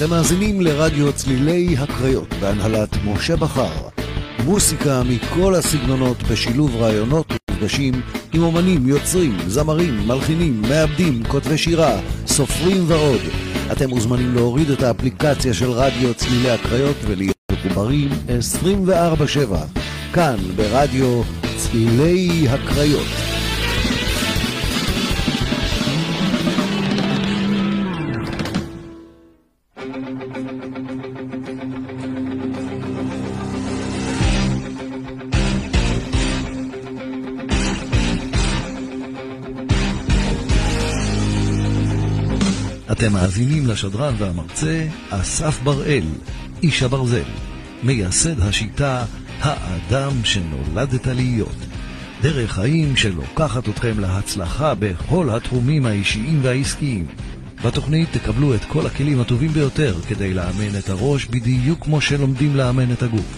אתם מאזינים לרדיו צלילי הקריות בהנהלת משה בכר. מוסיקה מכל הסגנונות בשילוב רעיונות ומפגשים עם אומנים, יוצרים, זמרים, מלחינים, מעבדים, כותבי שירה, סופרים ועוד. אתם מוזמנים להוריד את האפליקציה של רדיו צלילי הקריות ולהיות מחוברים 24/7 כאן ברדיו צלילי הקריות. אתם מאזינים לשדרן והמרצה אסף בראל, איש הברזל, מייסד השיטה האדם שנולדת להיות. דרך חיים שלוקחת אתכם להצלחה בכל התחומים האישיים והעסקיים. בתוכנית תקבלו את כל הכלים הטובים ביותר כדי לאמן את הראש בדיוק כמו שלומדים לאמן את הגוף.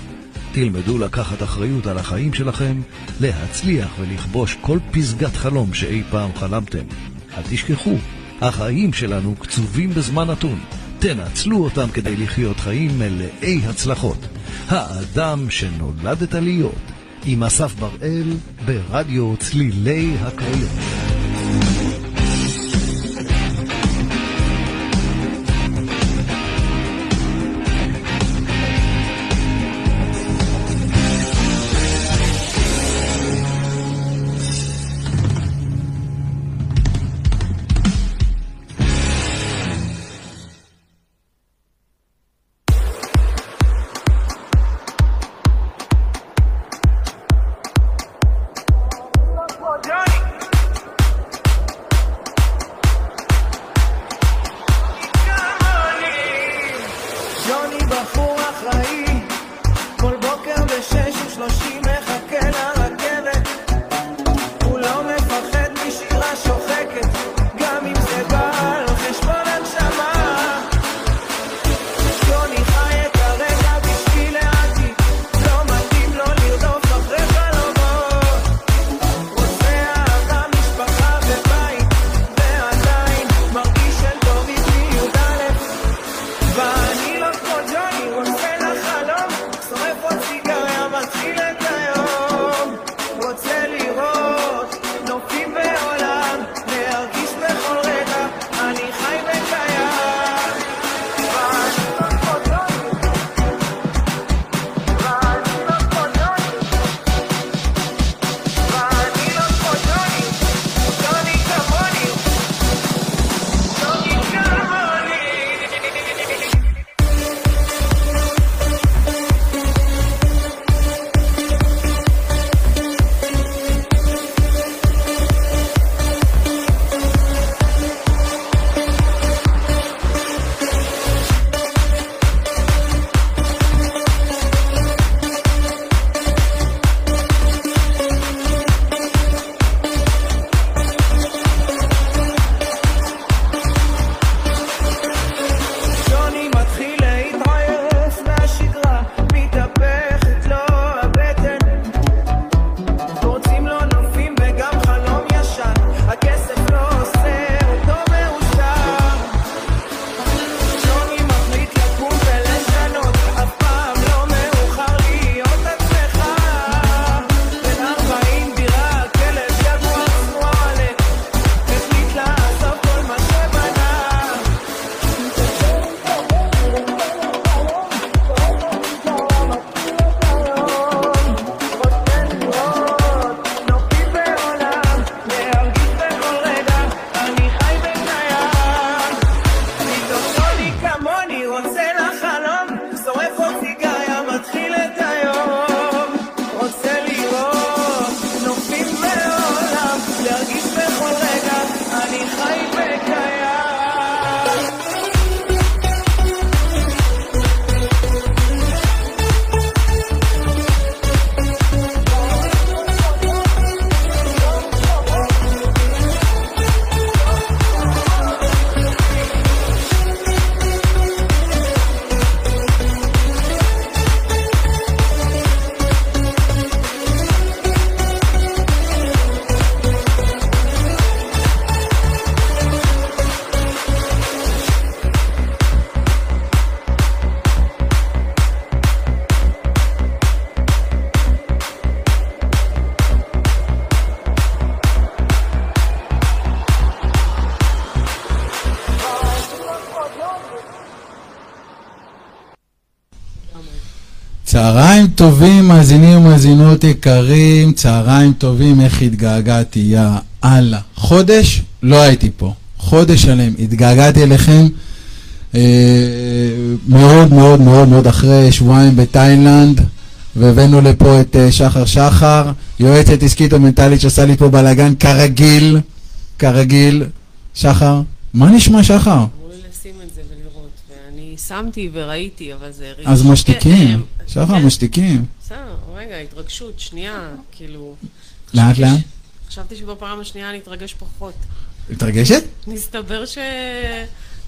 תלמדו לקחת אחריות על החיים שלכם, להצליח ולכבוש כל פסגת חלום שאי פעם חלמתם. אל תשכחו, החיים שלנו קצובים בזמן נתון. תנצלו אותם כדי לחיות חיים מלאי הצלחות. האדם שנולדת להיות, עם אסף בראל, ברדיו צלילי הקריות. טובים, מאזינים ומאזינות יקרים, צהריים טובים, איך התגעגעתי, יא אללה. חודש לא הייתי פה, חודש שלם, התגעגעתי אליכם אה, מאוד מאוד מאוד מאוד אחרי שבועיים בתאילנד, והבאנו לפה את אה, שחר שחר, יועצת עסקית ומנטלית שעושה לי פה בלאגן, כרגיל, כרגיל. שחר, מה נשמע שחר? אמרו לי לשים את זה ולראות, ואני שמתי וראיתי, אבל זה. אז משתיקים, שחר כן. משתיקים. בסדר, רגע, התרגשות, שנייה, כאילו... לאט לאט. חשבתי שבפעם השנייה אני אתרגש פחות. מתרגשת? מסתבר ש...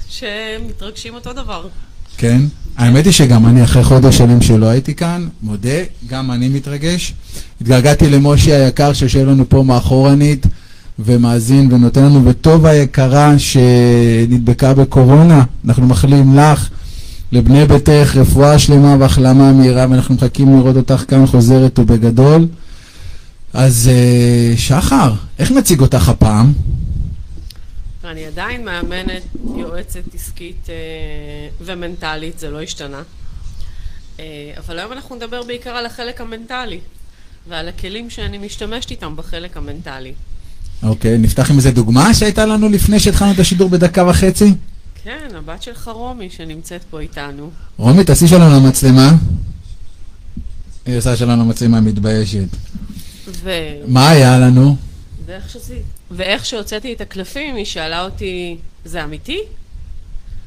שמתרגשים אותו דבר. כן. האמת היא שגם אני אחרי חודש שלם שלא הייתי כאן, מודה, גם אני מתרגש. התגעגעתי למושי היקר שיושב לנו פה מאחורנית ומאזין ונותן לנו בטוב היקרה שנדבקה בקורונה. אנחנו מאחלים לך, לבני ביתך, רפואה שלמה והחלמה מהירה, ואנחנו מחכים לראות אותך כאן חוזרת ובגדול. אז אה, שחר, איך נציג אותך הפעם? ואני עדיין מאמנת יועצת עסקית אה, ומנטלית, זה לא השתנה. אה, אבל היום אנחנו נדבר בעיקר על החלק המנטלי, ועל הכלים שאני משתמשת איתם בחלק המנטלי. אוקיי, נפתח עם איזה דוגמה שהייתה לנו לפני שהתחלנו את השידור בדקה וחצי? כן, הבת שלך רומי שנמצאת פה איתנו. רומי, תעשי שלום למצלמה. היא עושה שלום למצלמה, מתביישת. ו... מה היה לנו? ואיך, שזה... ואיך שהוצאתי את הקלפים, היא שאלה אותי, זה אמיתי?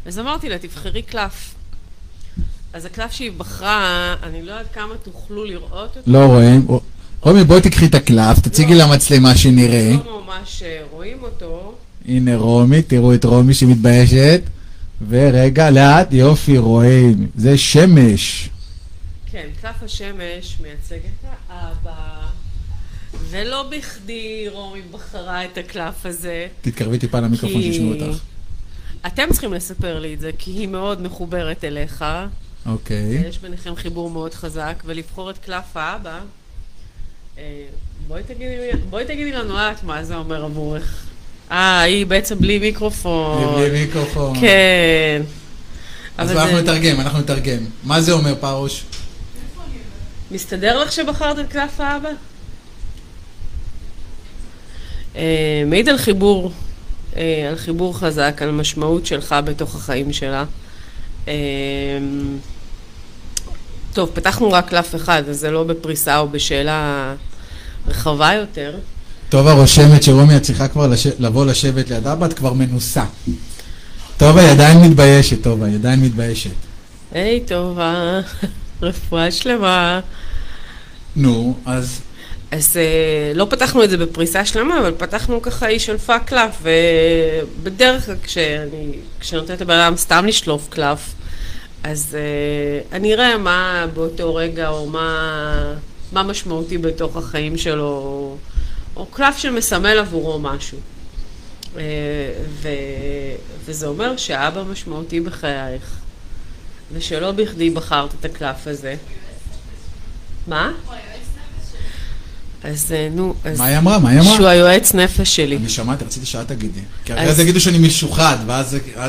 אז אמרתי לה, תבחרי קלף. אז הקלף שהיא בחרה, אני לא יודעת כמה תוכלו לראות אותו. לא רואים. רומי, בואי תקחי את הקלף, תציגי למצלמה שנראה. לא ממש אה, רואים אותו. הנה רומי, תראו את רומי שמתביישת. ורגע, לאט, יופי, רואים. זה שמש. כן, קלף השמש מייצג את האבא, ולא בכדי רומי בחרה את הקלף הזה. תתקרבי טיפה למיקרופון כי- שישמעו אותך. אתם צריכים לספר לי את זה, כי היא מאוד מחוברת אליך. אוקיי. יש ביניכם חיבור מאוד חזק, ולבחור את קלף האבא. אה, בואי תגידי, בואי תגידי לנו את מה זה אומר עבורך. אה, היא בעצם בלי מיקרופון. בלי מיקרופון. כן. אז אנחנו נתרגם, אנחנו נתרגם. מה זה אומר, פרוש? מסתדר לך שבחרת את קלף האבא? אה, מעיד על חיבור, אה, על חיבור חזק, על משמעות שלך בתוך החיים שלה. אה, טוב, פתחנו רק קלף אחד, אז זה לא בפריסה או בשאלה רחבה יותר. טובה רושמת שרומי את צריכה כבר לש... לבוא לשבת ליד אבא, את כבר מנוסה. טובה, היא עדיין מתביישת, טובה, היא עדיין מתביישת. היי, טובה, רפואה שלמה. נו, אז אז אה, לא פתחנו את זה בפריסה שלמה, אבל פתחנו ככה, היא שלפה קלף, ובדרך כלל כשאני, כשאני נותנת לבן אדם סתם לשלוף קלף, אז אה, אני אראה מה באותו רגע, או מה, מה משמעותי בתוך החיים שלו, או, קלף שמסמל עבורו משהו. אה, ו, וזה אומר שהאבא משמעותי בחייך, ושלא בכדי בחרת את הקלף הזה. מה? אז אה, נו, אז... מה היא אמרה? מה היא אמרה? שהוא היועץ נפש שלי. אני שמעתי, רציתי שאת תגידי. כי אז- אחרי זה יגידו שאני משוחד, ואז זה כאילו,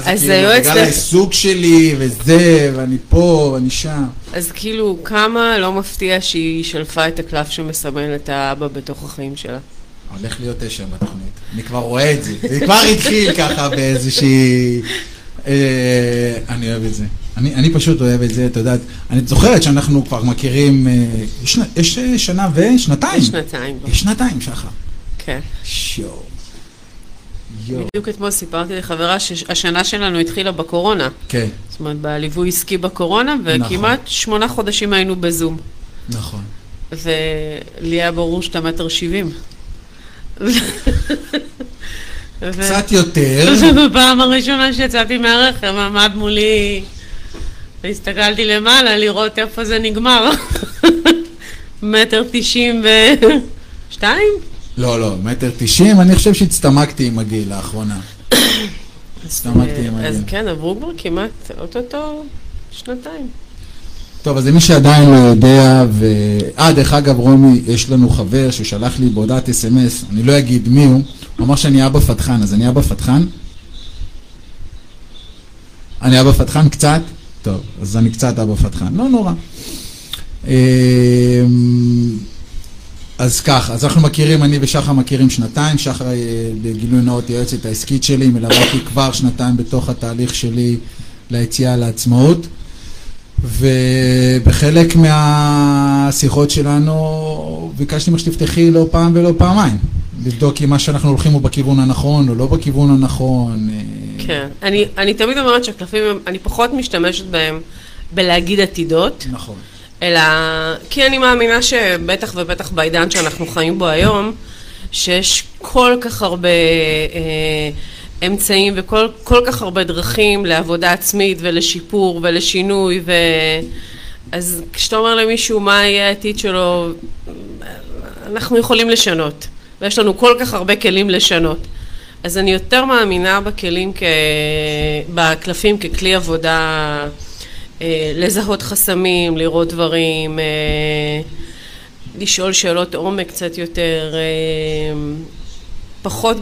בגלל העיסוק שלי, וזה, ואני פה, ואני שם. אז כאילו, כמה לא מפתיע שהיא שלפה את הקלף שמסמל את האבא בתוך החיים שלה. הולך להיות תשע בתוכנית. אני כבר רואה את זה. זה כבר התחיל ככה באיזושהי... אה, אני אוהב את זה. אני, אני פשוט אוהב את זה, את יודעת. אני זוכרת שאנחנו כבר מכירים... אה, יש, יש אה, שנה ושנתיים. שנתיים. כבר. יש שנתיים, שחר. כן. שיו. יו. בדיוק אתמול סיפרתי לחברה שהשנה שלנו התחילה בקורונה. כן, זאת אומרת, בליווי עסקי בקורונה, וכמעט שמונה חודשים היינו בזום. נכון. ולי היה ברור שאתה מטר שבעים. קצת יותר. ובפעם הראשונה שיצאתי מהרכב עמד מולי והסתכלתי למעלה לראות איפה זה נגמר. מטר תשעים ושתיים? לא, לא, מטר תשעים, אני חושב שהצטמקתי עם הגיל לאחרונה. הצטמקתי עם אז הגיל. כן, עברו כבר כמעט אוטוטו שנתיים. טוב, אז למי שעדיין לא יודע, ו... אה, דרך אגב, רומי, יש לנו חבר ששלח לי בהודעת אס.אם.אס, אני לא אגיד מי הוא, הוא אמר שאני אבא פתחן, אז אני אבא פתחן? אני אבא פתחן קצת? טוב, אז אני קצת אבא פתחן, לא נורא. אה, אז ככה, אז אנחנו מכירים, אני ושחר מכירים שנתיים, שחר אה, בגילוי נאות היועצת העסקית שלי, מלווה אותי כבר שנתיים בתוך התהליך שלי ליציאה לעצמאות. ובחלק מהשיחות שלנו ביקשתי ממך שתפתחי לא פעם ולא פעמיים, לבדוק אם מה שאנחנו הולכים הוא בכיוון הנכון או לא בכיוון הנכון. אה, כן, אני, אני תמיד אומרת שהקלפים, אני פחות משתמשת בהם בלהגיד עתידות. נכון. אלא כי אני מאמינה שבטח ובטח בעידן שאנחנו חיים בו היום, שיש כל כך הרבה אה, אמצעים וכל כל כך הרבה דרכים לעבודה עצמית ולשיפור ולשינוי ו... אז כשאתה אומר למישהו מה יהיה העתיד שלו, אנחנו יכולים לשנות, ויש לנו כל כך הרבה כלים לשנות. אז אני יותר מאמינה בכלים, כ... בקלפים ככלי עבודה אה, לזהות חסמים, לראות דברים, אה, לשאול שאלות עומק קצת יותר, אה, פחות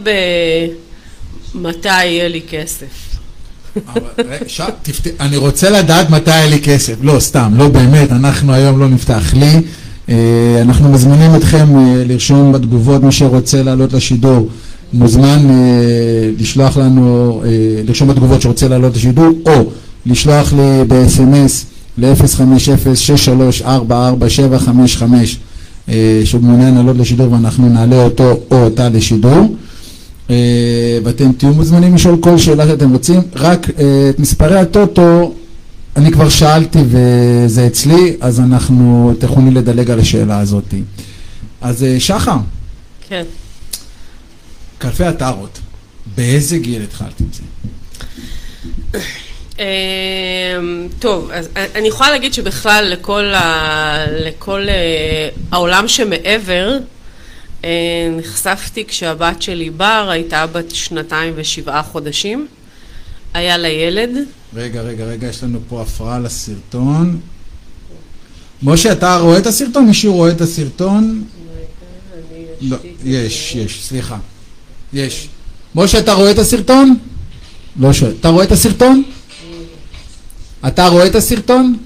במתי יהיה לי כסף. תפת... אני רוצה לדעת מתי יהיה לי כסף. לא, סתם, לא באמת, אנחנו היום לא נפתח לי. אנחנו מזמינים אתכם לרשום בתגובות, מי שרוצה לעלות לשידור מוזמן לשלוח לנו, לרשום בתגובות שרוצה לעלות לשידור, או לשלוח לי ב-SMS ל-050-6344-755 אה, שהוא מעוניין לעלות לשידור ואנחנו נעלה אותו או אותה לשידור אה, ואתם תהיו מוזמנים לשאול כל שאלה שאתם רוצים. רק אה, את מספרי הטוטו אני כבר שאלתי וזה אצלי אז אנחנו תכוני לדלג על השאלה הזאת. אז שחר. כן. קלפי הטארות באיזה גיל התחלת עם זה? אמ, טוב, אז אני יכולה להגיד שבכלל לכל, ה... לכל אה, העולם שמעבר אה, נחשפתי כשהבת שלי בר הייתה בת שנתיים ושבעה חודשים, היה לה ילד. רגע, רגע, רגע, יש לנו פה הפרעה לסרטון. משה, אתה רואה את הסרטון? מישהו רואה את הסרטון? לא, יש, יש, סליחה. יש. משה, אתה רואה את הסרטון? לא שואל. אתה רואה את הסרטון? אתה רואה את הסרטון?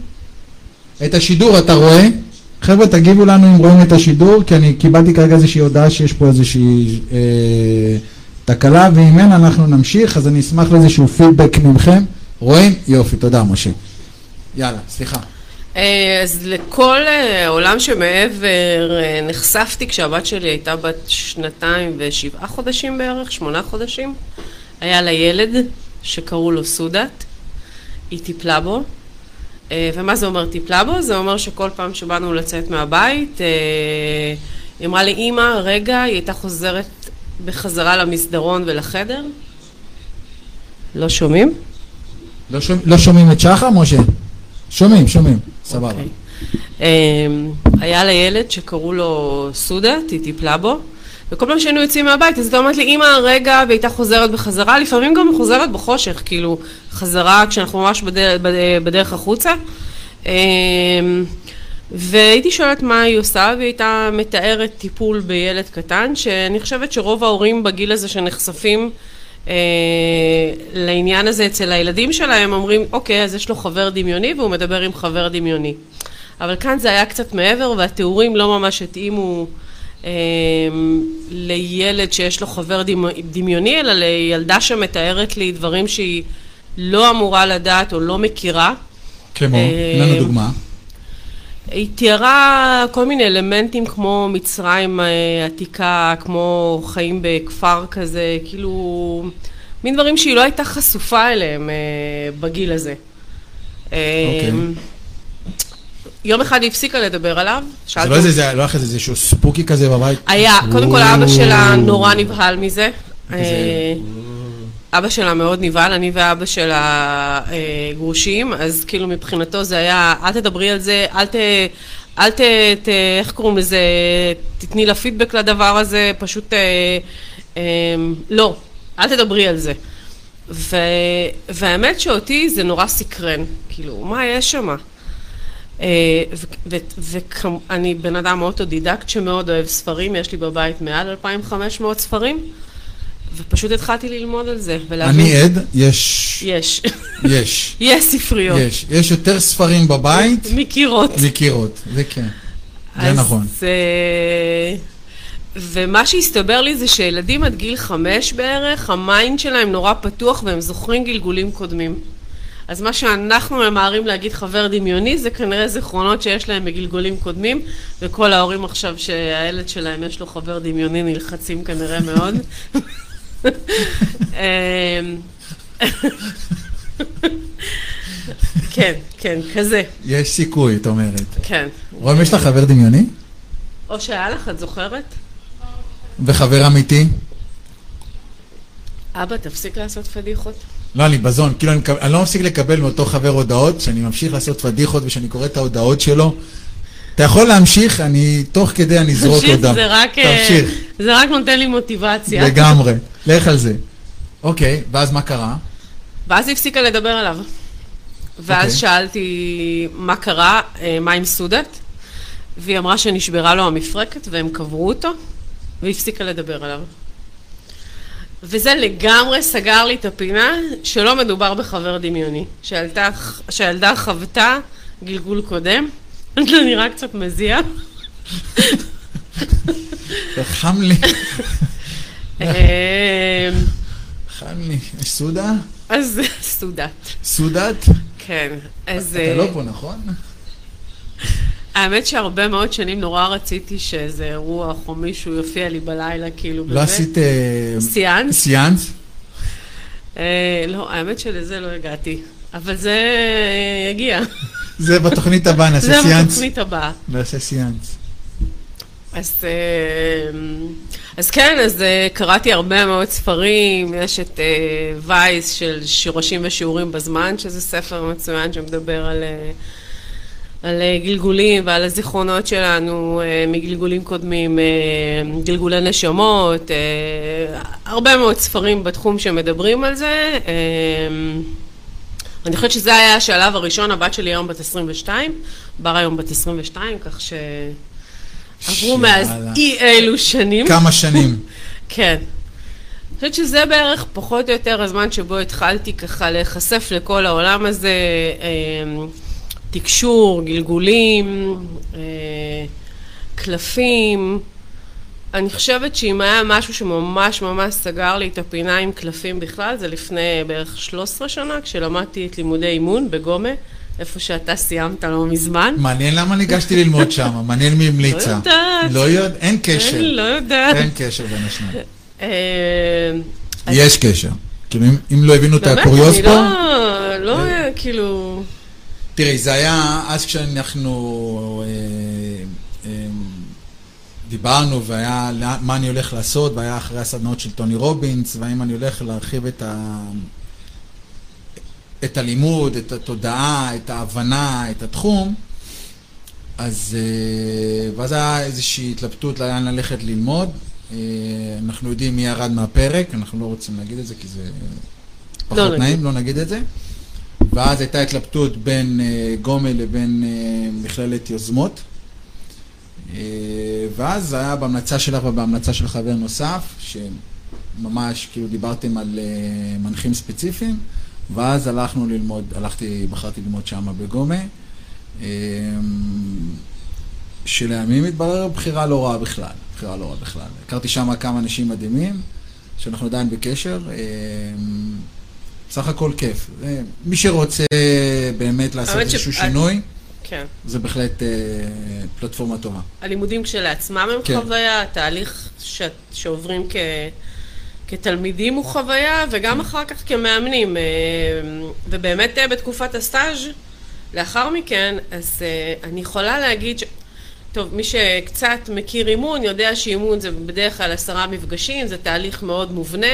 את השידור אתה רואה? חבר'ה תגיבו לנו אם רואים את השידור כי אני קיבלתי כרגע איזושהי הודעה שיש פה איזושהי אה, תקלה ואם אין אנחנו נמשיך אז אני אשמח לאיזשהו פידבק ממכם. רואים? יופי תודה משה. יאללה סליחה. אה, אז לכל אה, עולם שמעבר אה, נחשפתי כשהבת שלי הייתה בת שנתיים ושבעה חודשים בערך, שמונה חודשים. היה לה ילד שקראו לו סודת. היא טיפלה בו. אה, ומה זה אומר טיפלה בו? זה אומר שכל פעם שבאנו לצאת מהבית, אה, היא אמרה לי, אמא, רגע, היא הייתה חוזרת בחזרה למסדרון ולחדר. לא שומעים? לא, שומע, לא שומעים את שחר, משה? שומעים, שומעים, סבבה. Okay. אוקיי. אה, היה לה ילד שקראו לו סודת, היא טיפלה בו. וכל פעם שהיינו יוצאים מהבית, אז הייתה אומרת לי, אמא, רגע, והייתה חוזרת בחזרה, לפעמים גם חוזרת בחושך, כאילו, חזרה כשאנחנו ממש בדרך, בדרך החוצה. אמ, והייתי שואלת מה היא עושה, והיא הייתה מתארת טיפול בילד קטן, שאני חושבת שרוב ההורים בגיל הזה שנחשפים אה, לעניין הזה אצל הילדים שלהם, אומרים, אוקיי, אז יש לו חבר דמיוני והוא מדבר עם חבר דמיוני. אבל כאן זה היה קצת מעבר, והתיאורים לא ממש התאימו אמ, לילד שיש לו חבר דמיוני, אלא לילדה שמתארת לי דברים שהיא לא אמורה לדעת או לא מכירה. כמו? תן לנו אמ, דוגמה. היא תיארה כל מיני אלמנטים כמו מצרים אה, עתיקה, כמו חיים בכפר כזה, כאילו, מין דברים שהיא לא הייתה חשופה אליהם אה, בגיל הזה. אוקיי. אמ, יום אחד היא הפסיקה לדבר עליו. זה לא איזה, לא היה לך איזשהו ספוקי כזה בבית? היה, קודם כל אבא שלה נורא נבהל מזה. אה, אבא שלה מאוד נבהל, אני ואבא שלה אה, גרושים, אז כאילו מבחינתו זה היה, אל תדברי על זה, אל ת... אל ת... ת איך קוראים לזה? תתני לה פידבק לדבר הזה, פשוט... אה, אה, לא, אל תדברי על זה. ו... והאמת שאותי זה נורא סקרן, כאילו, מה יש שם? אה, ואני בן אדם אוטודידקט שמאוד אוהב ספרים, יש לי בבית מעל 2,500 ספרים, ופשוט התחלתי ללמוד על זה, ולהבין... אני עד, יש... יש. יש. יש ספריות. יש. יש יותר ספרים בבית מקירות. מקירות, זה כן. זה אז, נכון. אה, ומה שהסתבר לי זה שילדים עד גיל חמש בערך, ה mind שלהם נורא פתוח והם זוכרים גלגולים קודמים. אז מה שאנחנו ממהרים להגיד חבר דמיוני זה כנראה זיכרונות שיש להם בגלגולים קודמים וכל ההורים עכשיו שהילד שלהם יש לו חבר דמיוני נלחצים כנראה מאוד. אמ, כן, כן, כזה, יש סיכוי, את אומרת. כן. רום, יש לך חבר דמיוני? או שהיה לך, את זוכרת? וחבר אמיתי? אבא, תפסיק לעשות פדיחות. לא, אני בזון. כאילו, אני, אני לא מפסיק לקבל מאותו חבר הודעות, שאני ממשיך לעשות פדיחות ושאני קורא את ההודעות שלו. אתה יכול להמשיך, אני, תוך כדי אני אזרוק הודעה. זה רק, אה, תמשיך, זה רק נותן לי מוטיבציה. לגמרי. לך על זה. אוקיי, ואז מה קרה? ואז היא הפסיקה לדבר עליו. ואז אוקיי. שאלתי מה קרה, אה, מה עם סודת, והיא אמרה שנשברה לו המפרקת והם קברו אותו, והיא הפסיקה לדבר עליו. וזה לגמרי סגר לי את הפינה שלא מדובר בחבר דמיוני, שהילדה, שהילדה חוותה גלגול קודם, זה נראה קצת מזיע. חם לי, אה, חם לי. סודה? אז סודת, סודת? כן. אז... אתה אה, לא פה, נכון? האמת שהרבה מאוד שנים נורא רציתי שאיזה רוח או מישהו יופיע לי בלילה, כאילו, לא עשית אה, סיאנס? סיאנס? אה, לא, האמת שלזה לא הגעתי, אבל זה יגיע. זה בתוכנית הבאה, זה נעשה סיאנס. בתוכנית הבאה. נעשה סיאנס. אז, אה, אז כן, אז אה, קראתי הרבה מאוד ספרים, יש את אה, וייס של שורשים ושיעורים בזמן, שזה ספר מצוין שמדבר על, אה, על אה, גלגולים ועל הזיכרונות שלנו אה, מגלגולים קודמים, אה, גלגולי נשמות, הרבה מאוד ספרים בתחום שמדברים על זה. אני חושבת שזה היה השלב הראשון, הבת שלי היום בת 22, בר היום בת 22, כך ש... עברו מאז. אי אלו שנים. כמה שנים. כן. אני חושבת שזה בערך פחות או יותר הזמן שבו התחלתי ככה להיחשף לכל העולם הזה, תקשור, גלגולים, אה, קלפים. אני חושבת שאם היה משהו שממש ממש סגר לי את הפינה עם קלפים בכלל, זה לפני בערך 13 שנה, כשלמדתי את לימודי אימון בגומה, איפה שאתה סיימת לא מזמן. מעניין למה ניגשתי ללמוד שם, מעניין מי המליצה. לא יודעת. לא יודע, אין קשר. אני לא יודעת. אין קשר בין השניים. אה, יש קשר. כאילו, אם- לא הבינו את באמת, הקוריוז אני פה, לא, לא, כאילו... תראי, זה היה אז כשאנחנו אה, אה, דיברנו והיה מה אני הולך לעשות, והיה אחרי הסדנאות של טוני רובינס, והאם אני הולך להרחיב את ה... את הלימוד, את התודעה, את ההבנה, את התחום, אז אה, ואז היה איזושהי התלבטות לאן ללכת ללמוד. אנחנו יודעים מי ירד מהפרק, אנחנו לא רוצים להגיד את זה כי זה פחות לא נגיד. נעים, לא נגיד את זה. ואז הייתה התלבטות בין אה, גומל לבין אה, מכללת יוזמות. אה, ואז היה בהמלצה שלך ובהמלצה של חבר נוסף, שממש כאילו דיברתם על מנחים ספציפיים, ואז הלכנו ללמוד, הלכתי, בחרתי ללמוד שם בגומה. שלימים התברר בחירה לא רעה בכלל, בחירה לא רעה בכלל. הכרתי שם כמה אנשים מדהימים, שאנחנו עדיין בקשר. סך הכל כיף. מי שרוצה באמת לעשות האמת ש- איזשהו שינוי, כן. זה בהחלט אה, פלטפורמה טובה. הלימודים כשלעצמם הם כן. חוויה, התהליך ש... שעוברים כ... כתלמידים הוא חוויה, וגם אחר כך כמאמנים. אה, ובאמת אה, בתקופת הסטאז' לאחר מכן, אז אה, אני יכולה להגיד ש... טוב, מי שקצת מכיר אימון, יודע שאימון זה בדרך כלל עשרה מפגשים, זה תהליך מאוד מובנה, אה,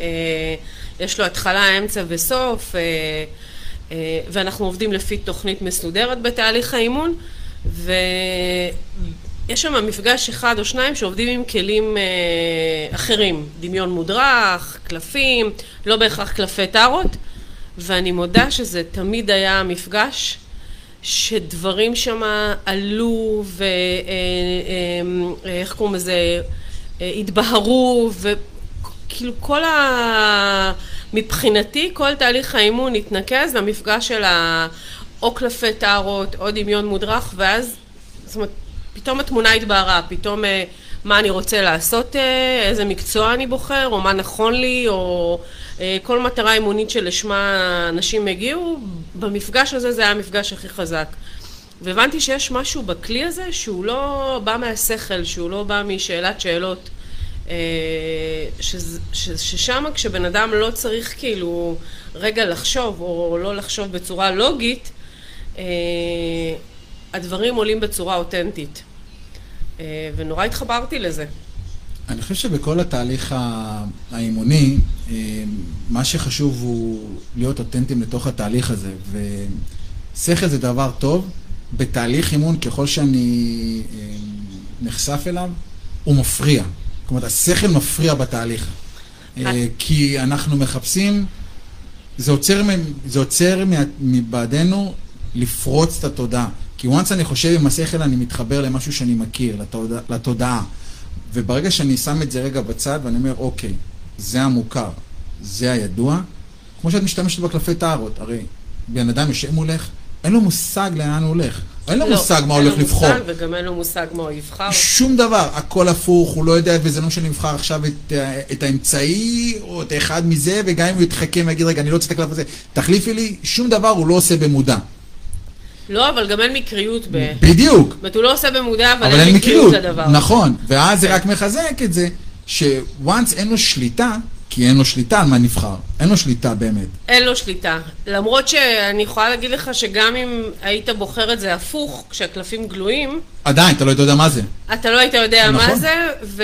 אה, יש לו התחלה, אמצע וסוף, אה, אה, ואנחנו עובדים לפי תוכנית מסודרת בתהליך האימון, ויש שם מפגש אחד או שניים שעובדים עם כלים אה, אחרים, דמיון מודרך, קלפים, לא בהכרח קלפי טארות, ואני מודה שזה תמיד היה מפגש שדברים שם עלו ואיך קוראים לזה, אה, התבהרו כאילו כל ה... מבחינתי, כל תהליך האימון התנקז למפגש של ה... או קלפי טהרות, או דמיון מודרך, ואז, זאת אומרת, פתאום התמונה התבהרה, פתאום אה, מה אני רוצה לעשות, אה, איזה מקצוע אני בוחר, או מה נכון לי, או אה, כל מטרה אימונית שלשמה אנשים הגיעו, במפגש הזה זה היה המפגש הכי חזק. והבנתי שיש משהו בכלי הזה שהוא לא בא מהשכל, שהוא לא בא משאלת שאלות. ששם כשבן אדם לא צריך כאילו רגע לחשוב או לא לחשוב בצורה לוגית, הדברים עולים בצורה אותנטית. ונורא התחברתי לזה. אני חושב שבכל התהליך האימוני, מה שחשוב הוא להיות אותנטיים לתוך התהליך הזה. ושכל זה דבר טוב. בתהליך אימון, ככל שאני נחשף אליו, הוא מפריע. אומרת, השכל מפריע בתהליך. כי אנחנו מחפשים, זה עוצר, זה עוצר מבעדנו לפרוץ את התודעה. כי once אני חושב עם השכל, אני מתחבר למשהו שאני מכיר, לתודעה, לתודעה. וברגע שאני שם את זה רגע בצד, ואני אומר, אוקיי, זה המוכר, זה הידוע, כמו שאת משתמשת בקלפי טהרות, הרי בן אדם יושב מולך, אין לו מושג לאן הוא הולך. אין לו לא, מושג מה הולך לבחור. אין לו מושג וגם אין לו מושג מה הוא יבחר. שום דבר, הכל הפוך, הוא לא יודע, וזה לא משנה לבחר עכשיו את, את האמצעי, או את אחד מזה, וגם אם הוא יתחכם ויגיד, רגע, אני לא רוצה את הקלף הזה, תחליפי לי, שום דבר הוא לא עושה במודע. לא, אבל גם אין מקריות ב... בדיוק. זאת אומרת, הוא לא עושה במודע, אבל, אבל אין מקריות לדבר. נכון, ואז זה רק מחזק את זה, שוואנס אין לו שליטה, כי אין לו שליטה על מה נבחר. אין לו שליטה באמת. אין לו שליטה. למרות שאני יכולה להגיד לך שגם אם היית בוחר את זה הפוך, כשהקלפים גלויים... עדיין, אתה לא יודע מה זה. אתה לא היית יודע נכון. מה זה, ו...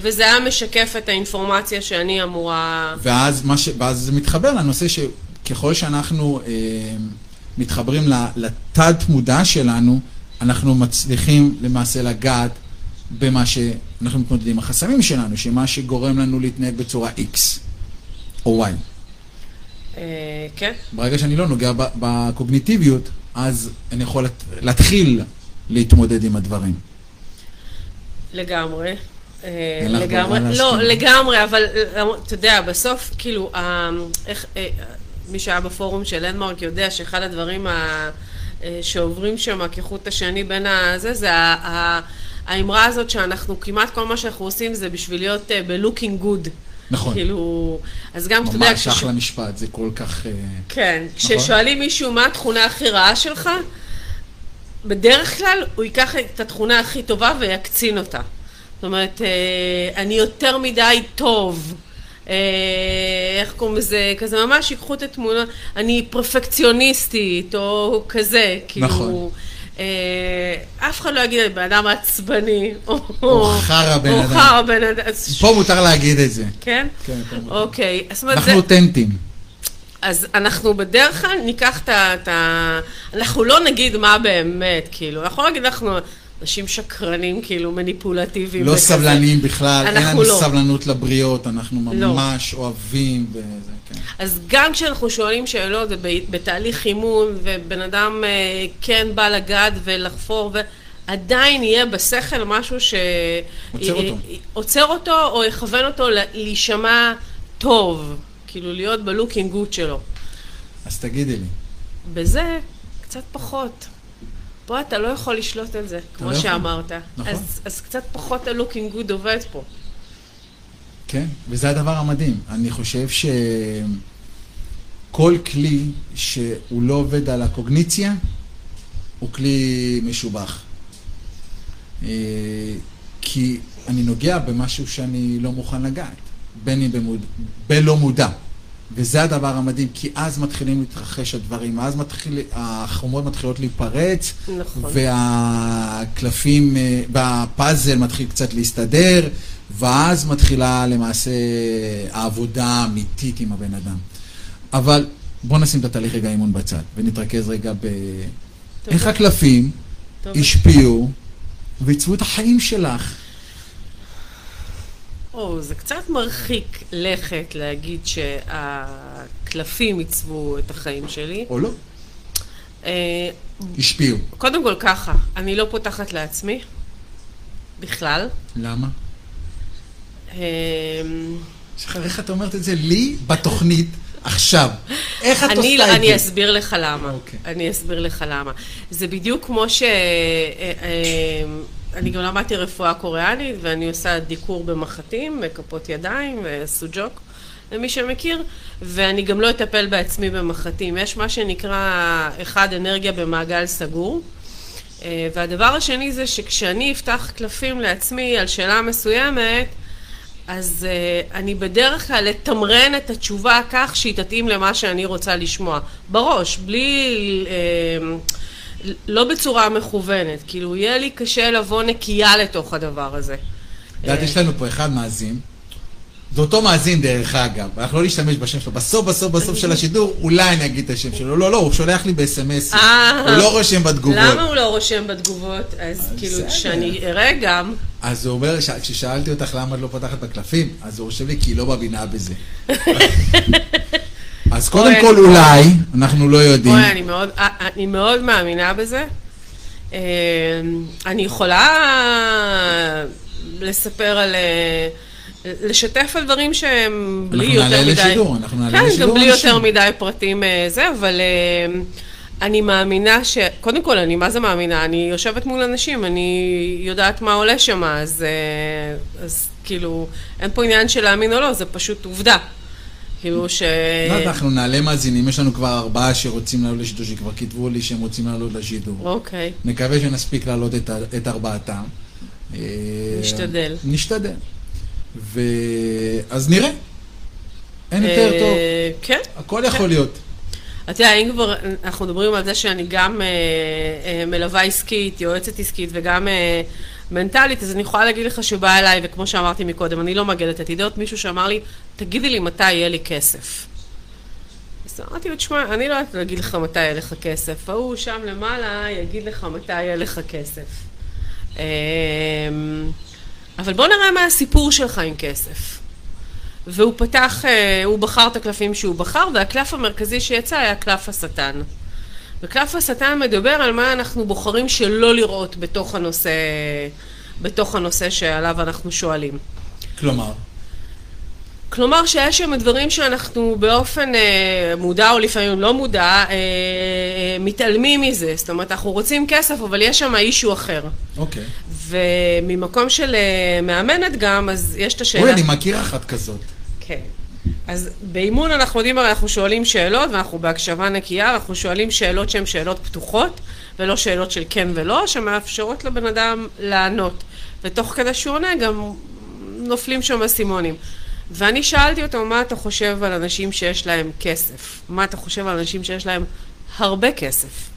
וזה היה משקף את האינפורמציה שאני אמורה... ואז, ש... ואז זה מתחבר לנושא שככל שאנחנו... אה... מתחברים לתת מודע שלנו, אנחנו מצליחים למעשה לגעת במה שאנחנו מתמודדים, החסמים שלנו, שמה שגורם לנו להתנהג בצורה X או Y. אה, כן. ברגע שאני לא נוגע בקוגניטיביות, אז אני יכול להתחיל להתמודד עם הדברים. לגמרי. אה, לגמרי, לא, לגמרי, אבל אתה יודע, בסוף, כאילו, איך, אה, מי שהיה בפורום של לנדמרק יודע שאחד הדברים ה... אה, שעוברים שם כחוט השני בין הזה, זה האמרה הזאת שאנחנו, כמעט כל מה שאנחנו עושים זה בשביל להיות אה, ב-looking good. נכון. כאילו, אז גם, אתה יודע... ממש אחלה משפט, זה כל כך... אה, כן, נכון? כששואלים מישהו מה התכונה הכי רעה שלך, בדרך כלל הוא ייקח את התכונה הכי טובה ויקצין אותה. זאת אומרת, אני יותר מדי טוב. אה, איך קוראים לזה, כזה ממש ייקחו את התמונה, אני פרפקציוניסטית, או כזה, כאילו... נכון. אה, אף אחד לא יגיד, בן אדם עצבני, או חרא בן אדם. או חרא בן אדם. פה מותר להגיד את זה. כן? כן, פה מותר. אוקיי. אנחנו אותנטים. אז אנחנו בדרך כלל ניקח את ה... אנחנו לא נגיד מה באמת, כאילו, אנחנו לא נגיד אנחנו... אנשים שקרנים, כאילו מניפולטיביים. לא סבלניים בכלל, אין לנו לא. סבלנות לבריות, אנחנו לא. ממש לא. אוהבים וזה, כן. אז גם כשאנחנו שואלים שאלות בתהליך אימון, ובן אדם אה, כן בא לגעת ולחפור, ועדיין יהיה בשכל משהו ש... עוצר אותו. עוצר אותו או יכוון אותו להישמע טוב, כאילו להיות ב looking good שלו. אז תגידי לי. בזה קצת פחות. פה אתה לא יכול לשלוט על זה, כמו לא שאמרת. נכון. אז, אז קצת פחות ה looking good עובד פה. כן, וזה הדבר המדהים. אני חושב שכל כלי שהוא לא עובד על הקוגניציה, הוא כלי משובח. אה, כי אני נוגע במשהו שאני לא מוכן לגעת, בין אם במוד... בלא מודע. וזה הדבר המדהים, כי אז מתחילים להתרחש הדברים, אז מתחיל, החומות מתחילות להיפרץ, נכון. והקלפים, אה, והפאזל מתחיל קצת להסתדר, ואז מתחילה למעשה העבודה האמיתית עם הבן אדם. אבל בואו נשים את התהליך רגע אימון בצד, ונתרכז רגע ב... איך הקלפים השפיעו ועיצבו את החיים שלך. או, זה קצת מרחיק לכת להגיד שהקלפים עיצבו את החיים שלי. או לא. אה, השפיעו. קודם כל ככה, אני לא פותחת לעצמי, בכלל. למה? אה, שחר, איך את אומרת את זה לי בתוכנית עכשיו? איך את עושה את לא, זה? אני אסביר לך למה. אוקיי. אני אסביר לך למה. זה בדיוק כמו ש... אני גם למדתי רפואה קוריאנית, ואני עושה דיקור במחטים, כפות ידיים וסוג'וק, למי שמכיר, ואני גם לא אטפל בעצמי במחטים. יש מה שנקרא, אחד, אנרגיה במעגל סגור. אה, והדבר השני זה שכשאני אפתח קלפים לעצמי על שאלה מסוימת, אז uh, אני בדרך כלל לתמרן את התשובה כך שהיא תתאים למה שאני רוצה לשמוע. בראש, בלי... Uh, לא בצורה מכוונת. כאילו, יהיה לי קשה לבוא נקייה לתוך הדבר הזה. את יודעת, יש לנו פה אחד מאזין. זה אותו מאזין דרך אגב, אנחנו לא נשתמש בשם שלו. בסוף, בסוף, בסוף של השידור, אולי אני אגיד את השם שלו. לא, לא, הוא שולח לי בסמס. אה. הוא לא רושם בתגובות. למה הוא לא רושם בתגובות? אז כאילו, בסדר. שאני אראה גם. אז הוא אומר, כששאלתי אותך למה את לא פותחת בקלפים, אז הוא רושם לי כי היא לא מבינה בזה. אז קודם כל אולי, אנחנו לא יודעים. אני מאוד, אה, אני מאוד מאמינה בזה. אה, אני יכולה לספר על... אה, לשתף על דברים שהם בלי אנחנו יותר נעלה מדי... לשידור, אנחנו נעלה כן, לשידור גם בלי. יותר מדי פרטים אה, זה, אבל אה, אני מאמינה ש... קודם כל, אני מה זה מאמינה? אני יושבת מול אנשים, אני יודעת מה עולה שם, אז, אה, אז כאילו, אין פה עניין של להאמין או לא, זה פשוט עובדה. כאילו ש... לא, אנחנו נעלה מאזינים, יש לנו כבר ארבעה שרוצים לעלות לשידור, שכבר כתבו לי שהם רוצים לעלות לשידור. אוקיי. נקווה שנספיק להעלות את, את ארבעתם. אה, נשתדל. נשתדל. ו... אז נראה. אין יותר אה, טוב. כן. הכל יכול להיות. אתה יודע, אם כבר אנחנו מדברים על זה שאני גם אה, מלווה עסקית, יועצת עסקית וגם מנטלית, אז אני יכולה להגיד לך שבא אליי, וכמו שאמרתי מקודם, אני לא מגדת עתידות, מישהו שאמר לי, תגידי לי מתי יהיה לי כסף. אז אמרתי לו, תשמע, אני לא יודעת להגיד לך מתי יהיה לך כסף, ההוא שם למעלה יגיד לך מתי יהיה לך כסף. אה, אבל בוא נראה מה הסיפור שלך עם כסף. והוא פתח, אה, הוא בחר את הקלפים שהוא בחר, והקלף המרכזי שיצא היה קלף השטן. וקלף השטן מדבר על מה אנחנו בוחרים שלא לראות בתוך הנושא, בתוך הנושא שעליו אנחנו שואלים. כלומר, כלומר שיש שם דברים שאנחנו באופן אה, מודע או לפעמים לא מודע אה, אה, מתעלמים מזה. זאת אומרת, אנחנו רוצים כסף, אבל יש שם אישו אחר. אוקיי. וממקום של אה, מאמנת גם, אז יש את השאלה... אוי, אני מכיר אחת כזאת. כן. אז באימון אנחנו יודעים, הרי אנחנו שואלים שאלות, ואנחנו בהקשבה נקייה, אנחנו שואלים שאלות שהן שאלות פתוחות, ולא שאלות של כן ולא, שמאפשרות לבן אדם לענות. ותוך כדי שהוא עונה, גם נופלים שם אסימונים. ואני שאלתי אותו, מה אתה חושב על אנשים שיש להם כסף? מה אתה חושב על אנשים שיש להם הרבה כסף?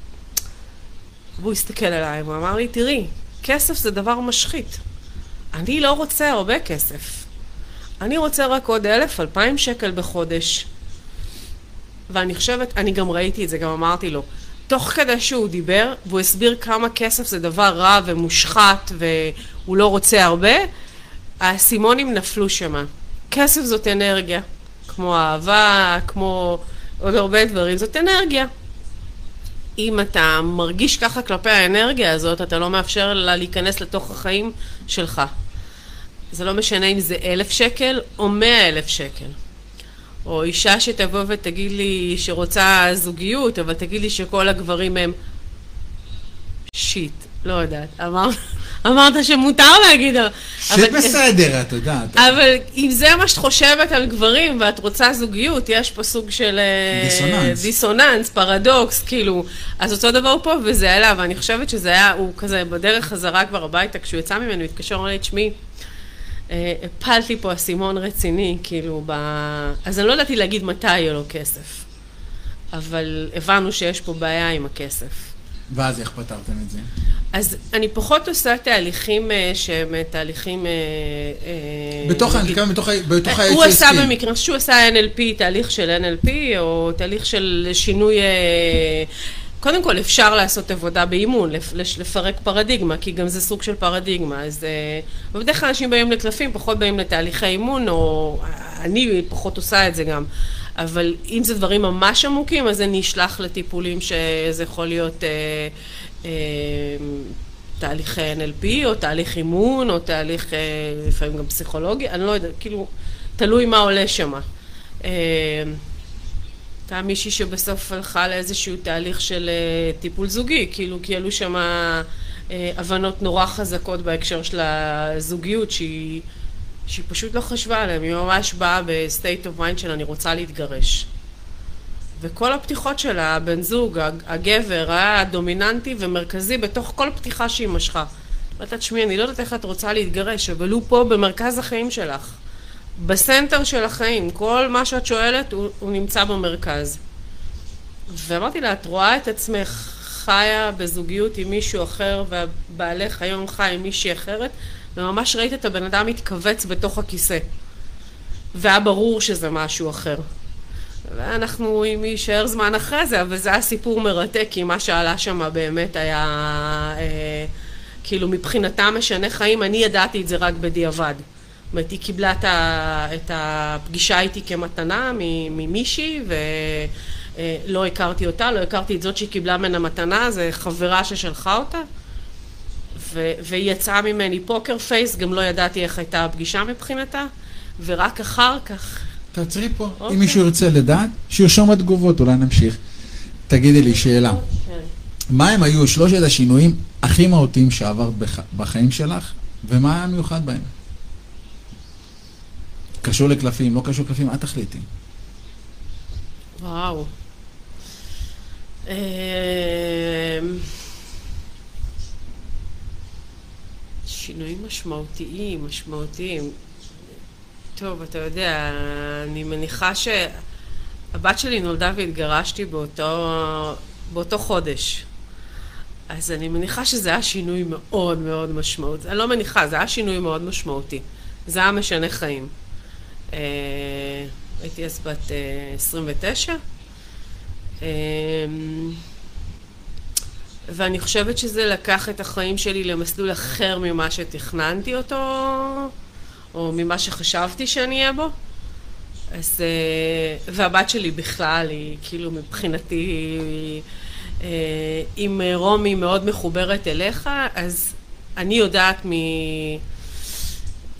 והוא הסתכל עליי, והוא אמר לי, תראי, כסף זה דבר משחית. אני לא רוצה הרבה כסף. אני רוצה רק עוד אלף, אלפיים שקל בחודש. ואני חושבת, אני גם ראיתי את זה, גם אמרתי לו, תוך כדי שהוא דיבר, והוא הסביר כמה כסף זה דבר רע ומושחת, והוא לא רוצה הרבה, האסימונים נפלו שמה. כסף זאת אנרגיה, כמו אהבה, כמו עוד הרבה דברים, זאת אנרגיה. אם אתה מרגיש ככה כלפי האנרגיה הזאת, אתה לא מאפשר לה להיכנס לתוך החיים שלך. זה לא משנה אם זה אלף שקל או מאה אלף שקל. או אישה שתבוא ותגיד לי שרוצה זוגיות, אבל תגיד לי שכל הגברים הם שיט, לא יודעת. אמר, אמרת שמותר להגיד, אבל... שבסדר, את יודעת. אבל אם זה מה שאת חושבת על גברים ואת רוצה זוגיות, יש פה סוג של אה, דיסוננס. דיסוננס, פרדוקס, כאילו. אז אותו דבר פה, וזה עלה, ואני חושבת שזה היה, הוא כזה בדרך חזרה כבר הביתה, כשהוא יצא ממנו, התקשר, אמר לי, תשמעי, הפלתי פה אסימון רציני, כאילו, ב... אז אני לא ידעתי להגיד מתי יהיה לו כסף. אבל הבנו שיש פה בעיה עם הכסף. ואז איך פתרתם את זה? אז אני פחות עושה תהליכים אה, שהם אה, תהליכים... אה, אה, בתוך, מתכוון, בתוך ה- בתוך העץ הוא עשה. במקרה, שהוא עשה NLP, תהליך של NLP, או תהליך של שינוי... קודם כל, אפשר לעשות עבודה באימון, לפרק פרדיגמה, כי גם זה סוג של פרדיגמה. אז אה, ובדרך כלל אנשים באים לקלפים, פחות באים לתהליכי אימון, או אני פחות עושה את זה גם. אבל אם זה דברים ממש עמוקים, אז אני אשלח לטיפולים שזה יכול להיות... אה, אה, תהליך NLP, או תהליך אימון, או תהליך, אה, לפעמים גם פסיכולוגי, אני לא יודעת, כאילו, תלוי מה עולה שם. אה, הייתה מישהי שבסוף הלכה לאיזשהו תהליך של טיפול זוגי, כאילו, כי עלו שם הבנות נורא חזקות בהקשר של הזוגיות, שהיא, שהיא פשוט לא חשבה עליהן, היא ממש באה ב state of mind של אני רוצה להתגרש. וכל הפתיחות של הבן זוג, הגבר, היה דומיננטי ומרכזי בתוך כל פתיחה שהיא משכה. אמרת, תשמעי, אני לא יודעת איך את רוצה להתגרש, אבל הוא פה במרכז החיים שלך. בסנטר של החיים, כל מה שאת שואלת, הוא, הוא נמצא במרכז. ואמרתי לה, את רואה את עצמך חיה בזוגיות עם מישהו אחר, ובעלך היום חי עם מישהי אחרת, וממש ראית את הבן אדם מתכווץ בתוך הכיסא. והיה ברור שזה משהו אחר. ואנחנו, אם יישאר זמן אחרי זה, אבל זה היה סיפור מרתק, כי מה שעלה שם באמת היה, אה, כאילו מבחינתה משנה חיים, אני ידעתי את זה רק בדיעבד. זאת אומרת, היא קיבלה את, ה, את הפגישה איתי כמתנה ממישהי, ולא הכרתי אותה, לא הכרתי את זאת שהיא קיבלה ממנה מתנה, זה חברה ששלחה אותה. ו- והיא יצאה ממני פוקר פייס, גם לא ידעתי איך הייתה הפגישה מבחינתה, ורק אחר כך תעצרי פה. אוקיי. אם מישהו ירצה לדעת, שירשום בתגובות, אולי נמשיך. תגידי לי שאלה. כן. מה הם היו שלושת השינויים הכי מהותיים שעברת בח... בחיים שלך, ומה היה מיוחד בהם? קשור לקלפים, לא קשור לקלפים, את תחליטי. וואו. אמ, שינויים משמעותיים, משמעותיים. טוב, אתה יודע, אני מניחה שהבת שלי נולדה והתגרשתי באותו, באותו חודש. אז אני מניחה שזה היה שינוי מאוד מאוד משמעותי. אני לא מניחה, זה היה שינוי מאוד משמעותי. זה היה משנה חיים. אה, הייתי אז בת 29. אה, ואני חושבת שזה לקח את החיים שלי למסלול אחר ממה שתכננתי אותו. או ממה שחשבתי שאני אהיה בו. אז, אה, והבת שלי בכלל, היא כאילו מבחינתי, אה, אם רומי מאוד מחוברת אליך, אז אני יודעת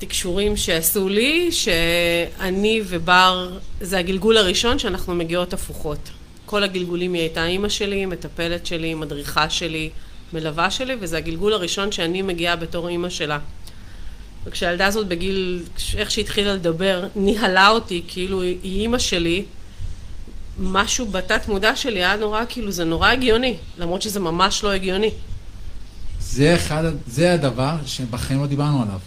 מתקשורים שעשו לי, שאני ובר, זה הגלגול הראשון שאנחנו מגיעות הפוכות. כל הגלגולים היא הייתה אימא שלי, מטפלת שלי, מדריכה שלי, מלווה שלי, וזה הגלגול הראשון שאני מגיעה בתור אימא שלה. וכשהילדה הזאת בגיל, איך שהיא התחילה לדבר, ניהלה אותי, כאילו היא אימא שלי, משהו בתת מודע שלי היה נורא, כאילו זה נורא הגיוני, למרות שזה ממש לא הגיוני. זה אחד, זה הדבר שבחיים לא דיברנו עליו.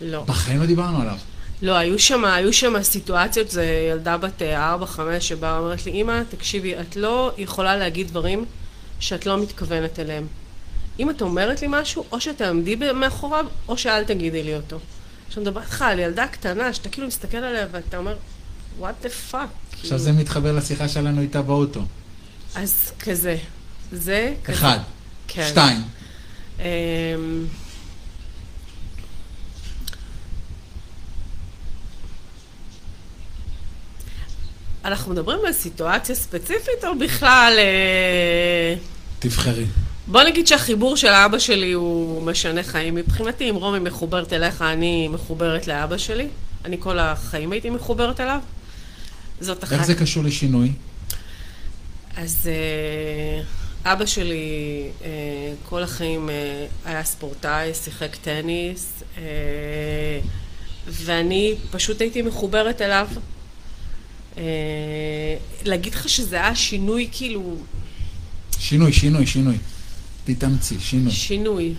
לא. בחיים לא דיברנו עליו. לא, היו שם, היו שם סיטואציות, זו ילדה בת 4-5 אה, שבאה ואומרת לי, אמא, תקשיבי, את לא יכולה להגיד דברים שאת לא מתכוונת אליהם. אם את אומרת לי משהו, או שתעמדי מאחוריו, או שאל תגידי לי אותו. עכשיו מדבר איתך על ילדה קטנה, שאתה כאילו מסתכל עליה ואתה אומר, what the fuck. עכשיו זה מתחבר לשיחה שלנו איתה באוטו. אז כזה. זה כזה. אחד. כן. שתיים. אנחנו מדברים על סיטואציה ספציפית, או בכלל... אה, תבחרי. בוא נגיד שהחיבור של האבא שלי הוא משנה חיים. מבחינתי, אם רומי מחוברת אליך, אני מחוברת לאבא שלי. אני כל החיים הייתי מחוברת אליו. זאת אחת. איך זה קשור לשינוי? אז אה, אבא שלי אה, כל החיים אה, היה ספורטאי, שיחק טניס, ואני פשוט הייתי מחוברת אליו. להגיד לך שזה היה שינוי כאילו... שינוי, שינוי, שינוי. תתאמצי, שינוי. שינוי.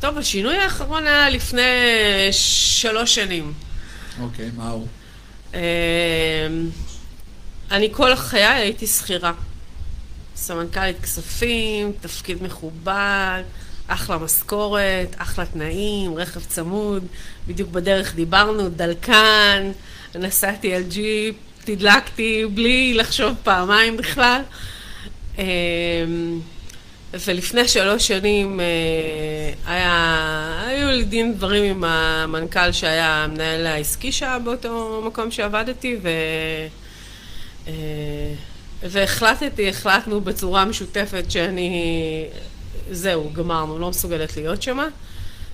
טוב, השינוי האחרון היה לפני שלוש שנים. אוקיי, מה הוא? אמ, אני כל חיי הייתי שכירה. סמנכ"לית כספים, תפקיד מכובד, אחלה משכורת, אחלה תנאים, רכב צמוד, בדיוק בדרך דיברנו, דלקן, נסעתי על ג'יפ, תדלקתי בלי לחשוב פעמיים בכלל. אמ, ולפני שלוש שנים אה, היה, היו לי דין דברים עם המנכ"ל שהיה המנהל העסקי שהיה באותו מקום שעבדתי, והחלטתי, החלטנו בצורה משותפת שאני... זהו, גמרנו, לא מסוגלת להיות שמה.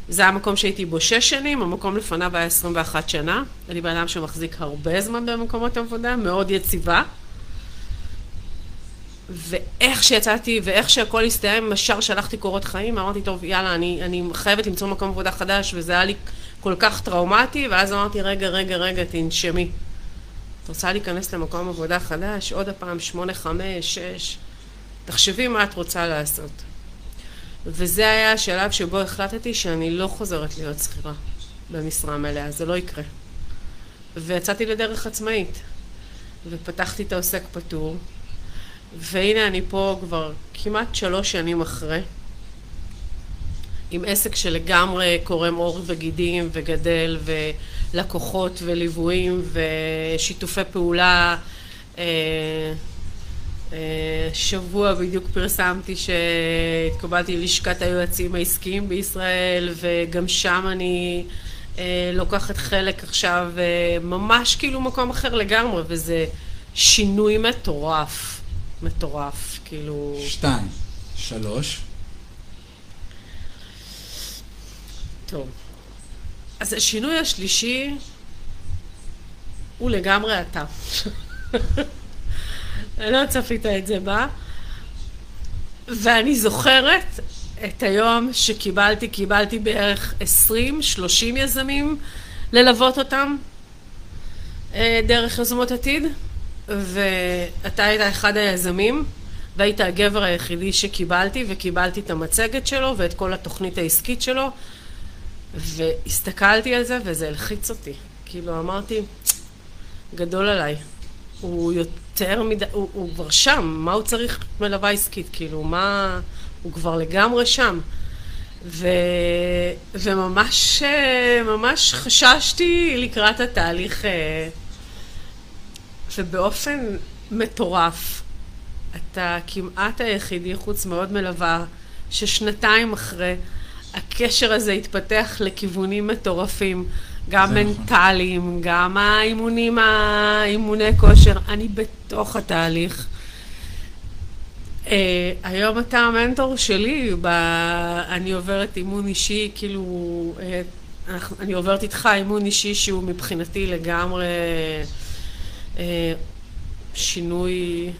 זה המקום שהייתי בו שש שנים, המקום לפניו היה 21 שנה. אני בן אדם שמחזיק הרבה זמן במקומות עבודה, מאוד יציבה. ואיך שיצאתי, ואיך שהכל הסתיים, ישר שלחתי קורות חיים, אמרתי, טוב, יאללה, אני, אני חייבת למצוא מקום עבודה חדש, וזה היה לי כל כך טראומטי, ואז אמרתי, רגע, רגע, רגע, תנשמי. את רוצה להיכנס למקום עבודה חדש? עוד הפעם, שמונה, חמש, שש. תחשבי מה את רוצה לעשות. וזה היה השלב שבו החלטתי שאני לא חוזרת להיות שכירה במשרה מלאה, זה לא יקרה. ויצאתי לדרך עצמאית, ופתחתי את העוסק פטור, והנה אני פה כבר כמעט שלוש שנים אחרי, עם עסק שלגמרי קורם עור וגידים וגדל, ולקוחות וליוויים ושיתופי פעולה. אה, שבוע בדיוק פרסמתי שהתקבלתי ללשכת היועצים העסקיים בישראל, וגם שם אני אה, לוקחת חלק עכשיו, ממש כאילו מקום אחר לגמרי, וזה שינוי מטורף. מטורף, כאילו... שתיים, שלוש. טוב. אז השינוי השלישי הוא לגמרי אתה. לא צפית את זה בה. ואני זוכרת את היום שקיבלתי, קיבלתי בערך 20-30 יזמים ללוות אותם אה, דרך יוזמות עתיד, ואתה היית אחד היזמים, והיית הגבר היחידי שקיבלתי, וקיבלתי את המצגת שלו ואת כל התוכנית העסקית שלו, והסתכלתי על זה וזה הלחיץ אותי. כאילו אמרתי, גדול עליי. הוא יותר מדי, הוא, הוא כבר שם, מה הוא צריך מלווה עסקית? כאילו, מה... הוא כבר לגמרי שם. ו... וממש ממש חששתי לקראת התהליך, אה, ובאופן מטורף, אתה כמעט היחידי, חוץ מאוד מלווה, ששנתיים אחרי, הקשר הזה התפתח לכיוונים מטורפים. גם נכון. מנטליים, גם האימונים, האימוני כושר, אני בתוך התהליך. Uh, היום אתה המנטור שלי, ב... אני עוברת אימון אישי, כאילו, uh, אני עוברת איתך אימון אישי שהוא מבחינתי לגמרי uh, שינוי,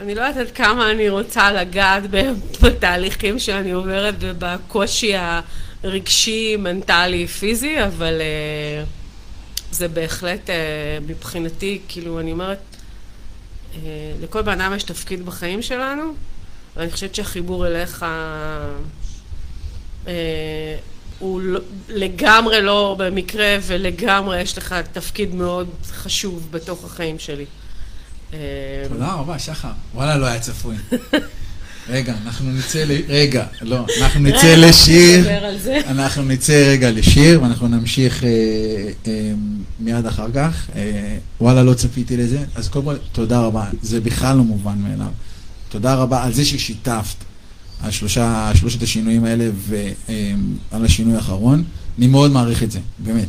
אני לא יודעת עד כמה אני רוצה לגעת בתהליכים שאני עוברת ובקושי ה... רגשי, מנטלי, פיזי, אבל uh, זה בהחלט uh, מבחינתי, כאילו, אני אומרת, uh, לכל בן אדם יש תפקיד בחיים שלנו, ואני חושבת שהחיבור אליך uh, הוא לא, לגמרי לא במקרה, ולגמרי יש לך תפקיד מאוד חשוב בתוך החיים שלי. תודה רבה, שחר. וואלה, לא היה צפוי. רגע, אנחנו נצא ל... רגע, לא, אנחנו נצא לשיר. אנחנו נצא רגע לשיר, ואנחנו נמשיך אה, אה, מיד אחר כך. אה, וואלה, לא צפיתי לזה. אז קודם כל, תודה רבה. זה בכלל לא מובן מאליו. תודה רבה על זה ששיתפת על שלושה, שלושת השינויים האלה ועל השינוי האחרון. אני מאוד מעריך את זה, באמת.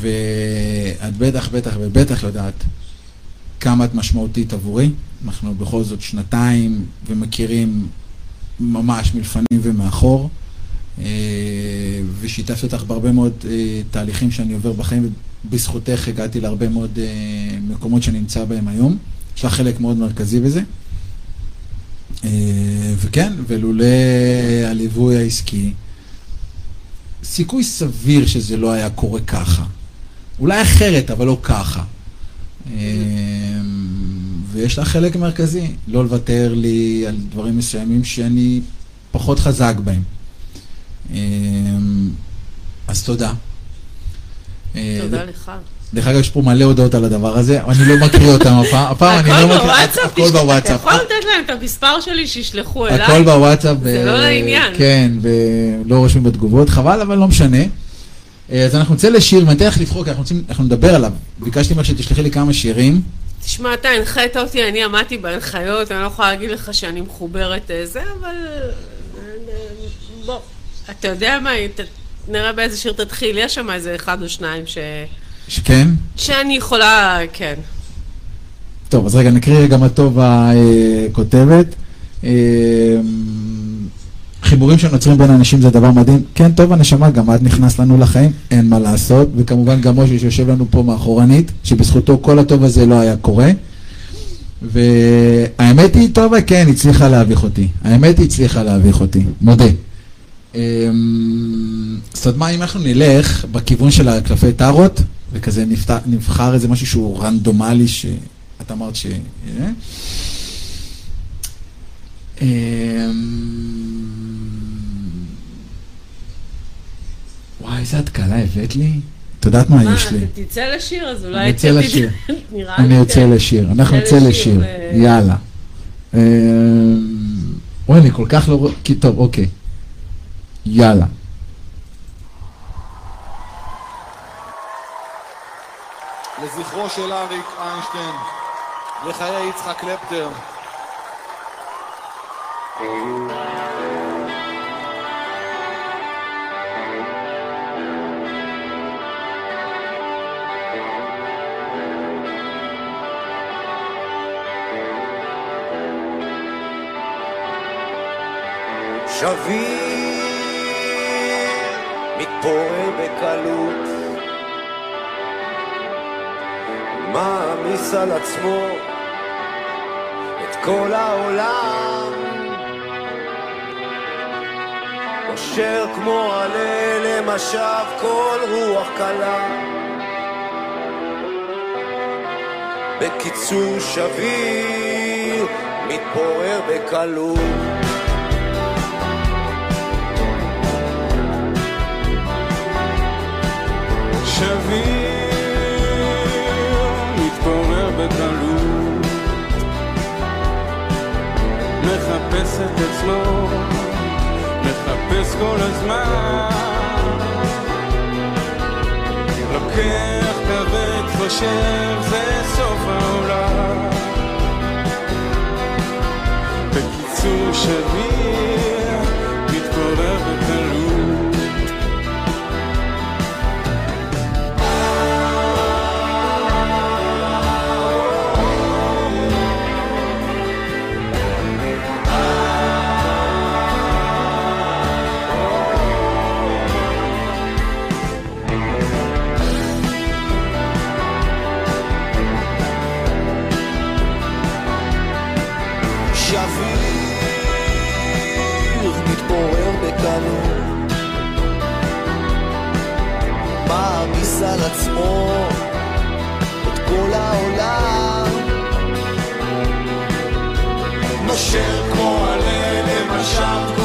ואת בטח, בטח ובטח יודעת כמה את משמעותית עבורי. אנחנו בכל זאת שנתיים ומכירים ממש מלפנים ומאחור, אה, ושיתפתי אותך בהרבה מאוד אה, תהליכים שאני עובר בחיים, ובזכותך הגעתי להרבה מאוד אה, מקומות שאני נמצא בהם היום. יש לך חלק מאוד מרכזי בזה. וכן, ולולא הליווי העסקי, סיכוי סביר שזה לא היה קורה ככה. אולי אחרת, אבל לא ככה. ויש לה חלק מרכזי, לא לוותר לי על דברים מסוימים שאני פחות חזק בהם. אמ, אז תודה. אה, תודה לך. דרך אגב, יש פה מלא הודעות על הדבר הזה, אני לא מקריא אותם הפעם, הפעם אני לא מקריא, הכל בוואטסאפ. אתה יכול לתת להם את המספר שלי, שישלחו אליי. הכל בוואטסאפ. זה לא לעניין. כן, ולא רושמים בתגובות, חבל, אבל לא משנה. אה, אז אנחנו נצא לשיר, ואני אתן לך לבחור, כי אנחנו נדבר עליו. ביקשתי ממך שתשלחי לי כמה שירים. תשמע, אתה הנחית אותי, אני עמדתי בהנחיות, אני לא יכולה להגיד לך שאני מחוברת אה, אבל... אה, בוא, אתה יודע מה, נראה באיזה שיר תתחיל, יש שם איזה אחד או שניים ש... שכן? שאני יכולה, כן. טוב, אז רגע, נקריא רגע מה טובה כותבת. אה, חיבורים שנוצרים בין אנשים זה דבר מדהים. כן, טוב הנשמה, גם את נכנס לנו לחיים, אין מה לעשות. וכמובן גם משה שיושב לנו פה מאחורנית, שבזכותו כל הטוב הזה לא היה קורה. והאמת היא, טובה כן, הצליחה להביך אותי. האמת היא, הצליחה להביך אותי, מודה. אמ, זאת אומרת, מה אם אנחנו נלך בכיוון של הקלפי טארות, וכזה נבחר איזה משהו שהוא רנדומלי, שאת אמרת ש... אה? וואי, איזה התקלה הבאת לי. את יודעת מה יש לי? מה, תצא לשיר, אז אולי... אני אצא לשיר. אני יוצא לשיר. אנחנו נצא לשיר. יאללה. אמ, וואי, אני כל כך לא... טוב, אוקיי. יאללה. לזכרו של אריק איינשטיין, לחיי יצחק קלפטר. שביר מתפורר בקלות. מעמיס על עצמו את כל העולם קושר כמו עלה למשב כל רוח קלה. בקיצור שביר מתפורר בקלות. שביר מתפורר בקלות. מחפש את עצמו מחפש כל הזמן. לוקח כבד חושב זה סוף העולם. בקיצור שביר מתפורר על עצמו את כל העולם. נושר כמו עלה למשל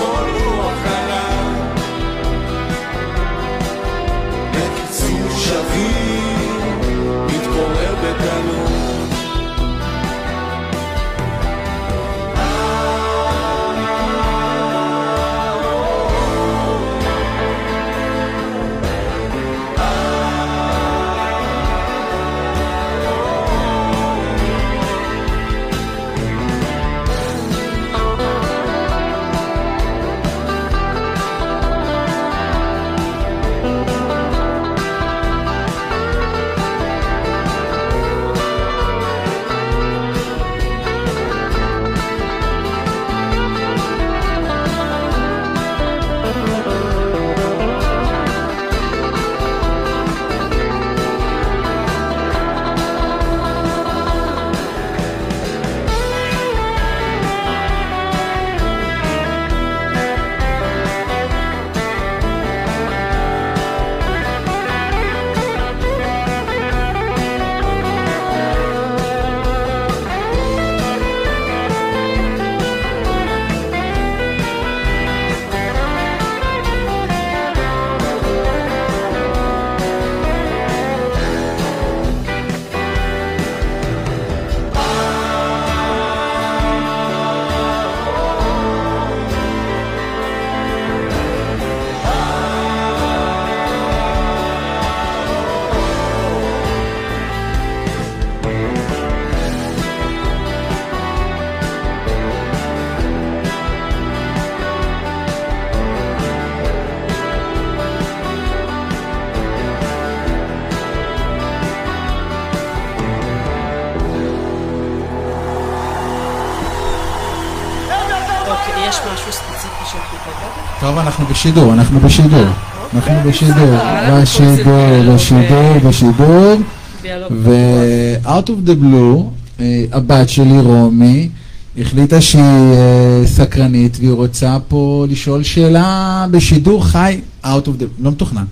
מאחר ואנחנו בשידור, אנחנו בשידור. אנחנו בשידור, בסדר, בשידור, בשידור, בשידור. דיאלוג. ו-out of the blue, אה, הבת שלי, רומי, החליטה שהיא אה, סקרנית והיא רוצה פה לשאול שאלה בשידור חי, out of the... לא מתוכנן.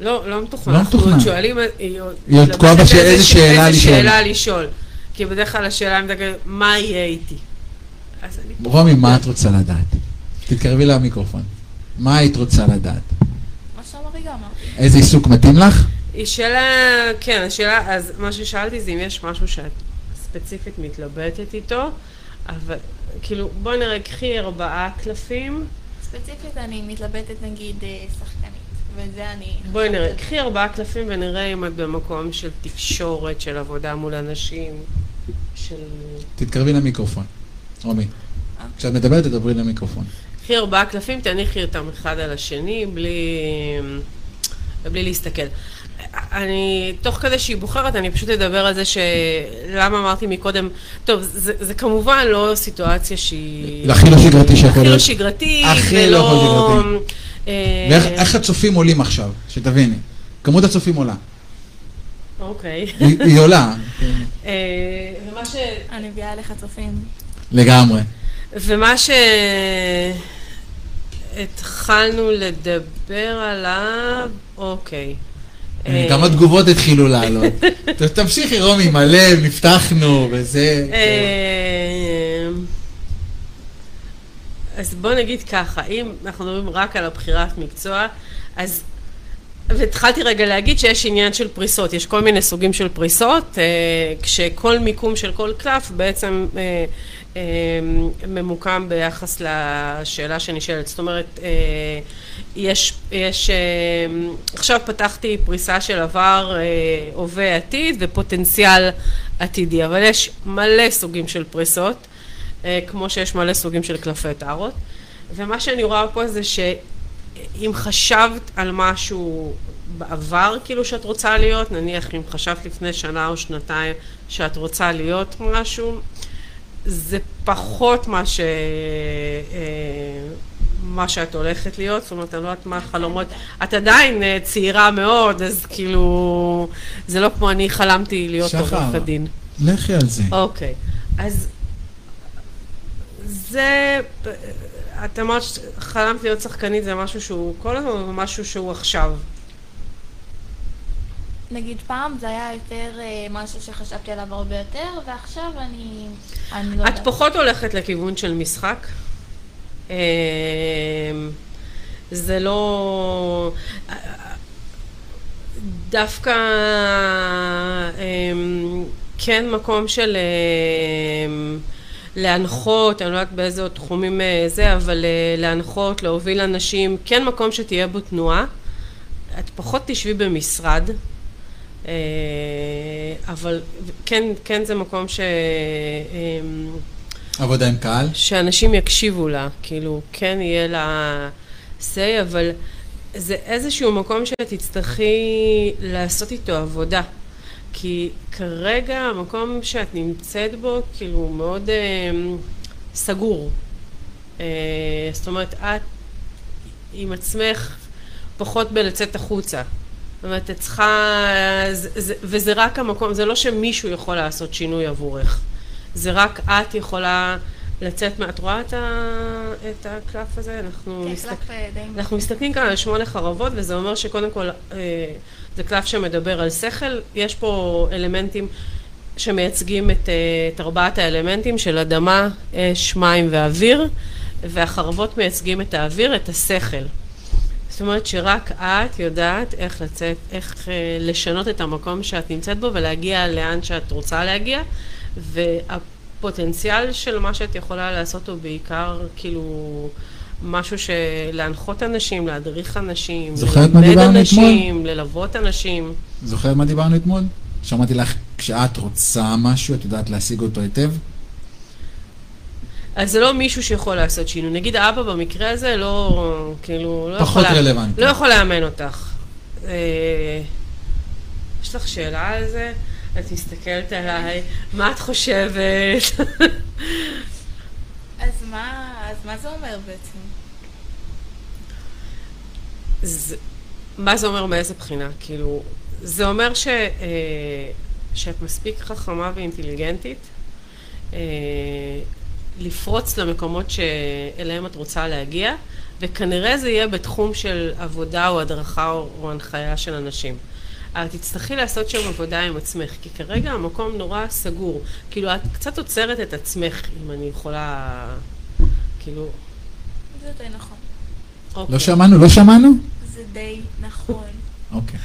לא, לא מתוכנן. לא אנחנו מתוכנן. עוד שואלים, היא עוד תקועה בשאלה איזה שאלה לשאול. כי בדרך כלל השאלה מדגלת, מה יהיה איתי? רומי, מה את רוצה לדעת? תתקרבי למיקרופון. מה היית רוצה לדעת? מה שהרגע אמרתי. איזה עיסוק מתאים לך? היא שאלה, כן, השאלה, אז מה ששאלתי זה אם יש משהו שאת ספציפית מתלבטת איתו, אבל כאילו, בואי נראה, קחי ארבעה קלפים, ספציפית אני מתלבטת נגיד אה, שחקנית, וזה אני... בואי נראה. קחי ארבעה קלפים ונראה אם את במקום של תקשורת, של עבודה מול אנשים, של... תתקרבי למיקרופון. רומי. כשאת מדברת, תדברי למיקרופון. קחי ארבעה קלפים, תניחי אותם אחד על השני, בלי, בלי להסתכל. אני, תוך כדי שהיא בוחרת, אני פשוט אדבר על זה שלמה אמרתי מקודם, טוב, זה, זה כמובן לא סיטואציה שהיא... הכי לא שגרתי שיכול הכי לא להיות. שגרתי, הכי לא. שגרתי. אה, ואיך איך הצופים עולים עכשיו? שתביני. כמות הצופים עולה. אוקיי. היא היא עולה. אה, ומה ש... אני מביאה לך צופים. לגמרי. ומה שהתחלנו לדבר עליו, אוקיי. אה, גם התגובות התחילו לעלות. תמשיכי רומי, מלא, נפתחנו, וזה. אה, אז בוא נגיד ככה, אם אנחנו מדברים רק על הבחירת מקצוע, אז... והתחלתי רגע להגיד שיש עניין של פריסות, יש כל מיני סוגים של פריסות, אה, כשכל מיקום של כל קלף בעצם אה, אה, ממוקם ביחס לשאלה שנשאלת. זאת אומרת, אה, יש, יש, אה, עכשיו פתחתי פריסה של עבר, אה, הווה, עתיד ופוטנציאל עתידי, אבל יש מלא סוגים של פריסות, כמו שיש מלא סוגים של קלפי טארות, ומה שאני רואה פה זה שאם חשבת על משהו בעבר, כאילו שאת רוצה להיות, נניח אם חשבת לפני שנה או שנתיים שאת רוצה להיות משהו, זה פחות מה ש... אה, מה שאת הולכת להיות, זאת אומרת, אני לא יודעת מה החלומות, את עדיין אה, צעירה מאוד, אז כאילו, זה לא כמו אני חלמתי להיות שחר. עורכת דין. לכי על זה. אוקיי, אז זה, את אמרת שחלמת להיות שחקנית זה משהו שהוא כל הזמן, משהו שהוא עכשיו? נגיד פעם זה היה יותר אה, משהו שחשבתי עליו הרבה יותר, ועכשיו אני... אני לא את יודעת. פחות הולכת לכיוון של משחק. אמ, זה לא... דווקא אמ, כן מקום של להנחות, אני לא יודעת באיזה תחומים אה, זה, אבל אה, להנחות, להוביל אנשים, כן מקום שתהיה בו תנועה. את פחות תשבי במשרד, אה, אבל כן, כן זה מקום ש... אמ, עבודה עם קהל. שאנשים יקשיבו לה, כאילו, כן יהיה לה say, אבל זה איזשהו מקום שתצטרכי לעשות איתו עבודה. כי כרגע המקום שאת נמצאת בו, כאילו, מאוד אה, סגור. אה, זאת אומרת, את עם עצמך פחות בלצאת החוצה. זאת אומרת, את צריכה... זה, זה, וזה רק המקום, זה לא שמישהו יכול לעשות שינוי עבורך. זה רק את יכולה לצאת מה... את רואה את, ה, את הקלף הזה? אנחנו, כן, מסתכל... אה, אנחנו מסתכלים כאן על שמונה חרבות, וזה אומר שקודם כל אה, זה קלף שמדבר על שכל. יש פה אלמנטים שמייצגים את, אה, את ארבעת האלמנטים של אדמה, אש, מים ואוויר, והחרבות מייצגים את האוויר, את השכל. זאת אומרת שרק את יודעת איך לצאת, איך אה, לשנות את המקום שאת נמצאת בו ולהגיע לאן שאת רוצה להגיע, והפוטנציאל של מה שאת יכולה לעשות הוא בעיקר כאילו משהו של להנחות אנשים, להדריך אנשים, ללמד אנשים, ללוות אנשים. זוכרת מה דיברנו אתמול? שמעתי לך, כשאת רוצה משהו, את יודעת להשיג אותו היטב? אז זה לא מישהו שיכול לעשות שינוי. נגיד האבא במקרה הזה לא, כאילו, לא פחות יכול... לה- רלוונטי. לא יכול לאמן אותך. אה, יש לך שאלה על זה? את מסתכלת עליי, מה את חושבת? אז מה, אז מה זה אומר בעצם? זה, מה זה אומר מאיזה בחינה? כאילו, זה אומר ש, אה, שאת מספיק חכמה ואינטליגנטית אה, לפרוץ למקומות שאליהם את רוצה להגיע, וכנראה זה יהיה בתחום של עבודה או הדרכה או, או הנחיה של אנשים. אבל תצטרכי לעשות שם עבודה עם עצמך, כי כרגע המקום נורא סגור. כאילו, את קצת עוצרת את עצמך, אם אני יכולה... כאילו... זה די נכון. אוקיי. לא שמענו? לא שמענו? זה די נכון. אוקיי.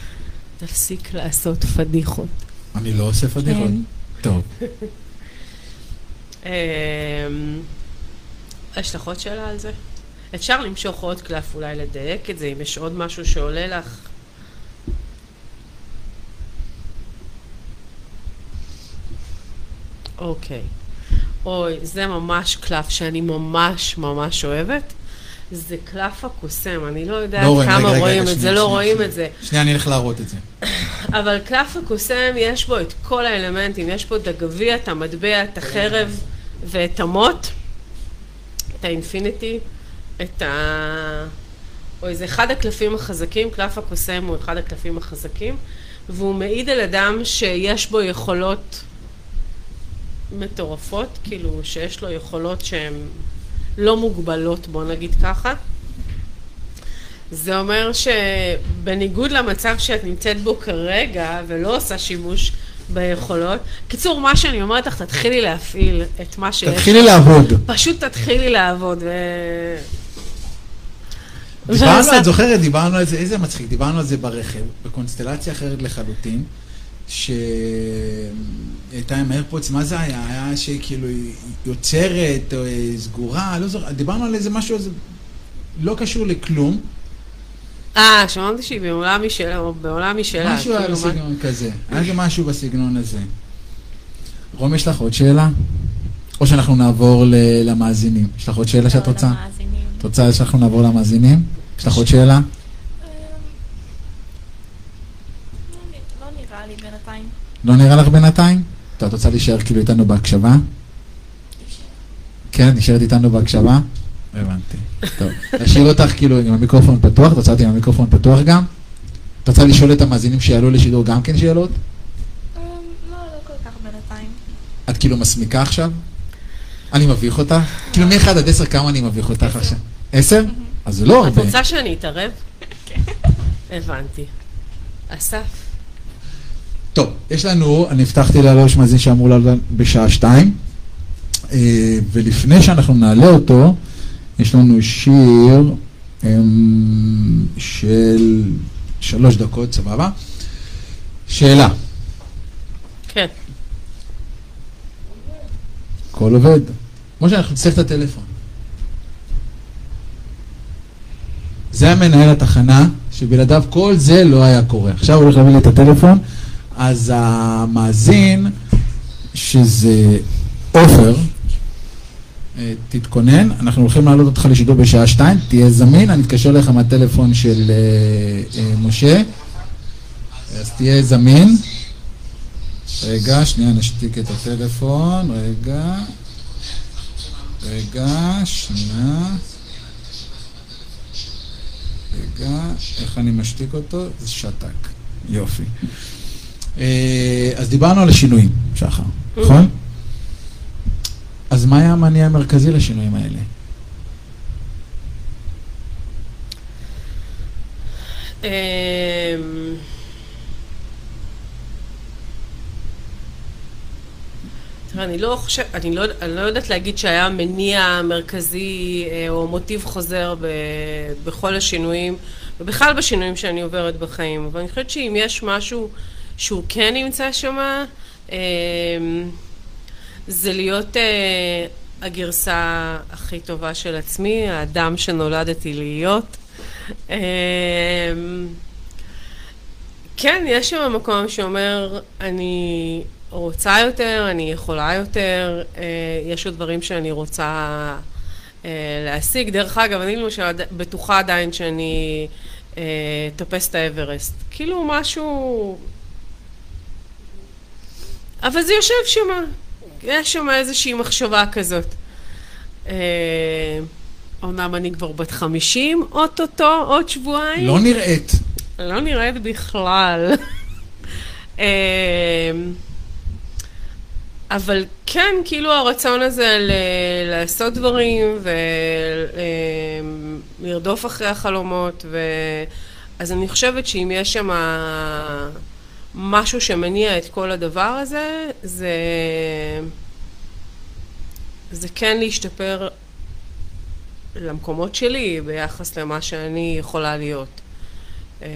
תפסיק לעשות פדיחות. אני לא עושה פדיחות. כן. טוב. אמ, לך עוד שאלה על זה? אפשר למשוך עוד קלף, אולי לדייק את זה, אם יש עוד משהו שעולה לך. אוקיי. אוי, זה ממש קלף שאני ממש ממש אוהבת. זה קלף הקוסם, אני לא יודעת לא רגע, כמה רגע, רואים רגע, את זה, שנייה, לא שנייה, רואים שנייה. את זה. שנייה, אני אלך להראות את זה. אבל קלף הקוסם, יש בו את כל האלמנטים. יש בו את הגביע, את המטבע, את החרב ואת המוט, את האינפיניטי, את ה... אוי, זה אחד הקלפים החזקים, קלף הקוסם הוא אחד הקלפים החזקים, והוא מעיד על אדם שיש בו יכולות מטורפות, כאילו שיש לו יכולות שהן לא מוגבלות, בוא נגיד ככה. זה אומר שבניגוד למצב שאת נמצאת בו כרגע ולא עושה שימוש ביכולות, קיצור, מה שאני אומרת לך, תתחילי להפעיל את מה שיש. תתחילי לעבוד. פשוט תתחילי לעבוד. ו... דיברנו, את זוכרת, דיברנו על זה, איזה מצחיק, דיברנו על זה ברכב, בקונסטלציה אחרת לחלוטין, שהייתה עם איירפודס, מה זה היה? היה שכאילו היא יוצרת, או אה, סגורה, לא זוכר, דיברנו על איזה משהו, איזה- לא קשור לכלום, אה, שמעתי שהיא בעולם משלה, או בעולם משלה. משהו היה כאילו, מה- בסגנון כזה, היה גם משהו בסגנון הזה. רום, יש לך עוד שאלה? או שאנחנו נעבור ל- למאזינים. יש לך עוד שאלה שאת לא, רוצה? למאזינים. את רוצה שאנחנו נעבור למאזינים? יש לך עוד שאלה? אמ, לא לא נראה לי בינתיים. לא נראה לך בינתיים? טוב, את רוצה להישאר כאילו איתנו בהקשבה? כן, נשארת איתנו בהקשבה? הבנתי. טוב. נשאיר אותך כאילו עם המיקרופון פתוח, את רוצה אותי עם המיקרופון פתוח גם? את רוצה לשאול את המאזינים שיעלו לשידור גם כן שאלות? אמ, לא, לא כל כך בינתיים. את כאילו מסמיקה עכשיו? אני מביך אותך? כאילו מ-1 עד 10 כמה אני מביך אותך עכשיו? 10? אז זה לא את הרבה. רוצה שאני אתערב? כן. הבנתי. אסף. טוב, יש לנו, אני הבטחתי לעלות יש מאזין שאמור לעלות בשעה שתיים, אה, ולפני שאנחנו נעלה אותו, יש לנו שיר אמ, של שלוש דקות, סבבה? שאלה, כן. הכל עובד? משה, אנחנו נצטרך את הטלפון. זה המנהל התחנה, שבלעדיו כל זה לא היה קורה. עכשיו הוא הולך להביא לי את הטלפון, אז המאזין, שזה עופר, אה, תתכונן, אנחנו הולכים להעלות אותך לשידור בשעה שתיים, תהיה זמין, אני אתקשר אליך מהטלפון של אה, אה, משה, אז תהיה זמין. רגע, שנייה, נשתיק את הטלפון, רגע. רגע, שנייה. רגע, איך אני משתיק אותו? זה שתק. יופי. אה, אז דיברנו על השינויים, שחר, נכון? אז מה היה המניע המרכזי לשינויים האלה? אמ, תראה, אני לא חושב, אני לא, אני לא יודעת להגיד שהיה מניע מרכזי אה, או מוטיב חוזר ב, בכל השינויים, ובכלל בשינויים שאני עוברת בחיים, אבל אני חושבת שאם יש משהו שהוא כן נמצא שם, אה, זה להיות אה, הגרסה הכי טובה של עצמי, האדם שנולדתי להיות. אה, כן, יש שם מקום שאומר, אני רוצה יותר, אני יכולה יותר, אה, יש עוד דברים שאני רוצה אה, להשיג. דרך אגב, אני למשל בטוחה עדיין שאני אטפס את האברסט. כאילו משהו... אבל זה יושב שם, יש שם איזושהי מחשבה כזאת. אה, אמנם אני כבר בת 50, אוטוטו, עוד שבועיים. לא נראית. לא נראית בכלל. אמ, אבל כן, כאילו הרצון הזה ל- לעשות דברים ולרדוף אחרי החלומות, ו... אז אני חושבת שאם יש שם משהו שמניע את כל הדבר הזה, זה, זה כן להשתפר למקומות שלי ביחס למה שאני יכולה להיות. אמ,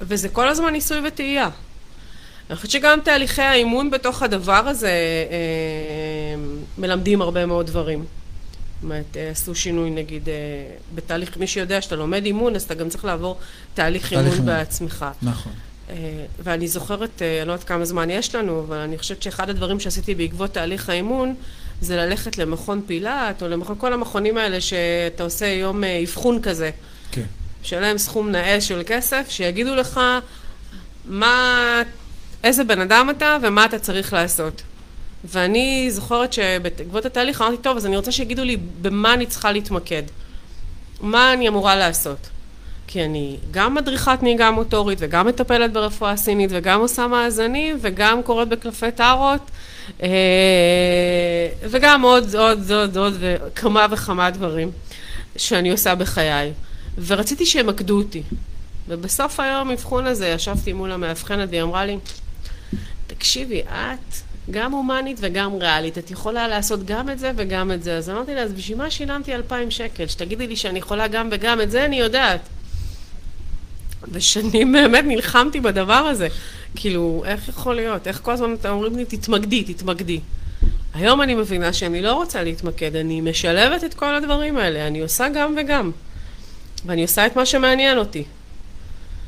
וזה כל הזמן ניסוי וטעייה. אני חושבת שגם תהליכי האימון בתוך הדבר הזה אה, מלמדים הרבה מאוד דברים. זאת אומרת, אה, עשו שינוי נגיד אה, בתהליך, מי שיודע שאתה לומד אימון, אז אתה גם צריך לעבור תהליך תהליך אימון אימון. בעצמך. נכון. אה, ואני זוכרת, אה, אני לא יודעת כמה זמן יש לנו, אבל אני חושבת שאחד הדברים שעשיתי בעקבות תהליך האימון, זה ללכת למכון פילאט, או למכון, כל המכונים האלה שאתה עושה יום אה, אבחון כזה. כן. משלם סכום נאה של כסף, שיגידו לך מה, איזה בן אדם אתה ומה אתה צריך לעשות. ואני זוכרת שבעקבות התהליך אמרתי, טוב, אז אני רוצה שיגידו לי במה אני צריכה להתמקד. מה אני אמורה לעשות. כי אני גם מדריכת נהיגה מוטורית, וגם מטפלת ברפואה סינית, וגם עושה מאזנים, וגם קוראת בקלפי טארות, אה, וגם עוד, עוד, עוד, עוד, וכמה וכמה דברים שאני עושה בחיי. ורציתי שימקדו אותי. ובסוף היום האבחון הזה ישבתי מול המאבחנת והיא אמרה לי, תקשיבי, את גם הומנית וגם ריאלית, את יכולה לעשות גם את זה וגם את זה. אז אמרתי לה, אז בשביל מה שילמתי אלפיים שקל? שתגידי לי שאני יכולה גם וגם את זה, אני יודעת. ושנים באמת נלחמתי בדבר הזה. כאילו, איך יכול להיות? איך כל הזמן אתם אומרים לי, תתמקדי, תתמקדי. היום אני מבינה שאני לא רוצה להתמקד, אני משלבת את כל הדברים האלה, אני עושה גם וגם. ואני עושה את מה שמעניין אותי.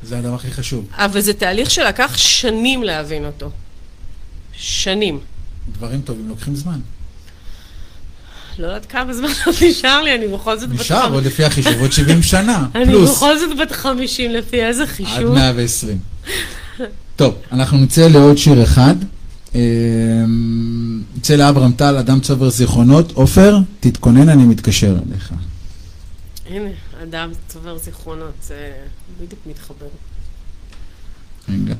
זה הדבר הכי חשוב. אבל זה תהליך שלקח שנים להבין אותו. שנים. דברים טובים לוקחים זמן. לא יודעת כמה זמן עוד נשאר לי, אני בכל זאת בת נשאר, עוד לפי החישוב, עוד 70 שנה. אני פלוס. בכל זאת בת 50 לפי איזה עד חישוב. 120. טוב, אנחנו נצא לעוד שיר אחד. אמ, נצא לאברהם טל, אדם צובר זיכרונות. עופר, תתכונן, אני מתקשר אליך. הנה, אדם צובר זיכרונות, זה בדיוק מתחבר. רגע.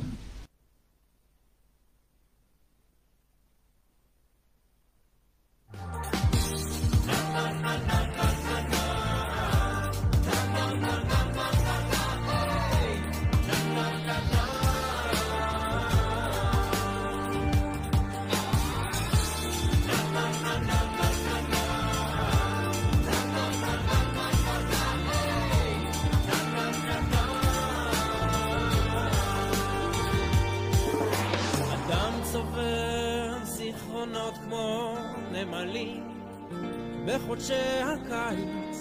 בחודשי הקיץ.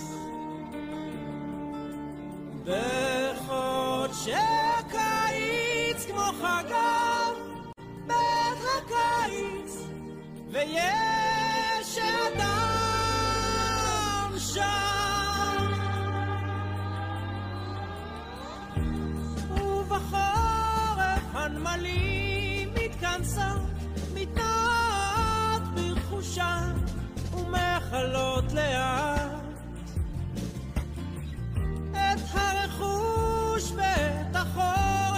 בחודשי הקיץ כמו חגר בית הקיץ ויש אדם שם. ובחורף הנמלים מתכנסות, מתנעות ברכושן ומכלות לאט. את הרכוש ואת החורף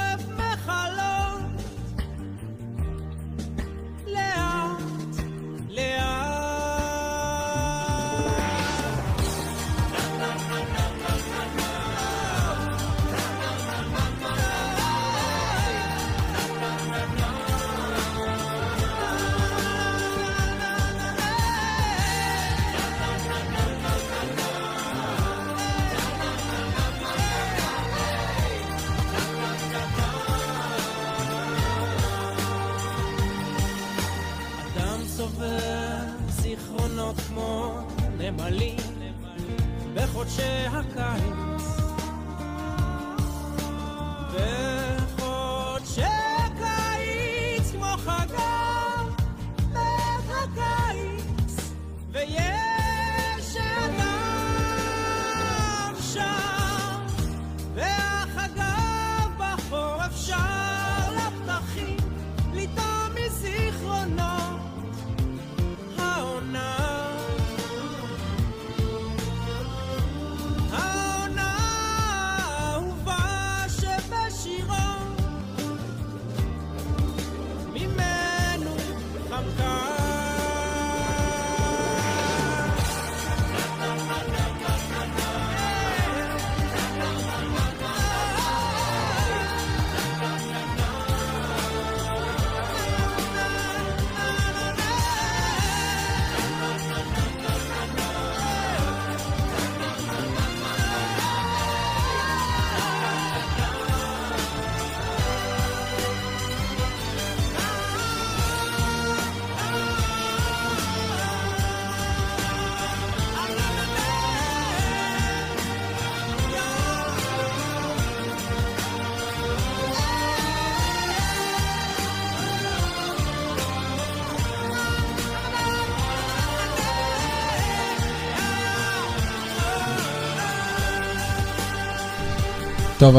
טוב,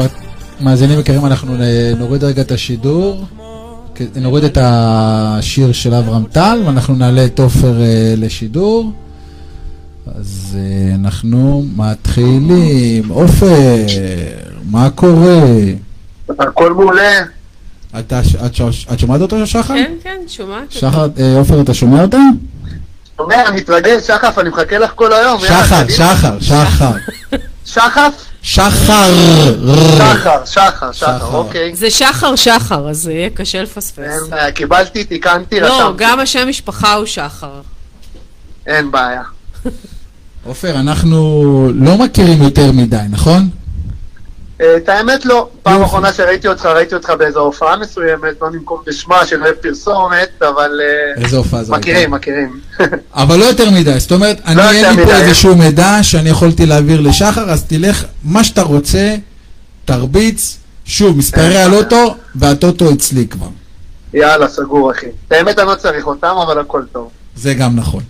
מאזינים יקרים, אנחנו נוריד רגע את השידור, נוריד את השיר של אברהם טל, ואנחנו נעלה את עופר אה, לשידור. אז אה, אנחנו מתחילים. עופר, מה קורה? הכל מעולה. אתה, את, ש- את שומעת אותו, שחר? כן, כן, שומעת. שחר, אה, עופר, אתה שומע אותה? אני מתרגש, שחף, אני מחכה לך כל היום. יאללה, שחר. שחר, שחר. שחף? שחר. שחר, שחר, שחר. שחר, אוקיי. זה שחר שחר, אז זה יהיה קשה לפספס. קיבלתי, תיקנתי, לא, רשמתי. גם השם משפחה הוא שחר. אין בעיה. עופר, אנחנו לא מכירים יותר מדי, נכון? אה, את האמת לא. פעם. אחרונה שראיתי אותך, ראיתי אותך באיזו הופעה מסוימת, לא ננקוב בשמה של אוהב פרסומת, אבל אה, איזה הופעה זו הייתה? מכירים, מכירים. אבל לא יותר מדי, זאת אומרת, אני יותר אין לי פה. איזשהו מידע שאני יכולתי להעביר לשחר, אז תלך, מה שאתה רוצה, תרביץ, שוב, מספרי בעיה. הלוטו, והטוטו אצלי כבר. יאללה, סגור, אחי. האמת אני לא צריך אותם, אבל הכל טוב. זה גם נכון.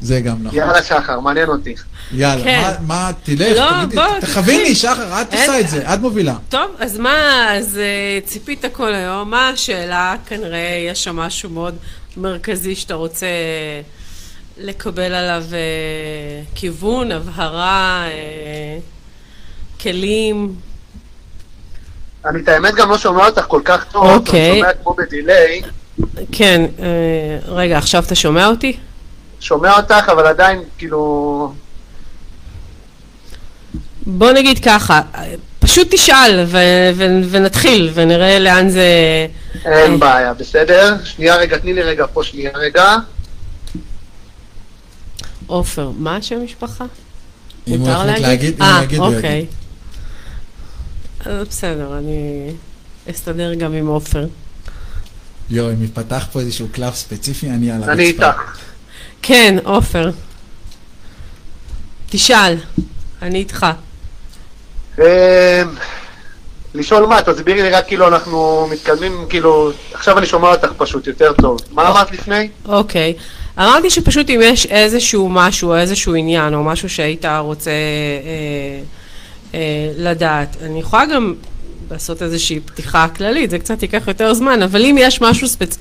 זה גם נכון. יאללה, שחר, מעניין אותי. יאללה, כן. מה- מה, תלך, לא, תגידי, בוא, תכוויני. שחר, את אין- עושה את זה, את מובילה. טוב, אז מה, אז אה, ציפית כל היום, מה השאלה? כנראה יש שם משהו מאוד מרכזי שאתה רוצה לקבל עליו אה, כיוון, הבהרה, אה, כלים. אני את האמת גם לא שומע אותך כל כך טוב, אוקיי. אני שומע כמו בדיליי. כן, אה, רגע, עכשיו אתה שומע אותי? שומע אותך, אבל עדיין, כאילו... בוא נגיד ככה, אה, פשוט תשאל ו- ו- ונתחיל ונראה לאן זה... אה. אין בעיה, בסדר? שנייה רגע, תני לי רגע פה, שנייה רגע. עופר, מה השם משפחה? אם הוא מותר יחליט להגיד, אה, אוקיי. אז בסדר, אני אסתדר גם עם עופר. יואו, אם יפתח פה איזשהו קלף ספציפי, אני על הרצפה. אני איתך. כן, עופר. תשאל, אני איתך. אמ, לשאול מה, תסבירי לי רק כאילו אנחנו מתקדמים, כאילו, עכשיו אני שומע אותך פשוט יותר טוב. מה אמרת לפני? אוקיי. אמרתי שפשוט אם יש איזשהו משהו, איזשהו עניין, או משהו שהיית רוצה אה, אה, לדעת, אני יכולה גם לעשות איזושהי פתיחה כללית, זה קצת ייקח יותר זמן, אבל אם יש משהו ספצ...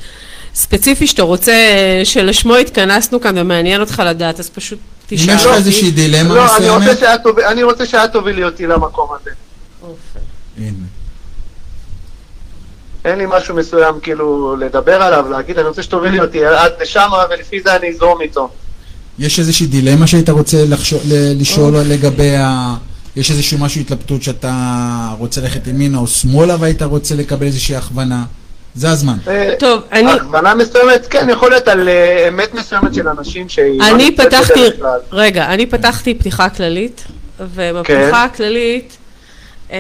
ספציפי שאתה רוצה, אה, שלשמו התכנסנו כאן ומעניין אותך לדעת, אז פשוט אם תשאל. יש לך איזושהי דילמה לא, אני רוצה מסוימת, שאת תוביל- אני רוצה שאת תובילי אותי למקום הזה. הנה. אין לי משהו מסוים כאילו לדבר עליו, להגיד, אני רוצה שתובילי אותי עד לשם, ולפי זה אני אזרום איתו. יש איזושהי דילמה שהיית רוצה לחשוב, ל- לשאול לגבי ה... יש איזשהו משהו התלבטות שאתה רוצה ללכת ימינה או שמאלה והיית רוצה לקבל איזושהי הכוונה? זה הזמן. אה, טוב, אני... הכוונה מסוימת, כן, יכול להיות על אה, אמת מסוימת של אנשים שהיא... אני פתחתי. רגע, אני פתחתי פתיחה כללית, ובפתיחה כן. הכללית, אמ,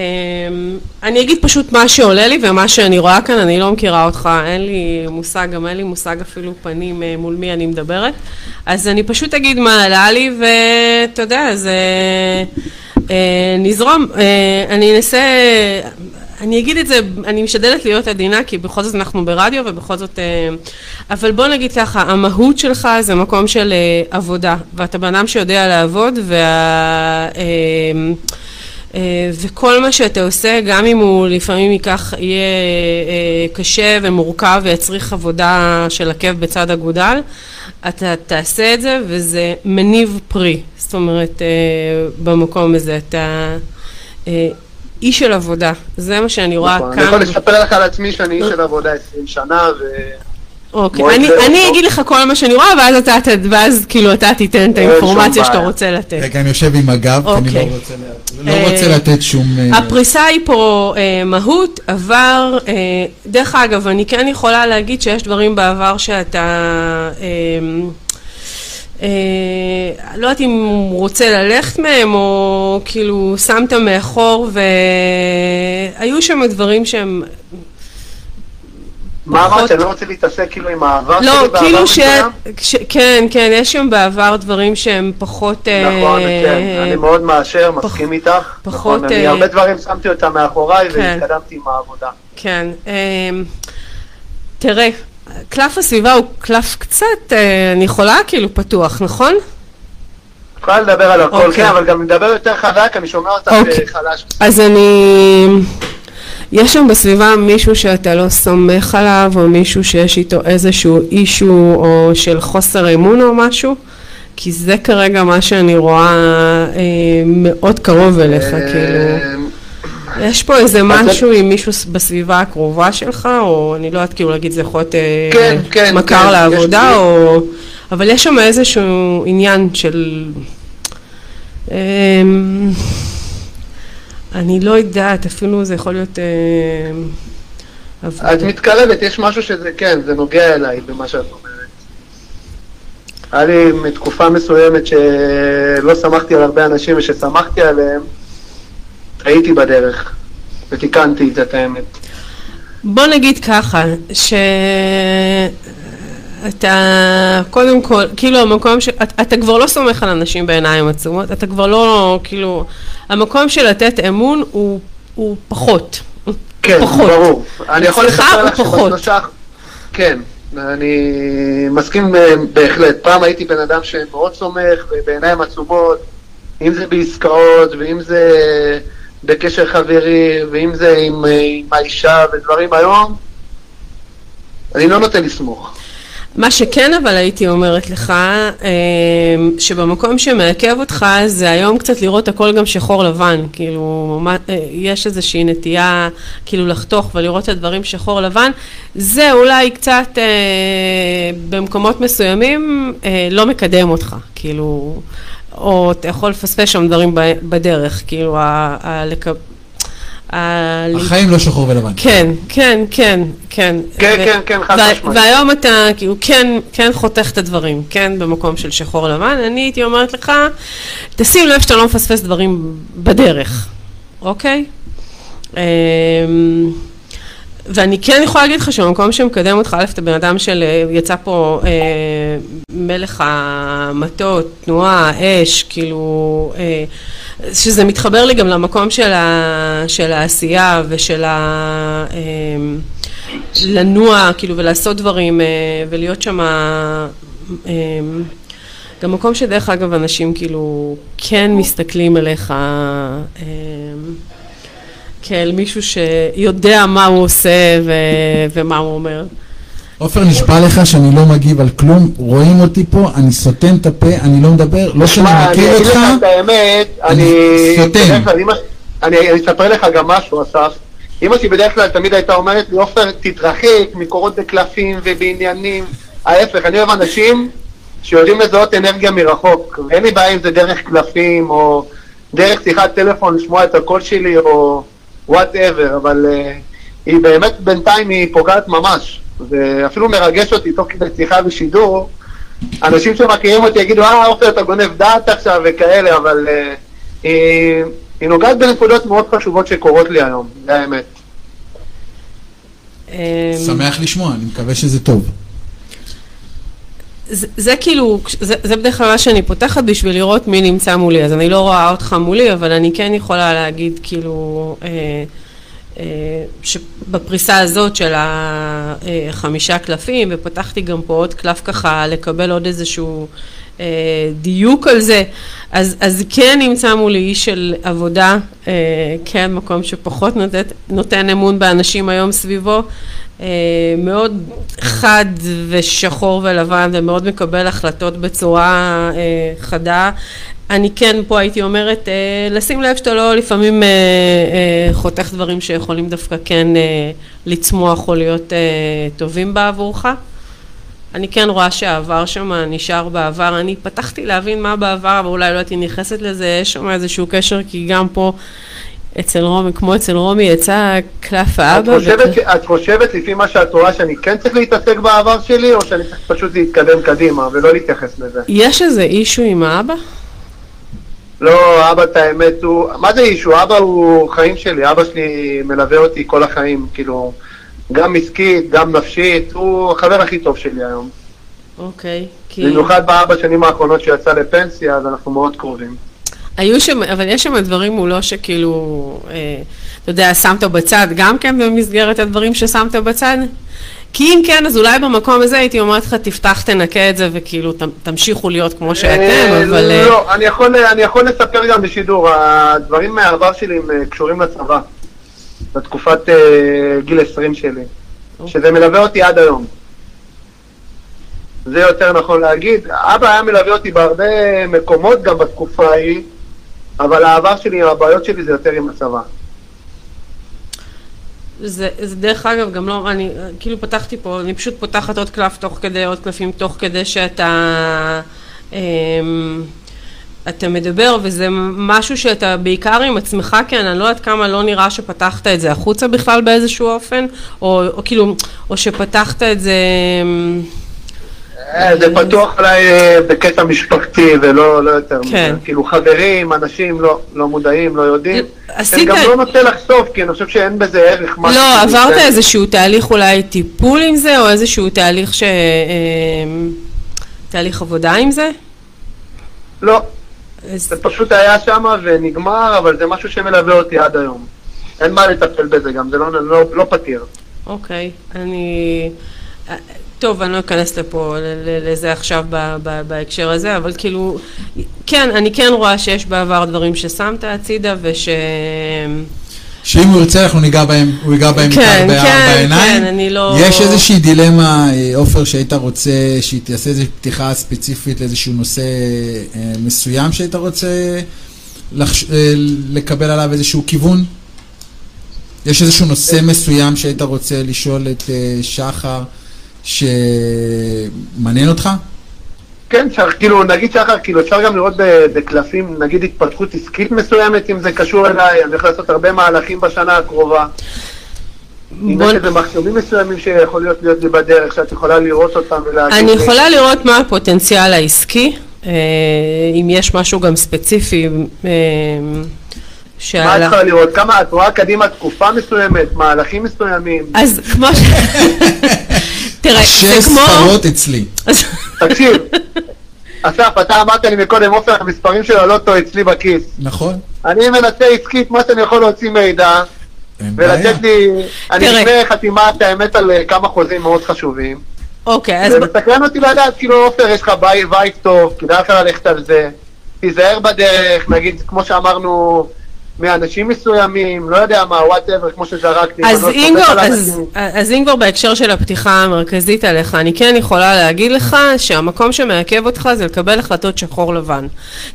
אני אגיד פשוט מה שעולה לי ומה שאני רואה כאן, אני לא מכירה אותך, אין לי מושג, גם אין לי מושג אפילו פנים אה, מול מי אני מדברת, אז אני פשוט אגיד מה עלה לי, ואתה יודע, זה... נזרום, אני אנסה, אני אגיד את זה, אני משתדלת להיות עדינה, כי בכל זאת אנחנו ברדיו, ובכל זאת... אה, אבל בוא נגיד ככה, המהות שלך זה מקום של אה, עבודה, ואתה בן אדם שיודע לעבוד, וה... אה, וכל מה שאתה עושה, גם אם הוא לפעמים ייקח, יהיה קשה ומורכב ויצריך עבודה של עקב בצד אגודל, אתה תעשה את זה וזה מניב פרי. זאת אומרת, במקום הזה אתה איש של עבודה. זה מה שאני רואה נכון, כאן. אני יכול לספר לך על עצמי שאני איש של עבודה 20 שנה, ו... אוקיי, אני, אני. אגיד לך כל מה שאני רואה, ואז אתה, ואז כאילו אתה תיתן את האינפורמציה שאתה. רוצה לתת. רגע, אני יושב עם הגב, כי אני לא אוקיי. רוצה לא אה, רוצה לתת שום... אה, הפריסה היא פה אה, מהות, עבר, אה, דרך אגב, אני כן יכולה להגיד שיש דברים בעבר שאתה, לא יודעת אם הוא רוצה ללכת מהם, או כאילו שמת מאחור, והיו שם דברים שהם, מה אמרת, שאני לא רוצה להתעסק כאילו עם העבר שלי לא, בעבר כאילו ש... כן, כן, יש שם בעבר דברים שהם פחות... אה, נכון, כן, אני מאוד מאשר, מסכים איתך. פחות, נכון, אני אה, הרבה דברים שמתי אותם מאחוריי כן. והתקדמתי עם העבודה. כן. אמ, תראה, קלף הסביבה הוא קלף קצת, אה, אני יכולה כאילו פתוח, נכון? יכולה לדבר על הכל, אוקיי. כן, אבל גם לדבר יותר חזק, אני שומע אותך אוקיי. אה, חלש. אז אני... יש שם בסביבה מישהו שאתה לא סומך עליו, או מישהו שיש איתו איזשהו אישו, או של חוסר אמון או משהו? כי זה כרגע מה שאני רואה אה, מאוד קרוב אליך, כאילו. יש פה איזה משהו עם מישהו בסביבה הקרובה שלך, או אני לא יודעת כאילו להגיד זה יכול להיות אה, כן, כן, מכר כן, לעבודה, יש לי- או... אבל יש שם איזשהו עניין של... אמ, אני לא יודעת, אפילו זה יכול להיות... אמ. את מתקרבת, יש משהו שזה, כן, זה נוגע אליי במה שאת אומרת. היה לי מתקופה מסוימת שלא שמחתי על הרבה אנשים, וששמחתי עליהם, הייתי בדרך, ותיקנתי את זה, את האמת. בוא נגיד ככה, שאתה קודם כל, כאילו המקום ש... אתה, אתה כבר לא סומך על אנשים בעיניים עצומות, אתה כבר לא, כאילו, המקום של לתת אמון הוא, הוא פחות. כן, פחות. ברור. אני יכול לספר לך. שבשלושה... כן, אני מסכים אה, בהחלט. פעם הייתי בן אדם שמאוד סומך, ובעיניים עצומות, אם זה בעסקאות, ואם זה בקשר חברי, ואם זה עם, אה, עם האישה ודברים היום, אני לא נוטה לסמוך. מה שכן אבל הייתי אומרת לך, אמ, שבמקום שמעכב אותך זה היום קצת לראות הכל גם שחור לבן, כאילו אה, יש איזושהי נטייה כאילו לחתוך ולראות את הדברים שחור לבן, זה אולי קצת אה, במקומות מסוימים אה, לא מקדם אותך, כאילו, או אתה יכול לפספס שם דברים בדרך, כאילו, ה- ה- לק- ה- החיים לא שחור ולבן. כן, כן, כן, כן. כן, כן, כן, חד משמעית. והיום אתה כאילו כן, כן חותך את הדברים, כן במקום של שחור לבן, אני הייתי אומרת לך, תשים לב שאתה לא מפספס דברים בדרך, אוקיי? ואני כן יכולה להגיד לך שבמקום שמקדם אותך, א', אתה בן אדם של, אה, יצא פה אה, מלך המטות, תנועה, אש, כאילו, אה, שזה מתחבר לי גם למקום של, ה, של העשייה ושל ה... אה, לנוע, כאילו, ולעשות דברים, אה, ולהיות שם... אה, גם מקום שדרך אגב אנשים כאילו כן מסתכלים אליך אה, כאל מישהו שיודע מה הוא עושה ו- ומה הוא אומר. עופר, נשבע לך שאני לא מגיב על כלום, רואים אותי פה, אני סותם את הפה, אני לא מדבר, לא שאני אני מכיר אגיד אותך, לך את האמת, אני אני... סותם. אני אספר לך גם משהו, אסף. אמא שלי בדרך כלל תמיד הייתה אומרת לי, עופר, תתרחק מקורות בקלפים ובעניינים. ההפך, אני אוהב אנשים שיודעים לזהות אנרגיה מרחוק. ואין לי בעיה אם זה דרך קלפים, או דרך שיחת טלפון לשמוע את הקול שלי, או וואטאבר, אבל uh, היא באמת בינתיים היא פוגעת ממש. ואפילו מרגש אותי תוך כדי שיחה בשידור. אנשים שמכירים אותי יגידו, אה, עופר, אתה גונב דעת עכשיו וכאלה, אבל uh, היא, היא נוגעת בנקודות מאוד חשובות שקורות לי היום, זה האמת. אה, שמח לשמוע, אני מקווה שזה טוב. זה, זה כאילו, זה, זה בדרך כלל מה שאני פותחת בשביל לראות מי נמצא מולי, אז אני לא רואה אותך מולי, אבל אני כן יכולה להגיד כאילו, אה, אה, שבפריסה הזאת של החמישה קלפים, ופתחתי גם פה עוד קלף ככה לקבל עוד איזשהו אה, דיוק על זה, אז, אז כן נמצא מולי איש של עבודה, אה, כן מקום שפחות נותן, נותן אמון באנשים היום סביבו, אה, מאוד חד ושחור ולבן ומאוד מקבל החלטות בצורה אה, חדה. אני כן פה הייתי אומרת, אה, לשים לב שאתה לא לפעמים אה, אה, חותך דברים שיכולים דווקא כן אה, לצמוח או להיות אה, טובים בעבורך. אני כן רואה שהעבר שם נשאר בעבר, אני פתחתי להבין מה בעבר, אבל אולי לא הייתי נכנסת לזה, יש שם איזשהו קשר, כי גם פה אצל רומי, כמו אצל רומי, יצא קלף את האבא. חושבת, ש- את חושבת לפי מה שאת רואה שאני כן צריך להתעסק בעבר שלי, או שאני צריך פשוט להתקדם קדימה ולא להתייחס לזה? יש איזה אישו עם האבא? לא, אבא, את האמת, הוא... מה זה אישו? אבא הוא חיים שלי, אבא שלי מלווה אותי כל החיים, כאילו, גם עסקית, גם נפשית, הוא החבר הכי טוב שלי היום. אוקיי, כי... במיוחד בארבע שנים האחרונות שיצא לפנסיה, אז אנחנו מאוד קרובים. היו שם, אבל יש שם דברים מולו שכאילו, אה, אתה יודע, שמת בצד, גם כן במסגרת הדברים ששמת בצד? כי אם כן, אז אולי במקום הזה הייתי אומרת לך, תפתח, תנקה את זה, וכאילו, ת- תמשיכו להיות כמו שאתם, אה, אבל... אה, לא, אני יכול, אני יכול לספר גם בשידור, הדברים מהעבר שלי הם אה, קשורים לצבא, בתקופת אה, גיל 20 שלי, שזה מלווה אותי עד היום. זה יותר נכון להגיד. אבא היה מלווה אותי בהרבה מקומות גם בתקופה ההיא, אבל העבר שלי, הבעיות שלי זה יותר עם הצבא. זה, זה דרך אגב גם לא, אני כאילו פתחתי פה, אני פשוט פותחת עוד קלף תוך כדי, עוד קלפים תוך כדי שאתה אמ, אתה מדבר וזה משהו שאתה בעיקר עם עצמך כן, אני לא יודעת כמה לא נראה שפתחת את זה החוצה בכלל באיזשהו אופן, או, או כאילו, או שפתחת את זה אמ, זה פתוח אולי אה, בקטע משפחתי ולא לא יותר כן. כאילו חברים, אנשים לא, לא מודעים, לא יודעים. עשית- אני גם לא נוטה לחשוף, כי אני חושב שאין בזה ערך. משהו לא, עברת אתן. איזשהו תהליך אולי טיפול עם זה, או איזשהו תהליך ש... אמ, תהליך עבודה עם זה? לא, אז- זה פשוט היה שם ונגמר, אבל זה משהו שמלווה אותי עד היום. אין מה לטפל בזה גם, זה לא, לא, לא פתיר. אוקיי, אני... טוב, אני לא אכנס לפה לזה עכשיו ב- ב- בהקשר הזה, אבל כאילו, כן, אני כן רואה שיש בעבר דברים ששמת הצידה וש... שאם הוא ירצה אנחנו ניגע בהם, הוא ייגע בהם כן, איתך בארבע כן, עיניים. כן, אני לא- יש איזושהי דילמה, אה, עופר, שהיית רוצה שהיא תעשה איזושהי פתיחה ספציפית לאיזשהו נושא אה, מסוים שהיית רוצה לחש... אה, לקבל עליו איזשהו כיוון? יש איזשהו נושא מסוים שהיית רוצה לשאול את שחר שמעניין אותך? כן, שחר, כאילו, נגיד שחר, כאילו, אפשר גם לראות ב- בקלפים, נגיד התפתחות עסקית מסוימת, אם זה קשור אליי, אני הולך לעשות הרבה מהלכים בשנה הקרובה. אם יש איזה מחשבים מסוימים שיכול להיות להיות לי בדרך, שאת יכולה לראות אותם ולהגיד אני. יכולה לראות מה הפוטנציאל העסקי, אה, אם יש משהו גם ספציפי אה, מה את שעלה. יכולה לראות? כמה את רואה קדימה תקופה מסוימת, מהלכים מסוימים? אז כמו ש... תראה, שש זה כמו... ספרות אצלי. תקשיב, אסף, אתה אמרת לי מקודם, עופר, המספרים של הלוטו אצלי בכיס. נכון? אני מנסה עסקית מה שאני יכול להוציא מידע. ולתת לי... אני. לפני חתימת האמת על אה, כמה חוזים מאוד חשובים. אוקיי, אז... זה ב- מסקרן אותי לדעת, כאילו, עופר, יש לך בית טוב, כדאי לך ללכת על זה. תיזהר בדרך, נגיד, כמו שאמרנו, מאנשים מסוימים, לא יודע מה, וואטאבר, כמו שזרקתי. אז לא אם כבר, על אז. אז אם כבר בהקשר של הפתיחה המרכזית עליך, אני כן יכולה להגיד לך שהמקום שמעכב אותך זה לקבל החלטות שחור לבן.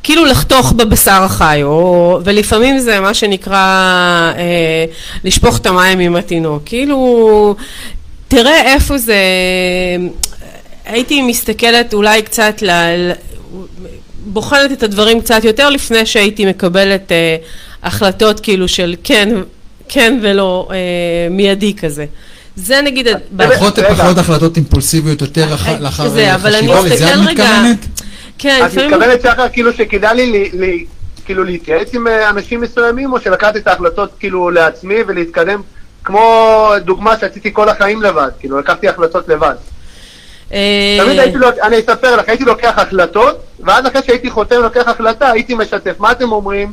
כאילו לחתוך בבשר החי, או, ולפעמים זה מה שנקרא אה, לשפוך את המים עם התינוק. כאילו, תראה איפה זה... הייתי מסתכלת אולי קצת. ל- בוחנת את הדברים קצת יותר לפני שהייתי מקבלת אה, החלטות כאילו של כן, כן ולא אה, מיידי כזה. זה נגיד... פחות. פחות החלטות אימפולסיביות, יותר אח- לאחר זה, אבל אני חשיבה, לזה את רגע- מתכוונת? כן, את לפעמים... מתכוונת שחר כאילו שכדאי לי כאילו להתייעץ עם אה, אנשים מסוימים, או שלקחתי את ההחלטות כאילו לעצמי ולהתקדם, כמו דוגמה שעשיתי כל החיים לבד, כאילו לקחתי החלטות לבד. אה, תמיד הייתי, אני אספר לך, הייתי לוקח החלטות, ואז אחרי שהייתי חותם לוקח החלטה, הייתי משתף. מה אתם אומרים?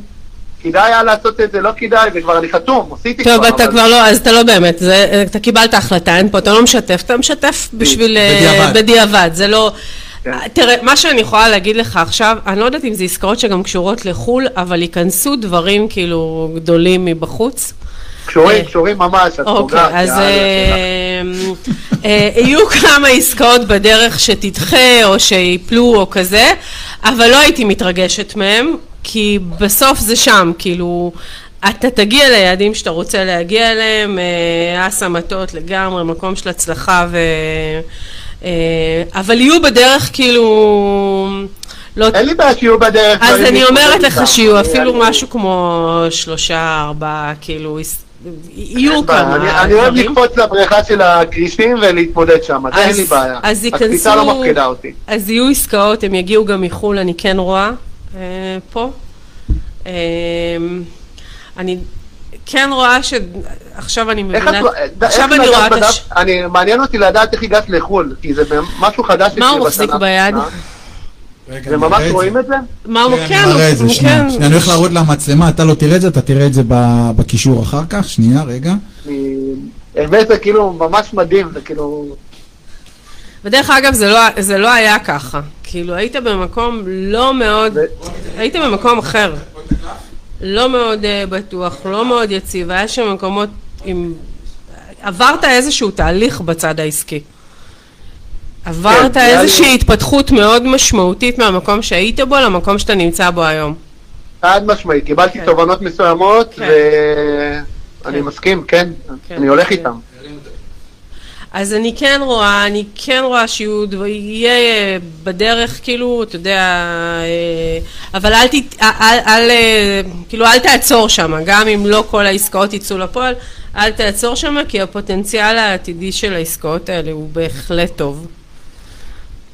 כדאי היה לעשות את זה, לא כדאי, וכבר אני חתום, עשיתי טוב, כבר. אתה אבל- כבר לא, אז אתה לא באמת, זה, אתה קיבלת החלטה, אין פה, אתה לא משתף, אתה משתף בשביל... אה, בדיעבד. בדיעבד, זה לא... כן. תראה, מה שאני יכולה להגיד לך עכשיו, אני לא יודעת אם זה עסקאות שגם קשורות לחו"ל, אבל ייכנסו דברים כאילו גדולים מבחוץ. קשורים, אה, קשורים ממש, את אוקיי, פוגעת, אז יאללה, אה, אה, יהיו כמה עסקאות בדרך שתדחה או שיפלו או כזה, אבל לא הייתי מתרגשת מהם, כי בסוף זה שם, כאילו, אתה תגיע ליעדים שאתה רוצה להגיע אליהם, אה, אס המטות לגמרי, מקום של הצלחה ו... אה, אבל יהיו בדרך כאילו... לא... אין לי בעיה שיהיו בדרך. אז דברים אני אומרת לך. שיהיו אפילו משהו כמו שלושה, ארבעה, כאילו, יהיו כמה אני- אני אוהב דברים. לקפוץ לבריכה של הכרישים ולהתמודד שם, זה אין אז- לי בעיה. אז הקפיצה ייכנסו- לא מפחידה אותי. אז יהיו עסקאות, הם יגיעו גם מחו"ל, אני כן רואה אה, פה. אה, אני כן רואה ש... עכשיו אני איך מבינה... את- עכשיו אני נגעת רואה את הש... אני, מעניין אותי לדעת איך הגעת לחו"ל, כי זה משהו חדש מה הוא מחזיק ביד? נראה את רואים את זה? מה הוא... כן, כן, זה, הוא- שנייה. כן. שנייה, אני הולך להראות למצלמה, אתה לא תראה את זה, אתה תראה את זה ב- בקישור אחר כך, שנייה, רגע. אני- באמת זה כאילו ממש מדהים, זה כאילו... ודרך אגב, זה לא, זה לא היה ככה. כאילו, היית במקום לא מאוד, היית במקום אחר. לא מאוד uh, בטוח, לא מאוד יציב, היה שם מקומות עם... עברת איזשהו תהליך בצד העסקי. עברת כן, איזושהי לי- התפתחות מאוד משמעותית מהמקום שהיית בו למקום שאתה נמצא בו היום. חד משמעית, קיבלתי כן. תובנות מסוימות, כן. ואני כן. מסכים, כן, כן. אני הולך כן. איתם. אז אני כן רואה, אני כן רואה שיהיו, דבר- יהיה אה, בדרך, כאילו, אתה יודע, אה, אבל אל, תת, אל, אל, אה, כאילו, אל תעצור שם, גם אם לא כל העסקאות יצאו לפועל, אל תעצור שם, כי הפוטנציאל העתידי של העסקאות האלה הוא בהחלט טוב.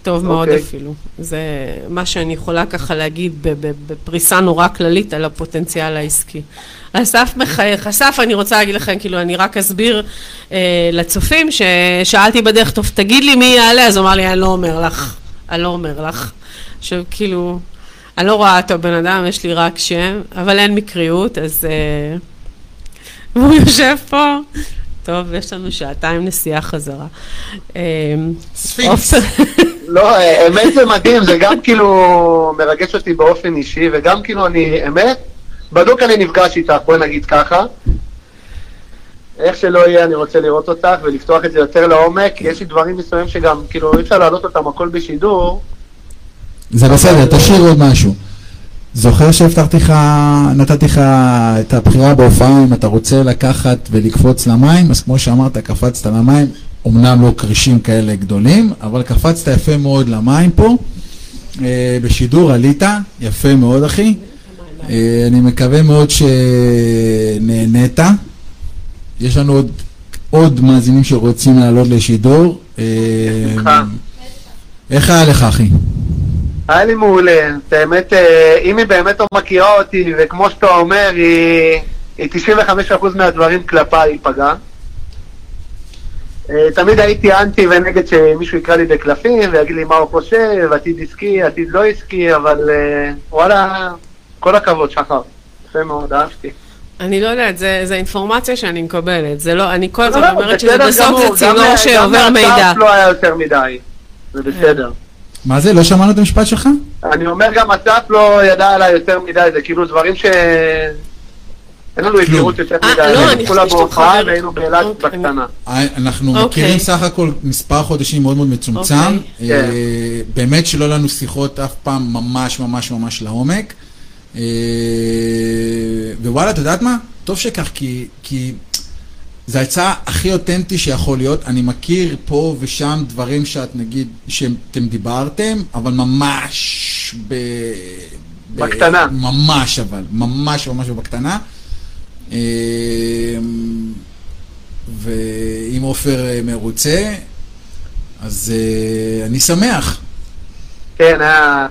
טוב מאוד אוקיי. אפילו. זה מה שאני יכולה ככה להגיד בפריסה נורא כללית על הפוטנציאל העסקי. אסף מחייך. אסף, אני רוצה להגיד לכם, כאילו, אני רק אסביר אה, לצופים, ששאלתי בדרך, טוב, תגיד לי מי יעלה, אז הוא אמר לי, אני לא אומר לך. אני לא אומר לך. עכשיו, כאילו, אני לא רואה אותו בן אדם, יש לי רק שם, אבל אין מקריות, אז... אה, והוא יושב פה. טוב, יש לנו שעתיים נסיעה חזרה. אה. עופר- לא, האמת זה מדהים, זה גם כאילו מרגש אותי באופן אישי, וגם כאילו אני, אמת, בדוק אני נפגש איתך, בואי נגיד ככה. איך שלא יהיה, אני רוצה לראות אותך ולפתוח את זה יותר לעומק, יש לי דברים מסוימים שגם, כאילו, אי אפשר להעלות אותם הכל בשידור. זה בסדר, תשאיר עוד משהו. זוכר שהבטחתי לך, נתתי לך את הבחירה בהופעה אם אתה רוצה לקחת ולקפוץ למים, אז כמו שאמרת, קפצת למים, אמנם לא כרישים כאלה גדולים, אבל קפצת יפה מאוד למים פה. אה, בשידור עלית, יפה מאוד אחי. אה, אני מקווה מאוד שנהנית. יש לנו עוד, עוד מאזינים שרוצים לעלות לשידור. אה, בשמחה. איך היה לך אחי? היה לי מעולה, את האמת, אה, אם היא באמת לא מכירה אותי, וכמו שאתה אומר, היא, היא 95% מהדברים כלפיי היא פגעה. אה, תמיד הייתי אנטי ונגד שמישהו יקרא לי בקלפים ויגיד לי מה הוא חושב, עתיד עסקי, עתיד לא עסקי, אבל אה, וואלה, כל הכבוד, שחר. יפה מאוד, אהבתי. אני לא יודעת, זה, זה אינפורמציה שאני מקבלת, זה לא, אני כל הזמן לא, אומרת שזה בסדר בסוף גמור, זה גם צינור שעובר גם מידע. מהצף לא היה יותר מדי, זה בסדר. מה זה? לא שמענו את המשפט שלך? אני אומר גם אסף לא ידע עליי יותר מדי, זה כאילו דברים ש... אין לנו היכרות יותר אה, מדי, היינו כולה בהופעה מחבר- והיינו באילת אוקיי, בקטנה. אנחנו אוקיי. מכירים סך הכל מספר חודשים מאוד מאוד מצומצם. אוקיי. אה, כן. באמת שלא לנו שיחות אף פעם ממש ממש ממש לעומק. אה, ווואלה, את יודעת מה? טוב שכך, כי, כי זה ההצעה הכי אותנטי שיכול להיות. אני מכיר פה ושם דברים שאת נגיד, שאתם דיברתם, אבל ממש ב... ב- בקטנה. ממש אבל, ממש ממש בקטנה. אה, ואם עופר אה, מרוצה, אז אני שמח. כן, היה...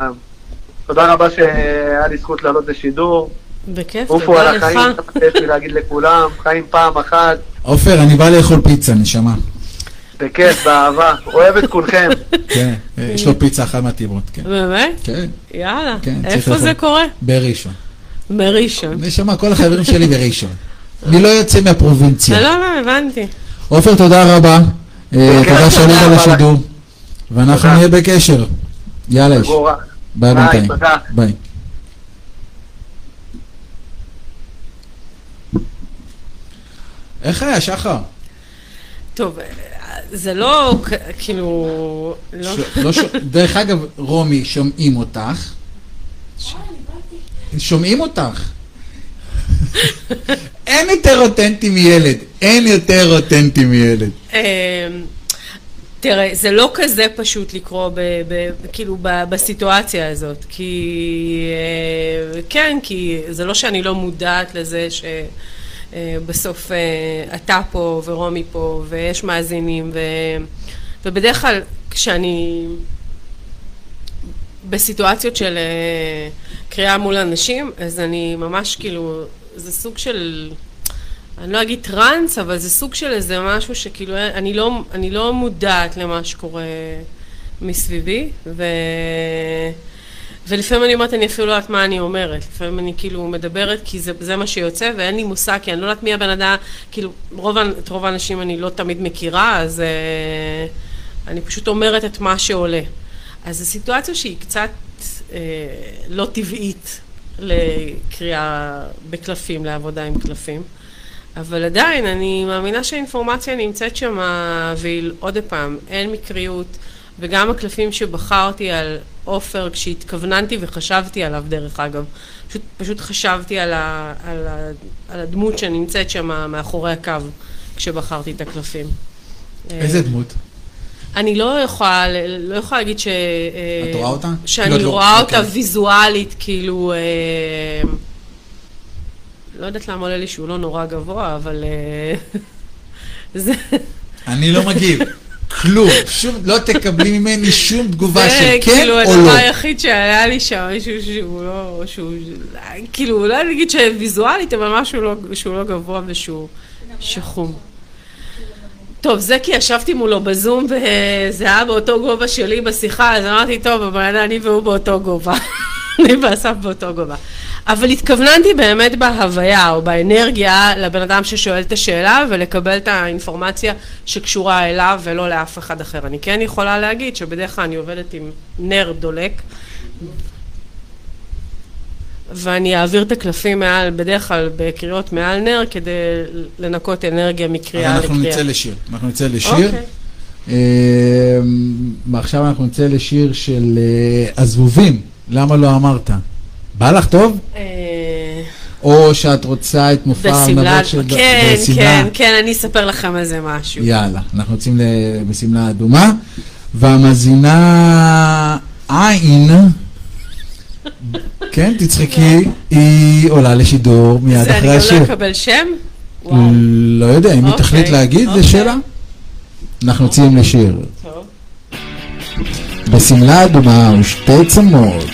תודה רבה שהיה לי זכות לעלות לשידור. בכיף, עופו על תודה לך. החיים, יש לי להגיד לכולם, חיים פעם אחת, עופר, אני בא לאכול פיצה, נשמה. בכיף, באהבה, אוהב את כולכם. כן, יש לו פיצה אחת מהטבעות, כן. באמת? כן, יאללה. כן, איפה. זה קורה? בראשון. מראשון. נשמה, כל החברים שלי בראשון. אני לא יוצא מהפרובינציה. לא, לא, הבנתי. עופר, תודה רבה. אה, תודה שעלית לשידור. ואנחנו. נהיה בקשר. יאללה. ביי ביי, בינתיים. תודה. ביי. איך היה, שחר? טוב, זה לא כאילו... לא... ש- לא ש- דרך אגב, רומי, שומעים אותך. שומעים אותך. אין יותר אותנטי מילד. אין יותר אותנטי מילד. תראה, זה לא כזה פשוט לקרוא ב, ב, כאילו ב, בסיטואציה הזאת, כי אה, כן, כי זה לא שאני לא מודעת לזה שבסוף אתה פה ורומי פה ויש מאזינים ו, ובדרך כלל כשאני בסיטואציות של אה, קריאה מול אנשים, אז אני ממש כאילו, זה סוג של... אני לא אגיד טראנס, אבל זה סוג של איזה משהו שכאילו, אני לא, אני לא מודעת למה שקורה מסביבי, ו... ולפעמים אני אומרת, אני אפילו לא יודעת מה אני אומרת. לפעמים אני כאילו מדברת כי זה, זה מה שיוצא, ואין לי מושג, כי אני לא יודעת מי הבן אדם, כאילו, רוב, את רוב האנשים אני לא תמיד מכירה, אז אה, אני פשוט אומרת את מה שעולה. אז זו סיטואציה שהיא קצת אה, לא טבעית לקריאה בקלפים, לעבודה עם קלפים. אבל עדיין, אני מאמינה שהאינפורמציה נמצאת שם, והיא עוד פעם, אין מקריות, וגם הקלפים שבחרתי על עופר, כשהתכווננתי וחשבתי עליו, דרך אגב, פשוט, פשוט חשבתי על, ה, על, ה, על הדמות שנמצאת שם מאחורי הקו, כשבחרתי את הקלפים. איזה דמות? אני לא יכולה, לא יכולה להגיד ש... את רואה אותה? שאני לא, לא, רואה אותה אוקיי. ויזואלית, כאילו... לא יודעת למה עולה לי שהוא לא נורא גבוה, אבל... אה, זה... אני לא מגיב. כלום. שום, לא תקבלי ממני שום תגובה זה של כן כאילו או הדבר לא. היחיד שהיה לי שם, מישהו שהוא לא... שהוא... כאילו, לא נגיד שוויזואלית, אבל משהו לא, שהוא לא גבוה ושהוא שחום. טוב, זה כי ישבתי מולו בזום וזה היה באותו גובה שלי בשיחה, אז אמרתי, טוב, אבל אני והוא באותו גובה. אני ואסף באותו גובה. אבל התכווננתי באמת בהוויה או באנרגיה לבן אדם ששואל את השאלה ולקבל את האינפורמציה שקשורה אליו ולא לאף אחד אחר. אני כן יכולה להגיד שבדרך כלל אני עובדת עם נר דולק ואני אעביר את הקלפים מעל, בדרך כלל בקריאות מעל נר כדי לנקות אנרגיה מקריאה אנחנו לקריאה. נצא לשיר. אנחנו נצא לשיר. אוקיי. אה, ועכשיו אנחנו נצא לשיר של אה, הזבובים. למה לא אמרת? בא לך טוב? אה, או שאת רוצה את מופע הארנבות של... כן, בשמלה? כן, כן, אני אספר לכם איזה משהו. יאללה, אנחנו יוצאים בשמלה אדומה, והמאזינה עין, כן, תצחקי, היא עולה לשידור מיד זה אני אחרי השיר. לא אקבל שם? לא יודע, אם היא אוקיי, תחליט להגיד, זה אוקיי. שאלה. אנחנו יוצאים לשיר. בשמלה אדומה ושתי צמות.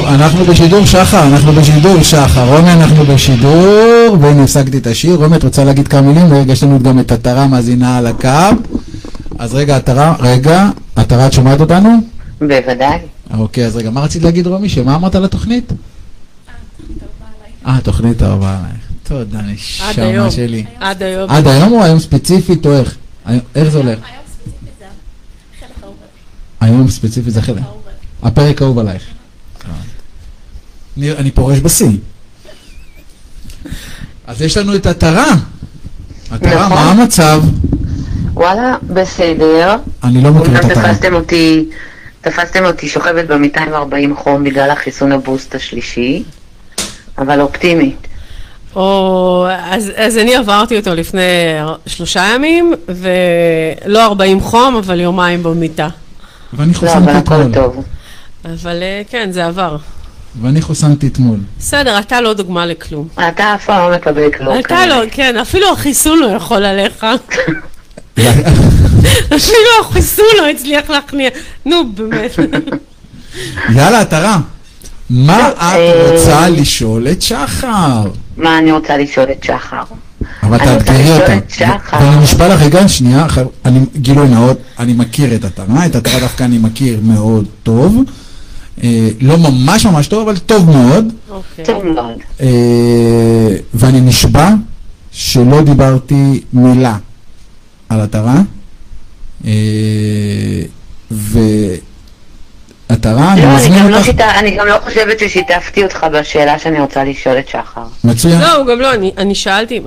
טוב, אנחנו בשידור שחר, אנחנו בשידור שחר. רומי, אנחנו בשידור, והנה הפסקתי את השיר. רומי, את רוצה להגיד כמה מילים? רגע, יש לנו גם את עטרה מאזינה על הקו. אז רגע, עטרה, רגע, עטרה, את שומעת אותנו? בוודאי. אוקיי, אז רגע, מה רצית להגיד, רומי? שמה אמרת על התוכנית? אה, תוכנית אהובה עלייך. תודה, עד נשמה. שלי. עד היום. עד היום או היום ספציפית או איך? איך זה הולך? היום ספציפית זה החלק האהוב עליי. היום ספציפית זה חלק. האהוב עליי. הפרק האהוב עלייך. אני, אני פורש בשיא. אז יש לנו את עטרה. עטרה, נכון. מה המצב? וואלה, בסדר. אני לא מכיר את עטרה. תפסתם אותי, תפסתם אותי שוכבת במיטה עם 40 חום בגלל החיסון הבוסט השלישי, אבל אופטימית. או, אז, אז אני עברתי אותו לפני שלושה ימים, ולא 40 חום, אבל יומיים במיטה. ואני לא, חוסנתי אבל הכל. טוב. אבל אה, כן, זה עבר. ואני חוסנתי אתמול. בסדר, אתה לא דוגמה לכלום. אתה אף פעם לא מקבל כלום. אתה. לא, כן, אפילו החיסון לא יכול עליך. אפילו החיסון לא הצליח להכניע. נו, באמת. יאללה, עטרה. מה את אה, רוצה לשאול את שחר? מה אני רוצה לשאול את שחר? אבל אני רוצה תאתגרי לשאול אותה. את שחר. ואני נשבע לך רגע, שנייה, אני גילוי נאות, אני מכיר את עטרה, את עטרה דווקא אני מכיר מאוד טוב. אה, לא ממש ממש טוב, אבל טוב מאוד. אוקיי. טוב מאוד. אה, ואני נשבע שלא דיברתי מילה על עטרה. אה, ועטרה, אני לא, מזמין לא אותך. אני גם לא חושבת ששיתפתי אותך בשאלה שאני רוצה לשאול את שחר. מצוין. לא, הוא גם לא, אני, אני שאלתי,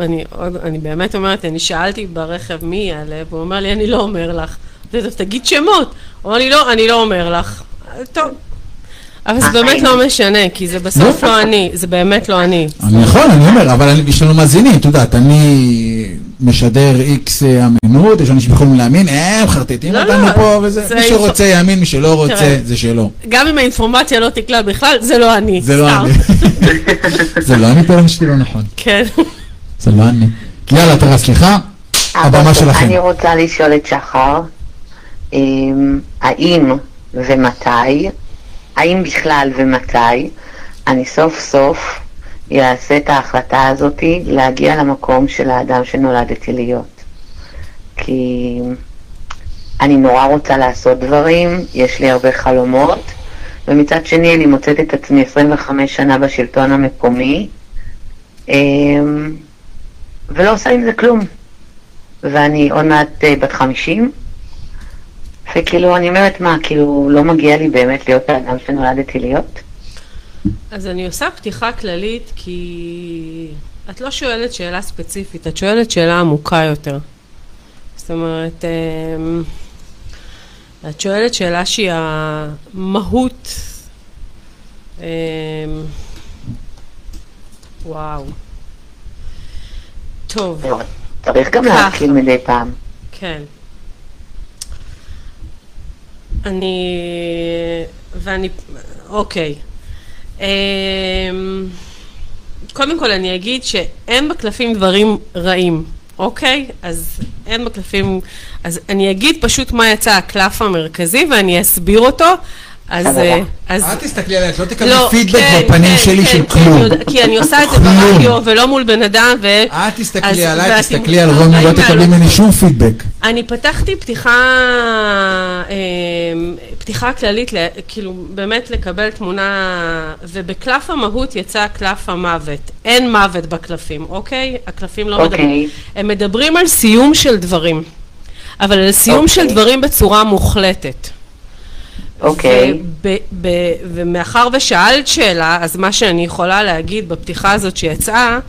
אני, באמת אומרת, אני שאלתי ברכב מי יעלה, והוא אומר לי, אני לא אומר לך. תגיד שמות. הוא אמר לי, לא, אני לא אומר לך. טוב. אבל זה באמת. לא משנה, כי זה בסוף לא אני, זה באמת לא אני. אני יכול, אני אומר, אבל אני- יש לנו מאזינים, את יודעת, אני משדר איקס אה, אמינות, יש אנשים שיכולים להאמין, הם מחרטטים לא, אותנו לא, פה, וזה, זה מי שרוצה יאמין, מי שלא רוצה. זה שלו. גם אם האינפורמציה לא תקלע בכלל, זה לא אני. זה לא. אני. זה לא אני פלא שלי לא נכון. כן. זה לא אני. יאללה, תראה, סליחה, הבמה שלכם. אני רוצה לשאול את שחר, אמ, האם ומתי, האם בכלל ומתי, אני סוף סוף אעשה את ההחלטה הזאתי להגיע למקום של האדם שנולדתי להיות. כי אני נורא רוצה לעשות דברים, יש לי הרבה חלומות, ומצד שני אני מוצאת את עצמי 25 שנה בשלטון המקומי, אמ, ולא עושה עם זה כלום. ואני עוד מעט אה, בת 50, וכאילו, אני אומרת, מה, כאילו, לא מגיע לי באמת להיות האדם שנולדתי להיות? אז אני עושה פתיחה כללית כי את לא שואלת שאלה ספציפית, את שואלת שאלה עמוקה יותר. זאת אומרת, אמ, את שואלת שאלה שהיא המהות. אמ, וואו. טוב, צריך גם. להתחיל מדי פעם. כן. אני... ואני... אוקיי. אמ, קודם כל אני אגיד שאין בקלפים דברים רעים, אוקיי? אז אין בקלפים... אז אני אגיד פשוט מה יצא הקלף המרכזי ואני אסביר אותו. אז... אה, אז... אל תסתכלי עליי, את לא תקבלי לא, פידבק כן, בפנים כן, שלי של כן, כלום. כי אני עושה את זה. ברדיו ולא מול בן אדם ו... אל אז- תסתכלי עליי, תסתכלי על רומי, לא הרעים תקבלי האלו. ממני שום פידבק. אני פתחתי פתיחה, אמ, פתיחה כללית, כאילו באמת לקבל תמונה, ובקלף המהות יצא קלף המוות. אין מוות בקלפים, אוקיי? הקלפים לא אוקיי. מדברים. הם מדברים על סיום של דברים, אבל על סיום אוקיי. של דברים בצורה מוחלטת. אוקיי. ב- ומאחר ושאלת שאלה, אז מה שאני יכולה להגיד בפתיחה הזאת שיצאה,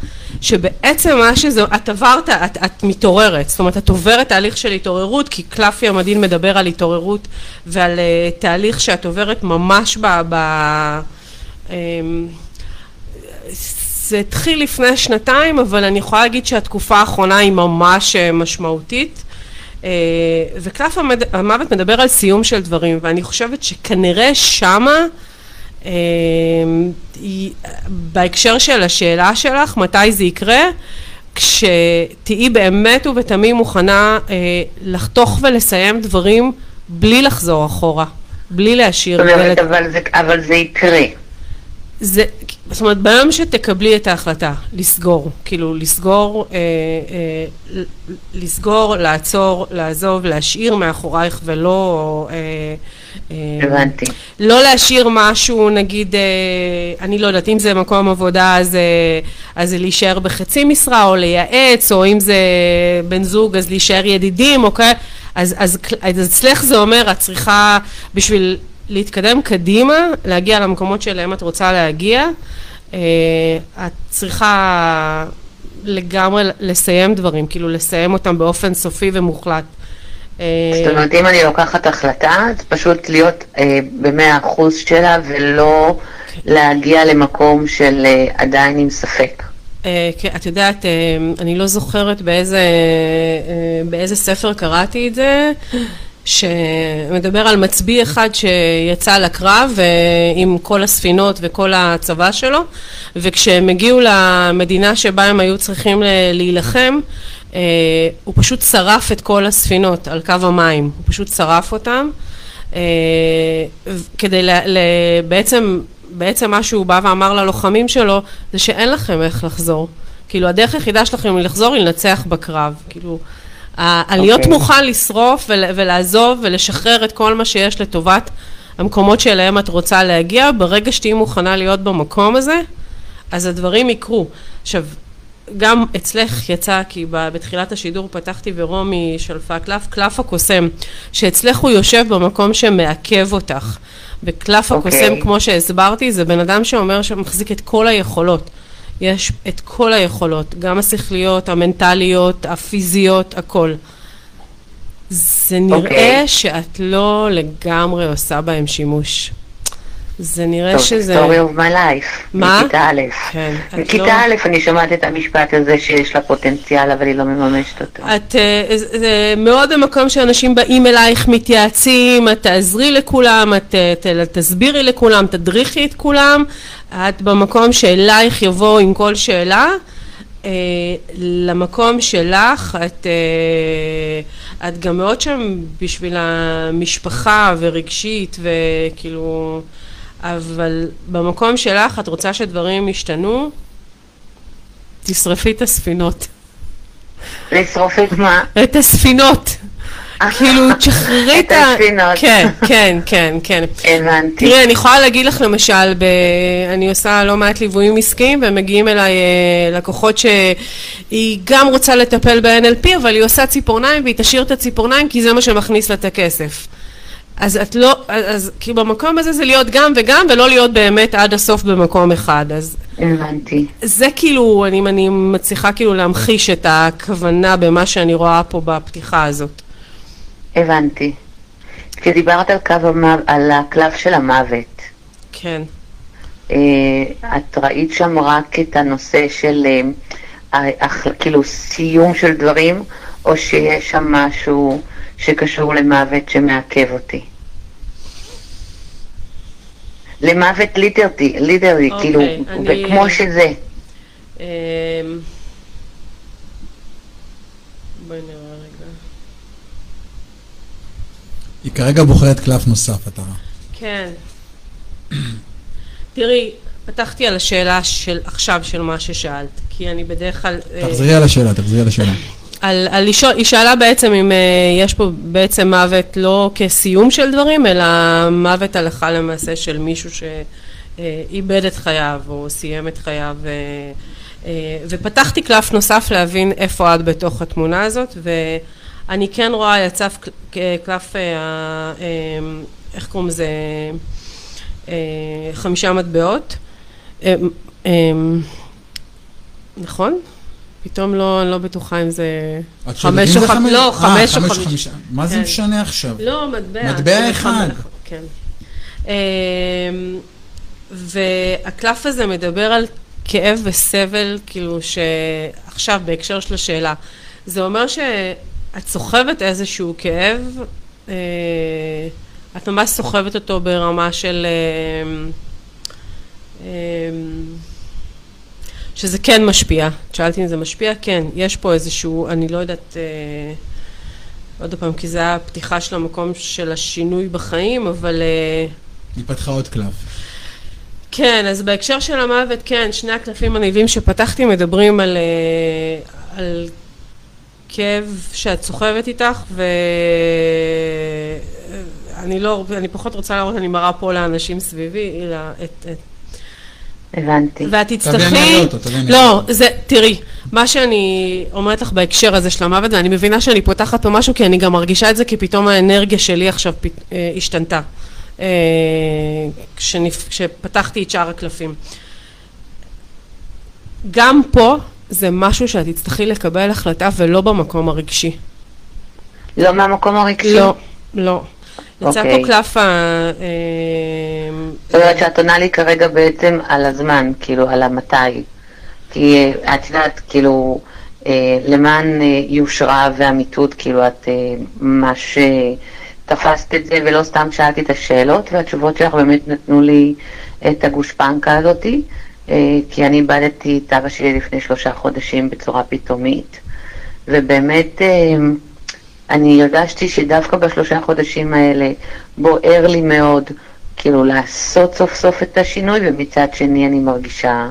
שבעצם מה שזה, את עברת, את, את מתעוררת, זאת אומרת את עוברת תהליך של התעוררות, כי קלפי המדהים מדבר על התעוררות ועל uh, תהליך שאת עוברת ממש ב... ב um, זה התחיל לפני שנתיים, אבל אני יכולה להגיד שהתקופה האחרונה היא ממש אה, משמעותית. אה, וקלף. המוות מדבר על סיום של דברים, ואני חושבת שכנראה שמה, אה, בהקשר של השאלה שלך, מתי זה יקרה, כשתהיי באמת ובתמים מוכנה אה, לחתוך ולסיים דברים בלי לחזור אחורה, בלי להשאיר זאת אומרת, דלת אבל זה- אבל זה יקרה. זה, זאת אומרת, ביום שתקבלי את ההחלטה לסגור, כאילו לסגור, אה, אה, לסגור, לעצור, לעזוב, להשאיר מאחורייך ולא... אה, אה, הבנתי. לא להשאיר משהו, נגיד, אה, אני לא יודעת, אם זה מקום עבודה, אז, אה, אז זה להישאר בחצי משרה, או לייעץ, או אם זה בן זוג, אז להישאר ידידים, אוקיי? אז, אז, אז אצלך זה אומר, את צריכה, בשביל להתקדם קדימה, להגיע למקומות שאליהם את רוצה להגיע, אה, את צריכה לגמרי לסיים דברים, כאילו לסיים אותם באופן סופי ומוחלט. אה, זאת אומרת, אם אני לוקחת החלטה, זה פשוט להיות אה, במאה אחוז שלה ולא להגיע למקום של אה, עדיין עם ספק. אה, כן, את יודעת, אה, אני לא זוכרת באיזה, אה, באיזה ספר קראתי את זה, שמדבר על מצביא אחד שיצא לקרב אה, עם כל הספינות וכל הצבא שלו, וכשהם הגיעו למדינה שבה הם היו צריכים להילחם, אה, הוא פשוט שרף את כל הספינות על קו המים, הוא פשוט שרף אותם, אה, כדי ל- ל- בעצם בעצם מה שהוא בא ואמר ללוחמים שלו, זה שאין לכם איך לחזור. כאילו, הדרך היחידה שלכם לחזור, היא לנצח בקרב. כאילו, להיות אוקיי. מוכן לשרוף ול- ולעזוב ולשחרר את כל מה שיש לטובת המקומות שאליהם את רוצה להגיע, ברגע שתהיי מוכנה להיות במקום הזה, אז הדברים יקרו. עכשיו, גם אצלך יצא, כי בתחילת השידור פתחתי ורומי שלפה קלף, קלף הקוסם, שאצלך הוא יושב במקום שמעכב אותך. וקלף אוקיי. הקוסם, כמו שהסברתי, זה בן אדם שאומר שמחזיק את כל היכולות. יש את כל היכולות, גם השכליות, המנטליות, הפיזיות, הכל. זה נראה אוקיי. שאת לא לגמרי עושה בהם שימוש. זה נראה טוב, שזה... story of my life. מה? מכיתה א'. כן, מכיתה לא- א' אני שומעת את המשפט הזה שיש לה פוטנציאל, אבל היא לא מממשת אותו. את אה, זה- זה מאוד במקום שאנשים באים אלייך, מתייעצים, את תעזרי לכולם, את אה, ת- תסבירי לכולם, תדריכי את כולם, את במקום שאלייך יבואו עם כל שאלה. אה, למקום שלך, את, אה, את גם מאוד שם בשביל המשפחה ורגשית וכאילו, אבל במקום שלך את רוצה שדברים ישתנו, תשרפי את הספינות. לשרוף את מה? את הספינות. כאילו, תשחררי את ה... כן, כן, כן, כן. הבנתי. תראי, אני יכולה להגיד לך למשל, ב... אני עושה לא מעט ליוויים עסקיים, ומגיעים אליי אה, לקוחות שהיא גם רוצה לטפל ב-NLP, אבל היא עושה ציפורניים, והיא תשאיר את הציפורניים, כי זה מה שמכניס לה את הכסף. אז את לא, אז, אז כאילו במקום הזה זה להיות גם וגם, ולא להיות באמת עד הסוף במקום אחד. אז הבנתי. זה כאילו, אני, אני מצליחה כאילו להמחיש את הכוונה במה שאני רואה פה בפתיחה הזאת. הבנתי. כשדיברת על קו המוות, על הקלף של המוות, כן. אה, את ראית שם רק את הנושא של אה, כאילו סיום של דברים, או שיש שם משהו שקשור למוות שמעכב אותי? למוות literally, literally, אוקיי, כאילו, אני- כמו שזה. אמ, בואי נראה רגע. היא כרגע בוחרת קלף נוסף, אתה רואה. כן. תראי, פתחתי על השאלה של עכשיו, של מה ששאלת, כי אני בדרך כלל... אה, תחזרי על השאלה, תחזרי על השאלה. על, על לשאול, היא שאלה בעצם אם אה, יש פה בעצם מוות לא כסיום של דברים, אלא מוות הלכה למעשה של מישהו שאיבד את חייו או סיים את חייו. אה, אה, ופתחתי קלף נוסף להבין איפה את בתוך התמונה הזאת, ואני כן רואה ק- קלף, אה, אה, איך קוראים לזה, אה, חמישה מטבעות. אה, נכון? פתאום לא, אני לא בטוחה אם זה אם חמש או חמש, לא, חמש או. חמישה. מה זה כן. משנה עכשיו? לא, מטבע. מטבע אחד. חמש, כן. אמ, והקלף הזה מדבר על כאב וסבל, כאילו שעכשיו בהקשר של השאלה, זה אומר שאת סוחבת איזשהו כאב, אה, את ממש סוחבת אותו ברמה של... אה, אה, שזה כן משפיע. את שאלתי אם זה משפיע? כן. יש פה איזשהו, אני לא יודעת, אה, עוד פעם, כי זה הפתיחה של המקום של השינוי בחיים, אבל אה, היא פתחה עוד קלף. כן, אז בהקשר של המוות, כן, שני הקלפים הניבים שפתחתי מדברים על, אה, על כאב שאת סוחבת איתך, ואני לא, אני פחות רוצה להראות, אני מראה פה לאנשים סביבי, אלא את, את הבנתי. ואת תביאי תצטרכי... אותו, תביאי לא, זה, תראי, מה שאני אומרת לך בהקשר הזה של המוות, ואני מבינה שאני פותחת פה משהו, כי אני גם מרגישה את זה, כי פתאום האנרגיה שלי עכשיו פת- אה, השתנתה. אה, כשנפ- כשפתחתי את שאר הקלפים. גם פה זה משהו שאת תצטרכי לקבל החלטה ולא במקום הרגשי. לא מהמקום הרגשי? לא, לא. יצא אוקיי. פה קלף ה... אה, זאת אומרת שאת עונה לי כרגע בעצם על הזמן, כאילו, על המתי. כי אה, את יודעת, כאילו, אה, למען יושרה ואמיתות, כאילו, את ממש תפסת את זה ולא סתם שאלתי את השאלות, והתשובות שלך באמת נתנו לי את הגושפנקה הזאתי, כי אני איבדתי את אבא שלי לפני שלושה חודשים בצורה פתאומית, ובאמת... אה, אני הרגשתי שדווקא בשלושה חודשים האלה בוער לי מאוד כאילו לעשות סוף סוף את השינוי, ומצד שני אני מרגישה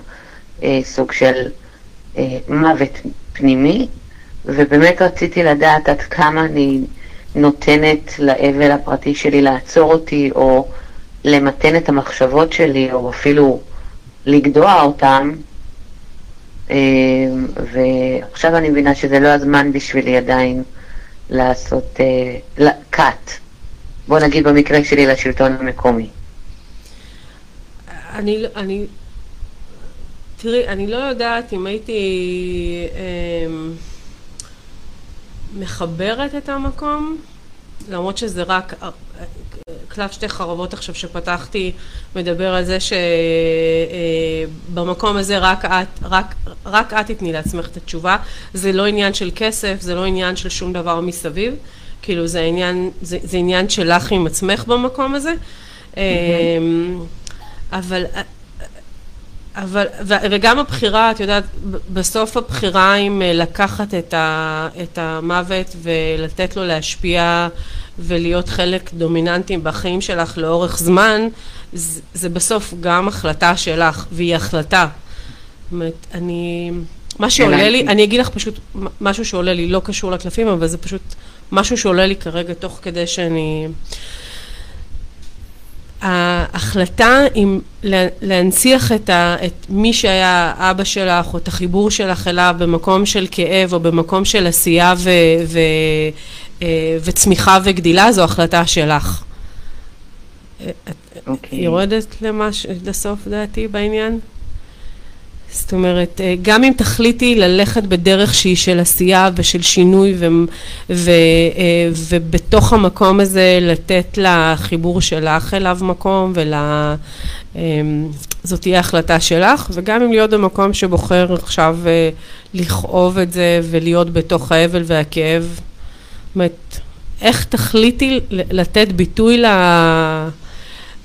אה, סוג של אה, מוות פנימי, ובאמת רציתי לדעת עד כמה אני נותנת לאבל הפרטי שלי לעצור אותי, או למתן את המחשבות שלי, או אפילו לגדוע אותם. אה, ועכשיו אני מבינה שזה לא הזמן בשבילי עדיין לעשות אה, cut. בוא נגיד במקרה שלי לשלטון המקומי. אני, אני, תראי, אני לא יודעת אם הייתי אמ, מחברת את המקום, למרות שזה רק, קלף שתי חרבות עכשיו שפתחתי מדבר על זה שבמקום הזה רק את, רק, רק את תתני לעצמך את התשובה, זה לא עניין של כסף, זה לא עניין של שום דבר מסביב, כאילו זה עניין, זה, זה עניין שלך עם עצמך במקום הזה. אמ, אבל, אבל, ו- וגם הבחירה, את יודעת, בסוף הבחירה אם אה, לקחת את, ה, את המוות ולתת לו להשפיע ולהיות חלק דומיננטי בחיים שלך לאורך זמן, זה, זה בסוף גם החלטה שלך, והיא החלטה. זאת אומרת, אני... מה שעולה לי, אני אגיד לך פשוט משהו שעולה לי, לא קשור לקלפים, אבל זה פשוט משהו שעולה לי כרגע תוך כדי שאני... ההחלטה אם לה- להנציח את, ה, את מי שהיה אבא שלך או את החיבור שלך אליו במקום של כאב או במקום של עשייה ו, ו, וצמיחה וגדילה זו החלטה שלך. אה, את אוקיי. יורדת למש, לסוף דעתי בעניין? זאת אומרת, אה, גם אם תחליטי ללכת בדרך שהיא של עשייה ושל שינוי ו, ו, אה, ובתוך המקום הזה לתת לחיבור שלך אליו מקום ול... אה, זאת תהיה החלטה שלך, וגם אם להיות במקום שבוחר עכשיו אה, לכאוב את זה ולהיות בתוך האבל והכאב. אומרת, איך תחליטי ל- לתת ביטוי ל-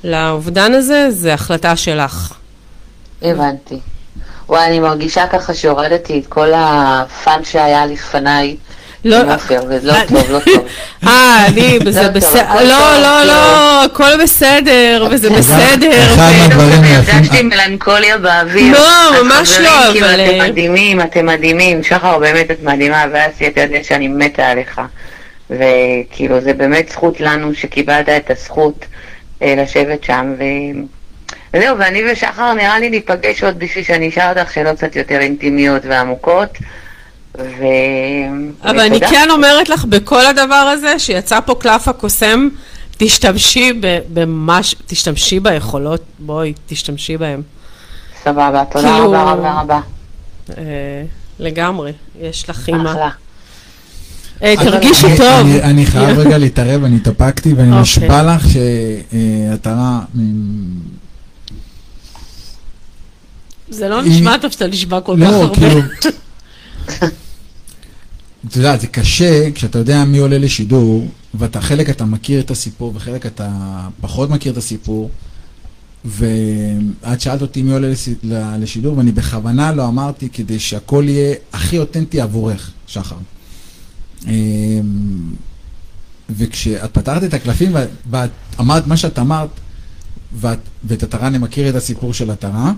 לאובדן הזה, זה החלטה שלך. הבנתי. וואי, אני מרגישה ככה שהורדתי את כל הפאן שהיה לפניי. לא, לא טוב, לא טוב. אה, אני, זה לא בסדר, לא, לא. לא, הכל בסדר, וזה בסדר. אחד מהדברים היפים, הרגשתי מלנכוליה באוויר. לא, ממש לא, אבל, אתם אה, מדהימים, אתם מדהימים. שחר, באמת את מדהימה, ואסי, אתה יודע שאני מתה עליך. וכאילו, זה באמת זכות לנו שקיבלת את הזכות אה, לשבת שם, ו... וזהו, ואני ושחר נראה לי ניפגש עוד בשביל שאני אשאל אותך שאלות קצת יותר אינטימיות ועמוקות. ו... אבל אני ותודה. כן אומרת לך, בכל הדבר הזה, שיצא פה קלף הקוסם, תשתמשי במש... תשתמשי ביכולות, בואי, תשתמשי בהם. סבבה, תודה כאילו- רבה רבה רבה. אה, לגמרי, יש לך אימא. אחלה. אה, תרגישי טוב. אני- חייב רגע להתערב, אני התאפקתי ואני אוקיי. נשבע לך הרע... זה לא נשמע טוב שאתה נשבע כל כך לא, הרבה. כאילו... אתה יודע, זה קשה כשאתה יודע מי עולה לשידור, ואתה חלק אתה מכיר את הסיפור וחלק אתה פחות מכיר את הסיפור, ואת שאלת אותי מי עולה לשידור, ואני בכוונה לא אמרתי כדי שהכל יהיה הכי אותנטי עבורך, שחר. אמ, וכשאת פתחת את הקלפים ואת- אמרת מה שאת אמרת, ואת, ואת עטרה, אני מכיר את הסיפור של עטרה.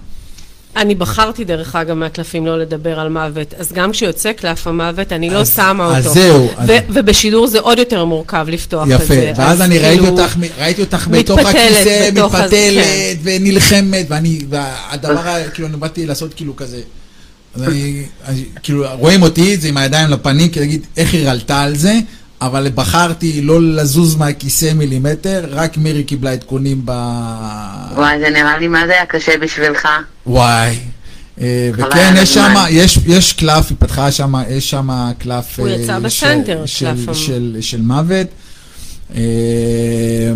אני בחרתי דרך אגב מהקלפים לא לדבר על מוות, אז גם כשיוצא קלף המוות אני לא אז- שמה אותו. אז זהו, אז- ובשידור זה עוד יותר מורכב לפתוח את יפה, זה. ואז אז אני ראיתי כאילו- אותך, ראיתי אותך בתוך הכיסא, הזה, מתפתלת כן. ונלחמת, ואני, והדבר, כאילו, אני באתי לעשות כאילו כזה. אז אני, אני- כאילו, רואים אותי, זה עם הידיים לפנים, כי להגיד, איך היא רלתה על זה, אבל בחרתי לא לזוז מהכיסא מילימטר, רק מירי קיבלה עדכונים ב... וואי, זה נראה לי מה זה היה קשה בשבילך. וואי. אה, וכן, יש שם. יש, יש קלף, היא פתחה שם, יש שם קלף... הוא אה, יצא של- בסנטר, של, קלף המ- של, של מוות. אה,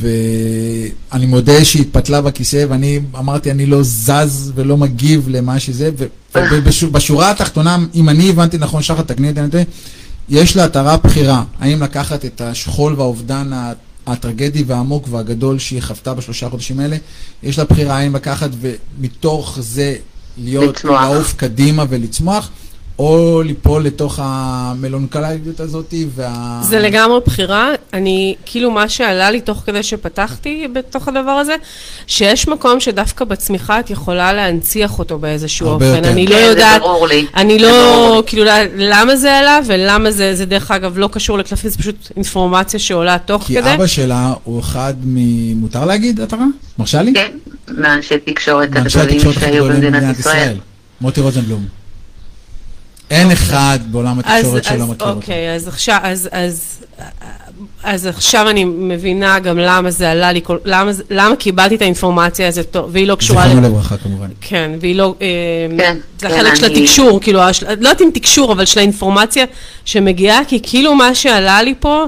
ואני מודה שהיא התפתלה בכיסא, ואני אמרתי, אני לא זז ולא מגיב למה שזה, ובשורה התחתונה, אם אני הבנתי נכון, שחר, תקני אותי, אני טועה, יש לה עטרה בחירה, האם לקחת את השכול והאובדן הטרגדי והעמוק והגדול שהיא חוותה בשלושה חודשים האלה, יש לה בחירה האם לקחת ומתוך זה להיות, לצמוח. לעוף קדימה ולצמוח, או ליפול לתוך המלונקליות הזאת וה... זה לגמרי בחירה, אני, כאילו מה שעלה לי תוך כדי שפתחתי בתוך הדבר הזה, שיש מקום שדווקא בצמיחה את יכולה להנציח אותו באיזשהו אופן. יותר. אני כן, לא זה יודעת, ברור לי. אני זה לא, לי. כאילו, למה זה עלה ולמה זה, זה דרך אגב לא קשור לקלפים, זה פשוט אינפורמציה שעולה תוך כי כדי. אבא שלה הוא אחד מ... מותר להגיד, עטרה? מרשה לי? כן, מאנשי תקשורת הגדולים שהיו במדינת ישראל. מוטי רוזנבלום. אין אחד בעולם התקשורת שלא מכיר אותו. אוקיי, אז עכשיו, אז, אז, אז עכשיו אני מבינה גם למה זה עלה לי, כל- למה, למה קיבלתי את האינפורמציה הזאת, והיא לא קשורה, זיכרונו ל- לברכה כמובן. כן, והיא לא, אה, כן, זה כן, החלק של אני- התקשור, כאילו, לא יודעת אם תקשור, אבל של האינפורמציה שמגיעה, כי כאילו מה שעלה לי פה,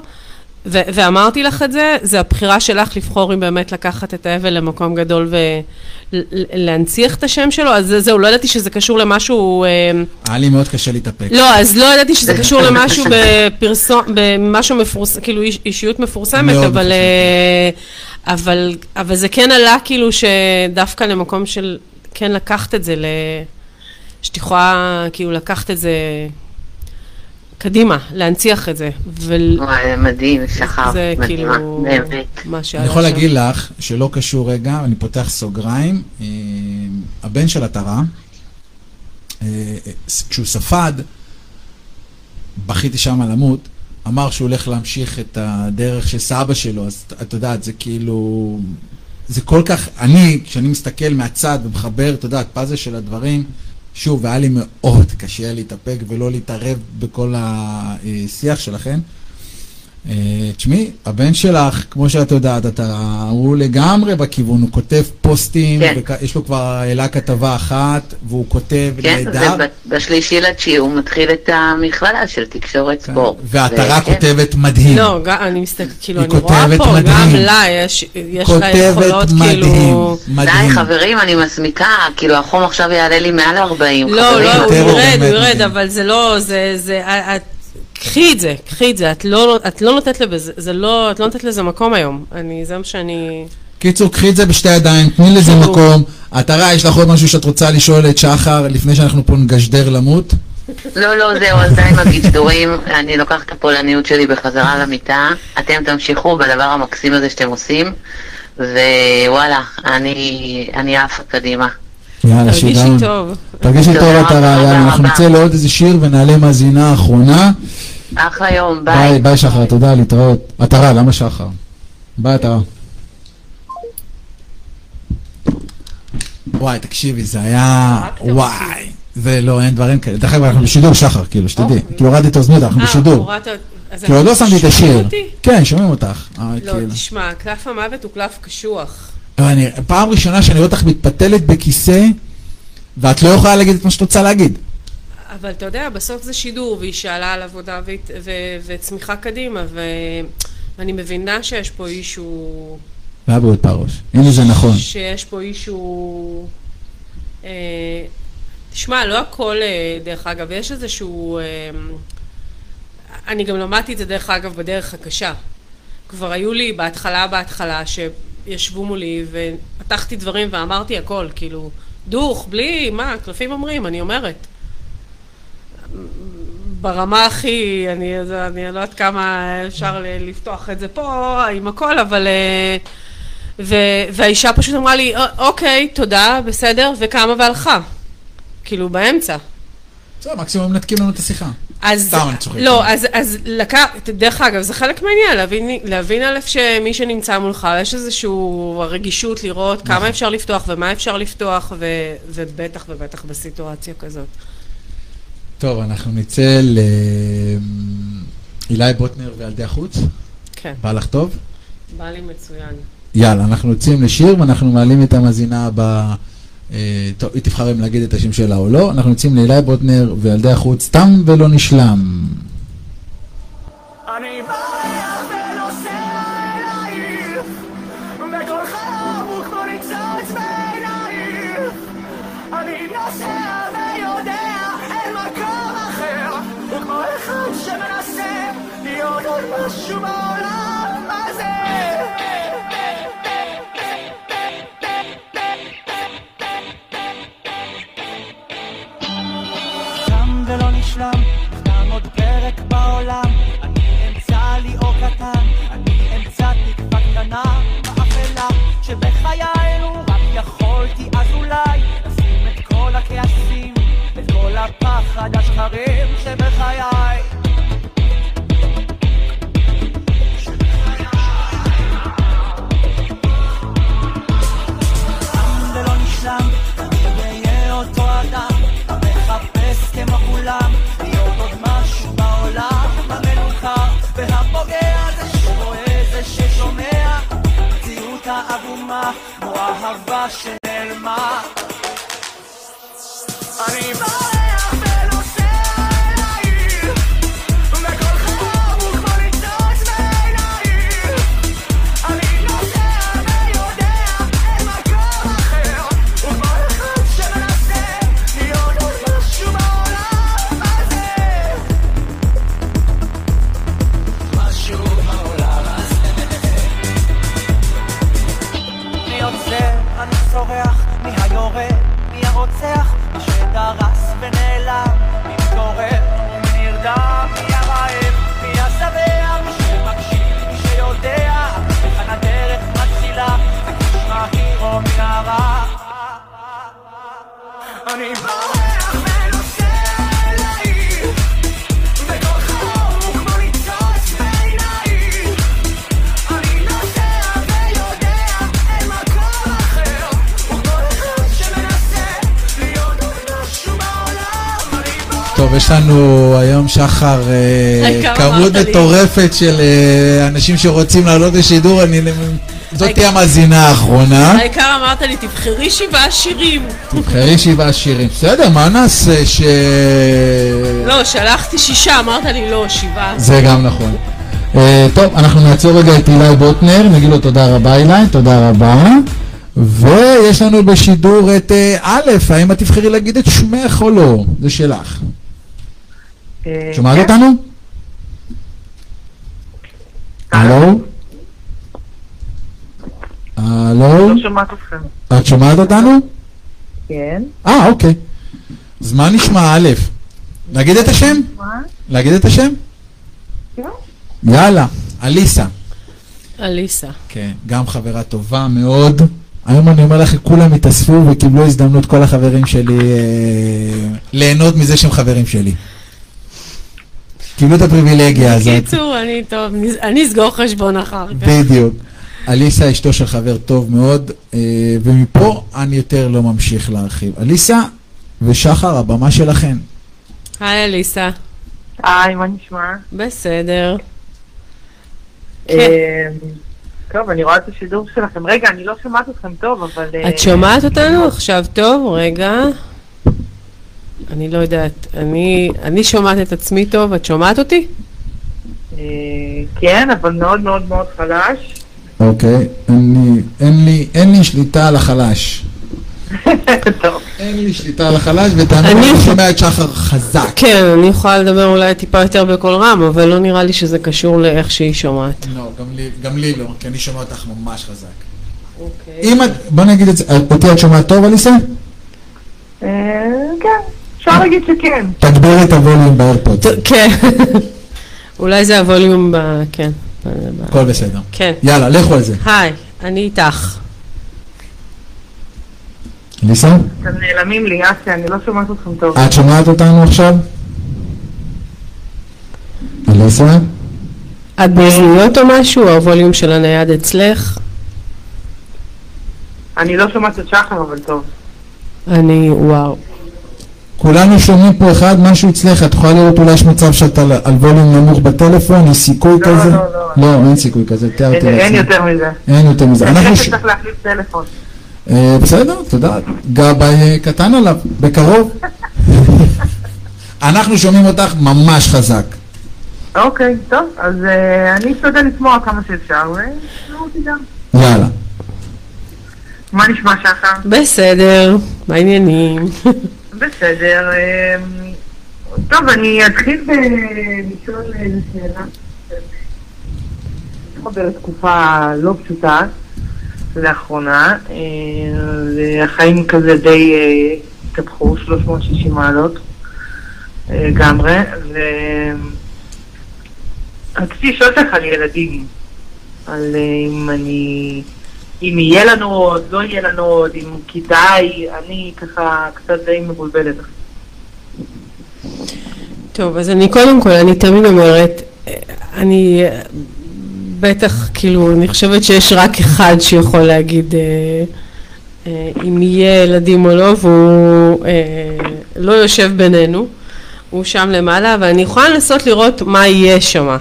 ו- ואמרתי לך את זה, זה הבחירה שלך לבחור אם באמת לקחת את האבל למקום גדול ולהנציח את השם שלו, אז זה- זהו, לא ידעתי שזה קשור למשהו... אה, היה לי מאוד קשה להתאפק. לא, אז לא ידעתי שזה קשור למשהו בפרסום, במשהו מפורסם, כאילו איש, אישיות מפורסמת, אבל. אה, אבל, אבל זה כן עלה כאילו שדווקא למקום של כן לקחת את זה, ל... שאת יכולה כאילו לקחת את זה קדימה, להנציח את זה. ול... וואי, זה מדהים, שחר, זה מדהימה, כאילו באמת. מה שעלה אני יכול שם. להגיד לך שלא קשור רגע, אני פותח סוגריים, אה, הבן של עטרה, אה, כשהוא ספד, בכיתי שם למות, אמר שהוא הולך להמשיך את הדרך של סבא שלו, אז את יודעת, זה כאילו... זה כל כך, אני, כשאני מסתכל מהצד ומחבר, את יודעת, פאזל של הדברים, שוב, היה לי מאוד קשה להתאפק ולא להתערב בכל השיח שלכם. אה, תשמעי, הבן שלך, כמו שאת יודעת, אתה, הוא לגמרי בכיוון, הוא כותב פוסטים, כן. וכ- יש לו כבר העלה כתבה אחת, והוא כותב כן, נהדר, ובשלישי לתשיעי הוא מתחיל את המכללה של תקשורת ספורט. והעטרה וכן, כותבת מדהים. לא, גם, אני מסתכלת, כאילו, אני רואה פה, מדהים. גם לה יש, יש לה יכולות, מדהים, כאילו... מדהים. די, חברים, אני מסמיקה, כאילו החום עכשיו יעלה לי מעל 40, לא, חברים. לא, הוא ירד, הוא ירד. אבל זה לא, זה, זה, את, קחי את זה, קחי את זה, את לא, את לא נותנת לזה, זה לא, את לא נותנת לזה מקום היום, אני, זה מה שאני, קיצור, קחי את זה בשתי ידיים, תני לזה ברור. מקום. עטרה, יש לך עוד משהו שאת רוצה לשאול את שחר לפני שאנחנו פה נגשדר למות? לא, לא, זהו, אז די עם השידורים, אני לוקחת את הפולניות שלי בחזרה למיטה, אתם תמשיכו בדבר המקסים הזה שאתם עושים, וואלה, אני אני עפה קדימה. יאללה, תרגישי שיגעון. טוב. תרגישי טוב, עטרה, יאללה, אנחנו. נצא לעוד איזה שיר ונעלה מאזינה אחרונה. אחלה יום, ביי, ביי. ביי שחר, תודה, להתראות. עטרה, למה שחר? ביי, עטרה. וואי, תקשיבי, זה היה... וואי. זה לא, אין דברים כאלה. דרך אגב, אנחנו בשידור שחר, כאילו, שתדעי. כאילו, הורדתי את האוזניות, אנחנו אה, בשידור. כאילו, עוד לא שמתי את השיר. כן, שומעים אותך. אה, לא, כאילו. תשמע, קלף המוות הוא קלף קשוח. לא, פעם ראשונה שאני רואה אותך מתפתלת בכיסא, ואת לא יכולה להגיד את מה שאת רוצה להגיד. אבל אתה יודע, בסוף זה שידור, והיא שאלה על עבודה והת- ו- וצמיחה קדימה, ו- ואני מבינה שיש פה אישו... בעוד פרוש. הנה זה נכון. שיש פה אישו... אה, תשמע, לא הכל, אה, דרך אגב, יש איזשהו... אה, אני גם למדתי את זה, דרך אגב, בדרך הקשה. כבר היו לי בהתחלה, בהתחלה, שישבו מולי ופתחתי דברים ואמרתי הכל, כאילו, דוך, בלי, מה, קלפים אומרים, אני אומרת. ברמה הכי, אני, אני לא יודעת כמה אפשר לפתוח את זה פה עם הכל, אבל, אה, ו- והאישה פשוט אמרה לי, "א- אוקיי, תודה, בסדר, וקמה והלכה. כאילו, באמצע. בסדר, מקסימום מנתקים לנו את השיחה. אז, סתם, אני צוחק. לא, אז, אז לקח, דרך אגב, זה חלק מהעניין, להבין, להבין א' שמי שנמצא מולך, יש איזושהי רגישות לראות נכון. כמה אפשר לפתוח ומה אפשר לפתוח, ו, ובטח ובטח בסיטואציה כזאת. טוב, אנחנו נצא לאילי בוטנר וילדי החוץ. כן, בא לך טוב? בא לי מצוין. יאללה, אנחנו יוצאים לשיר ואנחנו מעלים את המאזינה הבאה. אה, טוב, היא תבחר אם להגיד את השם שלה או לא. אנחנו יוצאים לאילי בוטנר וילדי החוץ, תם ולא נשלם. אני בורח תקווה קטנה באפלה שבחיי לו רק יכולתי אז אולי לשים את כל הכעסים, את כל הפחד השחרים שבחיי. לנו היום שחר אה, כמות. מטורפת של אה, אנשים שרוצים לעלות לשידור, אני... זאת תהיה המאזינה האחרונה. העיקר אמרת לי, תבחרי שבעה שירים. תבחרי שבעה שירים. בסדר, מה נעשה ש... לא, שלחתי שישה, אמרת לי לא, שבעה. זה גם נכון. אה, טוב, אנחנו נעצור רגע את אילי בוטנר, נגיד לו תודה רבה אילי, תודה רבה. ויש לנו בשידור את א', האם את תבחרי להגיד את שמך או לא? זה שלך. שומעת אותנו? הלו? הלו? לא. את שומעת אותנו? כן. אה, אוקיי. אז מה נשמע א'? להגיד את השם? מה? להגיד את השם? כן. יאללה, אליסה. אליסה. כן, גם חברה טובה מאוד. היום אני אומר לך, כולם התאספו וקיבלו הזדמנות, כל החברים שלי, אה, ליהנות מזה שהם חברים שלי. קיבלו את הפריבילגיה הזאת. בקיצור, אני טוב, אני אסגור חשבון אחר כך. בדיוק. אליסה אשתו של חבר טוב מאוד, אה, ומפה אני יותר לא ממשיך להרחיב. אליסה ושחר, הבמה שלכם. היי אליסה. היי, מה נשמע? בסדר. כן. אה, טוב, אני רואה את השידור שלכם. רגע, אני לא שומעת אתכם טוב, אבל... אה, את שומעת אותנו עכשיו טוב? רגע. אני לא יודעת. אני, אני שומעת את עצמי טוב, את שומעת אותי? אה, כן, אבל מאוד מאוד מאוד חלש. אוקיי, אני, אין לי, אין לי שליטה על החלש. טוב. אין לי שליטה על החלש, ותאמין לי, אני שומע את שחר חזק. כן, אני יכולה לדבר אולי טיפה יותר בקול רם, אבל לא נראה לי שזה קשור לאיך שהיא שומעת. לא, גם לי, גם לי לא, כי אני שומע אותך ממש חזק. אוקיי. אם את, בוא נגיד את זה, אותי את שומעת טוב, אליסה? אה, כן, אפשר להגיד שכן. תגבירי את הווליום באיירפוד. כן. אולי זה הווליום ב... כן. הכל בסדר. כן. יאללה, לכו על זה. היי, אני איתך. אליסה? אתם נעלמים לי, אסי, אני לא שומעת אתכם טוב. את שומעת אותנו עכשיו? אליסה? את באוזניות או משהו? הווליום של הנייד אצלך? אני לא שומעת את שחר, אבל טוב. אני, וואו. כולנו שומעים פה אחד, משהו אצלך, את יכולה לראות אולי יש מצב שאת על, על ווליום נמוך בטלפון, יש סיכוי לא, כזה? לא, לא. לא, אין סיכוי כזה, תיארתי אין- אין לעצמי. יותר מזה. אין יותר מזה. אני ש... שצריך להחליף טלפון. אה, בסדר, תודה. גבאי קטן עליו, בקרוב. אנחנו שומעים אותך ממש חזק. אוקיי, טוב, אז אה, אני אשתדל לשמוע כמה שאפשר, ותשמעו אותי גם. יאללה. מה נשמע שחר? בסדר, מה העניינים? בסדר. אה, טוב, אני אתחיל בלשאול איזה שאלה. אנחנו בתקופה לא פשוטה לאחרונה, אה, והחיים כזה די אה, התהפכו 360 מעלות אה, לגמרי, ורציתי לשאול אותך על ילדים, על אה, אם אני... אם יהיה לנו עוד, לא יהיה לנו עוד, אם כדאי, אני ככה קצת די מבולבלת. טוב, אז אני קודם כל, אני תמיד אומרת, אני בטח, כאילו, אני חושבת שיש רק אחד שיכול להגיד אה, אה, אם יהיה ילדים או לא, והוא אה, לא יושב בינינו, הוא שם למעלה, ואני יכולה לנסות לראות מה יהיה שם.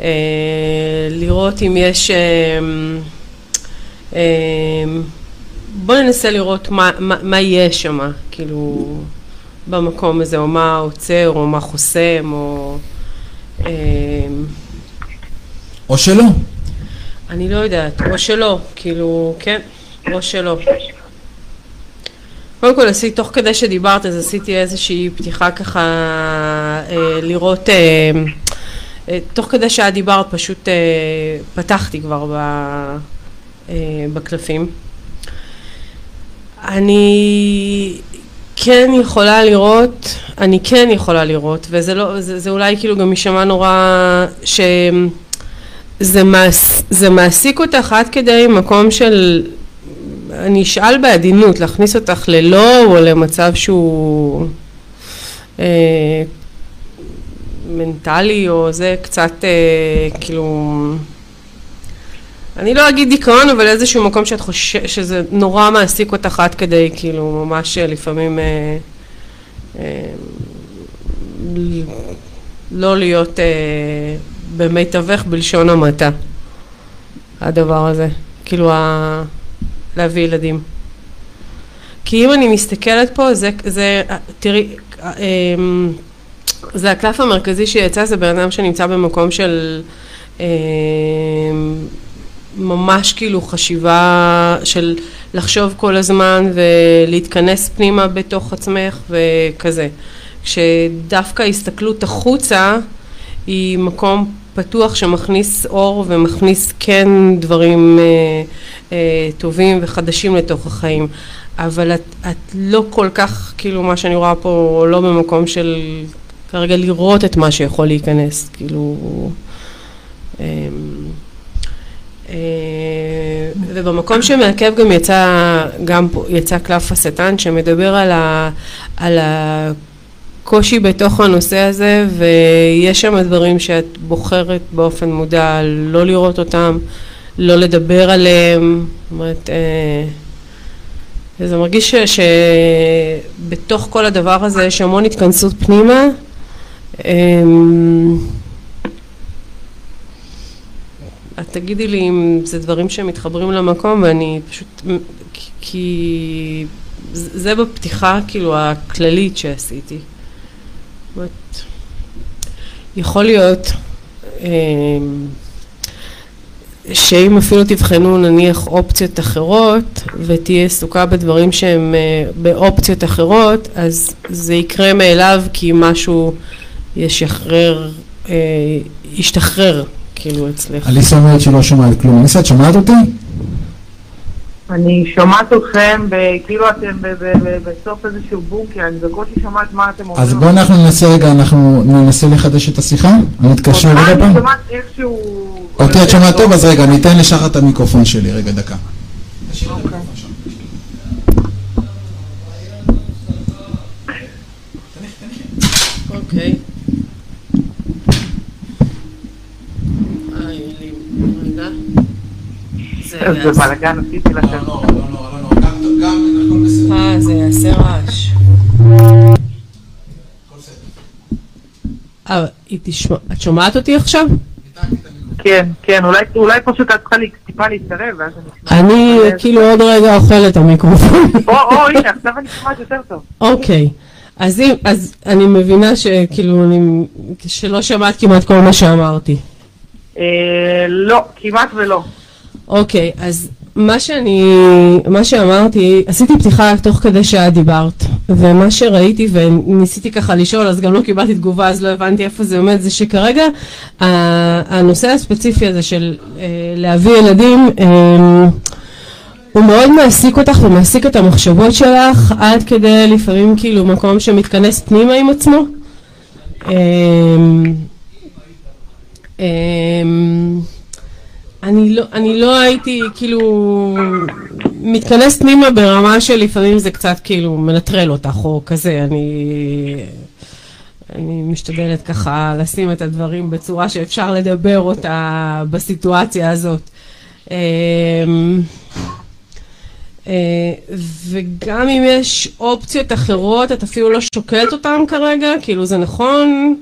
אה, לראות אם יש... אה, אה, בואי ננסה לראות מה, מה, מה יש שם, כאילו, במקום הזה, או מה עוצר, או מה חוסם, או... אה, או שלא. אני לא יודעת, או שלא, כאילו, כן, או שלא. קודם כל, עשיתי, תוך כדי שדיברת, אז עשיתי איזושהי פתיחה ככה, אה, לראות, אה, אה, תוך כדי שאת דיברת, פשוט אה, פתחתי כבר ב, בקלפים. אני כן יכולה לראות, אני כן יכולה לראות, וזה לא, זה, זה אולי כאילו גם יישמע נורא, שזה מעס, זה מעסיק אותך עד כדי מקום של, אני אשאל בעדינות, להכניס אותך ללא או למצב שהוא אה, מנטלי או זה קצת אה, כאילו, אני לא אגיד דיכאון, אבל איזשהו מקום שאת חושבת שזה נורא מעסיק אותך עד כדי, כאילו, ממש לפעמים אה, אה, לא להיות אה, במיטבך בלשון המעטה, הדבר הזה, כאילו, ה... להביא ילדים. כי אם אני מסתכלת פה, זה, זה תראי, אה, זה הקלף המרכזי שיצא, זה בן אדם שנמצא במקום של אה, ממש כאילו חשיבה של לחשוב כל הזמן ולהתכנס פנימה בתוך עצמך וכזה. כשדווקא ההסתכלות החוצה היא מקום פתוח שמכניס אור ומכניס כן דברים אה, אה, טובים וחדשים לתוך החיים. אבל את, את לא כל כך, כאילו מה שאני רואה פה, לא במקום של כרגע לראות את מה שיכול להיכנס, כאילו... אה, ובמקום שמעכב גם יצא, גם פה, יצא קלף השטן שמדבר על, ה, על הקושי בתוך הנושא הזה ויש שם דברים שאת בוחרת באופן מודע לא לראות אותם, לא לדבר עליהם, זאת אומרת, אה, זה מרגיש שבתוך כל הדבר הזה יש המון התכנסות פנימה. אמ, את תגידי לי אם זה דברים שמתחברים למקום ואני פשוט, כי- זה בפתיחה כאילו הכללית שעשיתי. זאת יכול להיות אמ, שאם אפילו תבחנו נניח אופציות אחרות ותהיה עסוקה בדברים שהם אה, באופציות אחרות אז זה יקרה מאליו כי משהו ישחרר, אה, ישתחרר כאילו אצלך. אליסה אומרת שהיא לא שומעת כלום. אליסה, את שומעת אותי? אני שומעת אתכם ב- כאילו אתם ב- ב- ב- בסוף איזשהו בונקר, אני בקושי שומעת מה אתם אומרים. אז בואו אנחנו ננסה רגע, אנחנו ננסה לחדש את השיחה. אני אתקשר אותך עוד אני פעם. שומעת איכשהו... אותי את שומעת טוב, אז רגע, אני אתן לשחר את המיקרופון שלי, רגע, דקה. אוקיי. אה, אלים, רגע. זה זה בלאגן, עשיתי לכם. אה, זה יעשה רעש. אה, את שומעת אותי עכשיו? כן, כן, אולי- פשוט את צריכה טיפה להתקרב, ואז אני... אני כאילו עוד רגע אוכלת את המיקרופון. או, או, הנה, עכשיו אני שומעת יותר טוב. אוקיי, אז אם, אז אני מבינה שכאילו, אני, שלא שמעת כמעט כל מה שאמרתי. אה, לא, כמעט ולא. אוקיי, אז מה שאני, מה שאמרתי, עשיתי פתיחה תוך כדי שאת דיברת, ומה שראיתי וניסיתי ככה לשאול, אז גם לא קיבלתי תגובה, אז לא הבנתי איפה זה עומד, זה שכרגע ה- הנושא הספציפי הזה של אה, להביא ילדים, אה, הוא מאוד מעסיק אותך ומעסיק את המחשבות שלך, עד כדי לפעמים כאילו מקום שמתכנס פנימה עם עצמו. אה, אני לא, אני לא הייתי כאילו מתכנס פנימה ברמה שלפעמים זה קצת כאילו מנטרל אותך או כזה, אני, אני משתדלת ככה לשים את הדברים בצורה שאפשר לדבר אותה בסיטואציה הזאת. אמ, אה, וגם אם יש אופציות אחרות, את אפילו לא שוקלת אותן כרגע, כאילו זה נכון.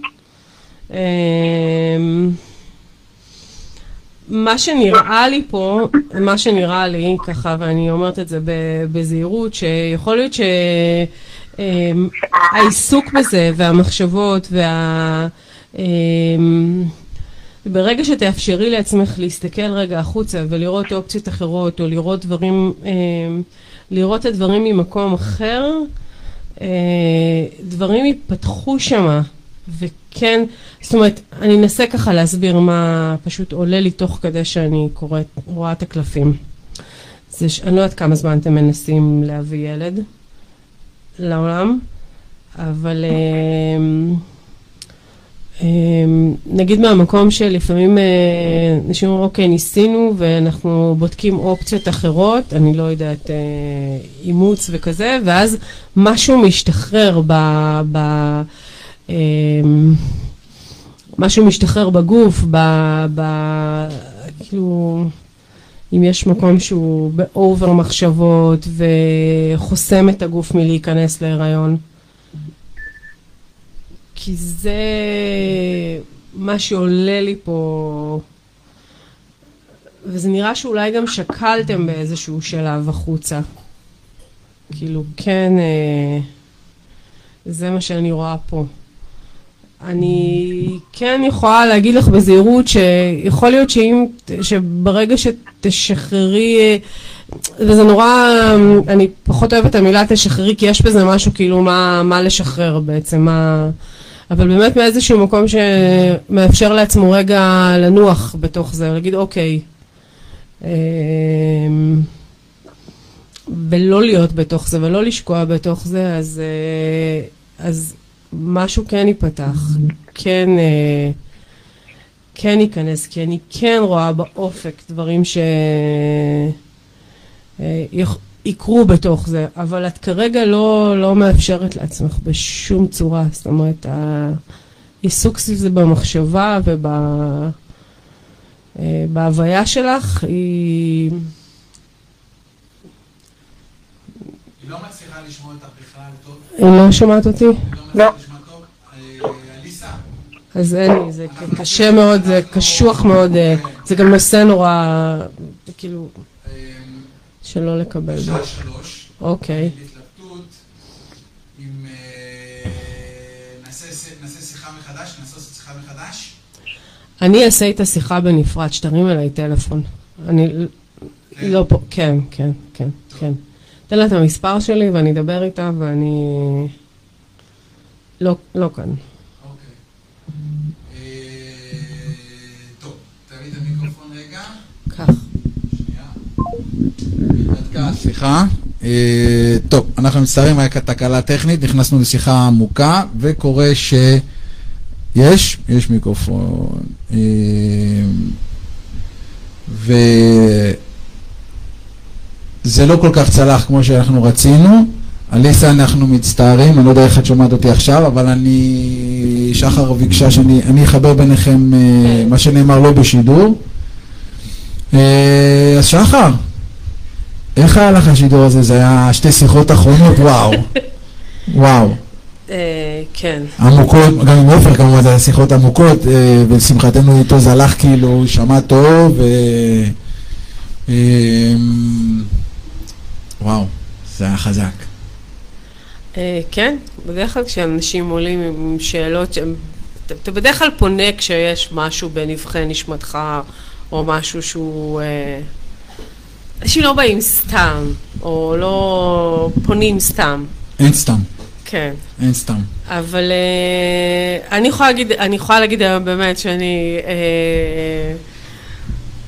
אמ, מה שנראה לי פה, מה שנראה לי, ככה, ואני אומרת את זה בזהירות, שיכול להיות שהעיסוק בזה והמחשבות וה... אמ, ברגע שתאפשרי לעצמך להסתכל רגע החוצה ולראות אופציות אחרות, או לראות דברים, אמ, לראות את הדברים ממקום אחר, אה, דברים יפתחו שמה, וכן, זאת אומרת, אני אנסה ככה להסביר מה פשוט עולה לי תוך כדי שאני קוראת, רואה את הקלפים. זה ש... אני לא יודעת כמה זמן אתם מנסים להביא ילד לעולם, אבל אמ, אמ, נגיד מהמקום שלפעמים אה, אנשים אומרים, אוקיי, ניסינו ואנחנו בודקים אופציות אחרות, אני לא יודעת, אה, אימוץ וכזה, ואז משהו משתחרר ב... ב משהו משתחרר בגוף, ב... ב כאילו, אם יש מקום שהוא באובר מחשבות וחוסם את הגוף מלהיכנס להיריון. כי זה מה שעולה לי פה, וזה נראה שאולי גם שקלתם באיזשהו שלב החוצה. כאילו, כן, אה, זה מה שאני רואה פה. אני כן יכולה להגיד לך בזהירות שיכול להיות שאם, שברגע שתשחררי, וזה נורא, אני פחות אוהבת את המילה תשחררי, כי יש בזה משהו כאילו מה, מה לשחרר בעצם, מה... אבל באמת מאיזשהו מקום שמאפשר לעצמו רגע לנוח בתוך זה, להגיד אוקיי, אה, ולא להיות בתוך זה ולא לשקוע בתוך זה, אז, אה, אז משהו כן ייפתח, כן, אה, כן ייכנס, כי אני כן רואה באופק דברים ש... אה, בתוך זה, אבל את כרגע לא, לא מאפשרת לעצמך בשום צורה, זאת אומרת, העיסוק סביב זה במחשבה ובהוויה שלך היא... היא לא מצליחה לשמוע טוב. היא לא שומעת אותי? לא. אז אין לי, זה קשה מאוד, זה קשוח מאוד, אה, זה גם נושא נורא, כאילו, שלא לקבל. שעה שלוש. אוקיי. אני אעשה איתה שיחה בנפרד, שתרים אליי טלפון. אני לא פה, כן, כן, כן, כן. תן לה את המספר שלי ואני אדבר איתה ואני... לא, לא כאן. אה, טוב, תראי את המיקרופון רגע. כך. שנייה. סליחה. אה, טוב, אנחנו מצטערים, הייתה תקלה טכנית, נכנסנו לשיחה עמוקה, וקורה ש... יש? יש מיקרופון. אה, וזה לא כל כך צלח כמו שאנחנו רצינו. אליסה, אנחנו מצטערים, אני לא יודע איך את שומעת אותי עכשיו, אבל אני... שחר ביקשה שאני אני אחבר ביניכם אה, מה שנאמר לא בשידור. אה, אז שחר, איך היה לך השידור הזה? זה היה שתי שיחות אחרונות? וואו. וואו. אה, כן. עמוקות, גם עם עופר כמובן, זה היה שיחות עמוקות, ולשמחתנו איתו זה הלך כאילו, שמע טוב, ו... וואו, זה היה חזק. אה, כן, בדרך כלל כשאנשים עולים עם שאלות, אתה- אתה בדרך כלל פונה כשיש משהו בנבחי נשמתך, או משהו שהוא... אה, אנשים לא באים סתם, או לא פונים סתם. אין סתם, כן. אין סתם. אבל אה, אני יכולה להגיד, אני יכולה להגיד היום באמת שאני, אה,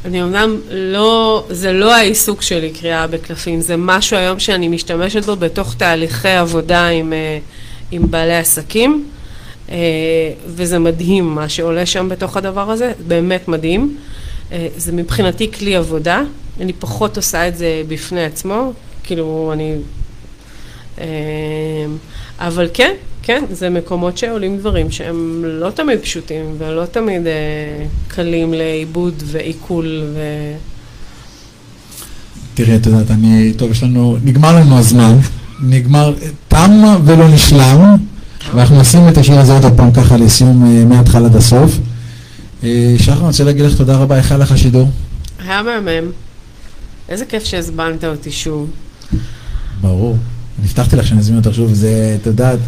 אני אמנם לא, זה לא העיסוק שלי קריאה בקלפים, זה משהו היום שאני משתמשת בו בתוך תהליכי עבודה עם, אה, עם בעלי עסקים, אה, וזה מדהים מה שעולה שם בתוך הדבר הזה, באמת מדהים. אה, זה מבחינתי כלי עבודה, אני פחות עושה את זה בפני עצמו, כאילו אני... אבל כן, כן, זה מקומות שעולים דברים שהם לא תמיד פשוטים ולא תמיד אה, קלים לעיבוד ועיכול ו... תראי, את יודעת, אני, טוב, יש לנו, נגמר לנו הזמן, נגמר, תם ולא נשלם, ואנחנו נשים את השיר הזה עוד פעם ככה לסיום אה, מההתחלה עד הסוף. אה, שחר, אני רוצה להגיד לך תודה רבה, איך היה לך השידור? היה מהמם. איזה כיף שהזמנת אותי שוב. ברור. אני הבטחתי לך שאני אזמין אותך שוב, זה, את יודעת,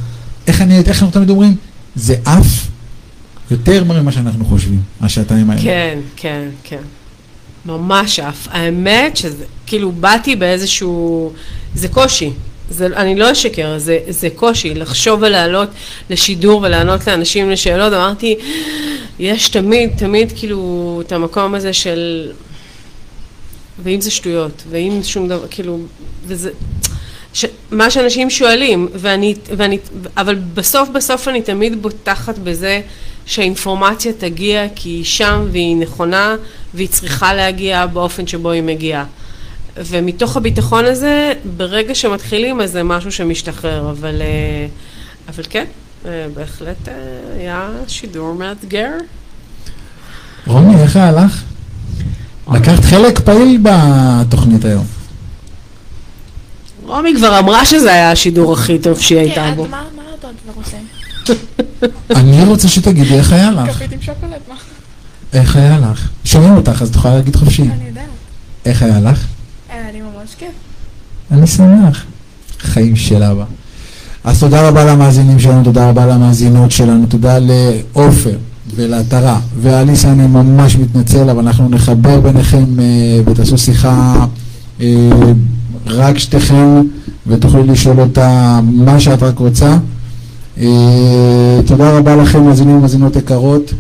איך אני, איך אנחנו תמיד אומרים? זה עף יותר ממה שאנחנו חושבים, השעתיים האלה. כן, כן, כן. ממש אף. האמת שזה, כאילו, באתי באיזשהו... זה קושי. זה, אני לא אשקר, זה, זה קושי לחשוב ולעלות לשידור ולענות לאנשים לשאלות. אמרתי, יש תמיד, תמיד כאילו את המקום הזה של... ואם זה שטויות, ואם שום דבר, כאילו, וזה... ש... מה שאנשים שואלים, ואני, ואני, אבל בסוף בסוף אני תמיד בוטחת בזה שהאינפורמציה תגיע כי היא שם והיא נכונה והיא צריכה להגיע באופן שבו היא מגיעה. ומתוך הביטחון הזה, ברגע שמתחילים אז זה משהו שמשתחרר, אבל, אה, אבל כן, אה, בהחלט אה, היה שידור מאתגר. רוני, איך היה לך? לקחת חלק פעיל בתוכנית היום. רומי כבר אמרה שזה היה השידור הכי טוב שהיא הייתה כן, בו. מה עוד כבר עושים? אני רוצה שתגידי איך היה לך. כפית עם שוקולד, מה? איך היה לך? שומעים אותך, אז את יכולה להגיד חופשי. אני יודעת. איך היה לך? היה לי ממש כיף. אני שמח. חיים של אבא. אז תודה רבה למאזינים שלנו, תודה רבה למאזינות שלנו, תודה לעופר ולעטרה ואליסה, אני ממש מתנצל, אבל אנחנו נחבר ביניכם אה, ותעשו שיחה אה, רק שתיכם ותוכלו לשאול אותה מה שאת רק רוצה. אה, תודה רבה לכם, מאזינים ומאזינות יקרות.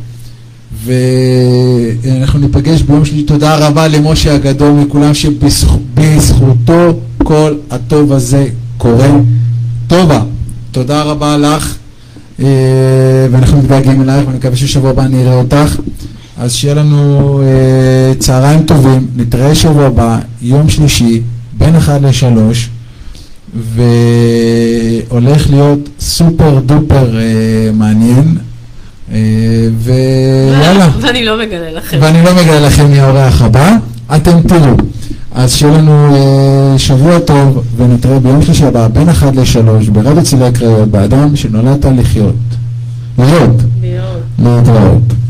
ואנחנו ניפגש ביום שלישי. תודה רבה למשה הגדול מכולם שבזכותו כל הטוב הזה קורה. טובה, תודה רבה לך, אה, ואנחנו מתגעגעים אלייך, ואני מקווה ששבוע הבא אני אראה אותך. אז שיהיה לנו אה, צהריים טובים, נתראה שבוע הבא, יום שלישי, בין 1 ל-3, והולך להיות סופר דופר אה, מעניין. אה, ויאללה. ואני לא מגלה לכם. ואני לא מגלה לכם מי האורח הבא, אתם תראו. אז שיהיה לנו אה, שבוע טוב, ונתראה ביום שלישי הבא, בין 1 ל-3, ברדיו צילי קריות, באדם שנולדת לחיות. להיות. להיות. להתראות.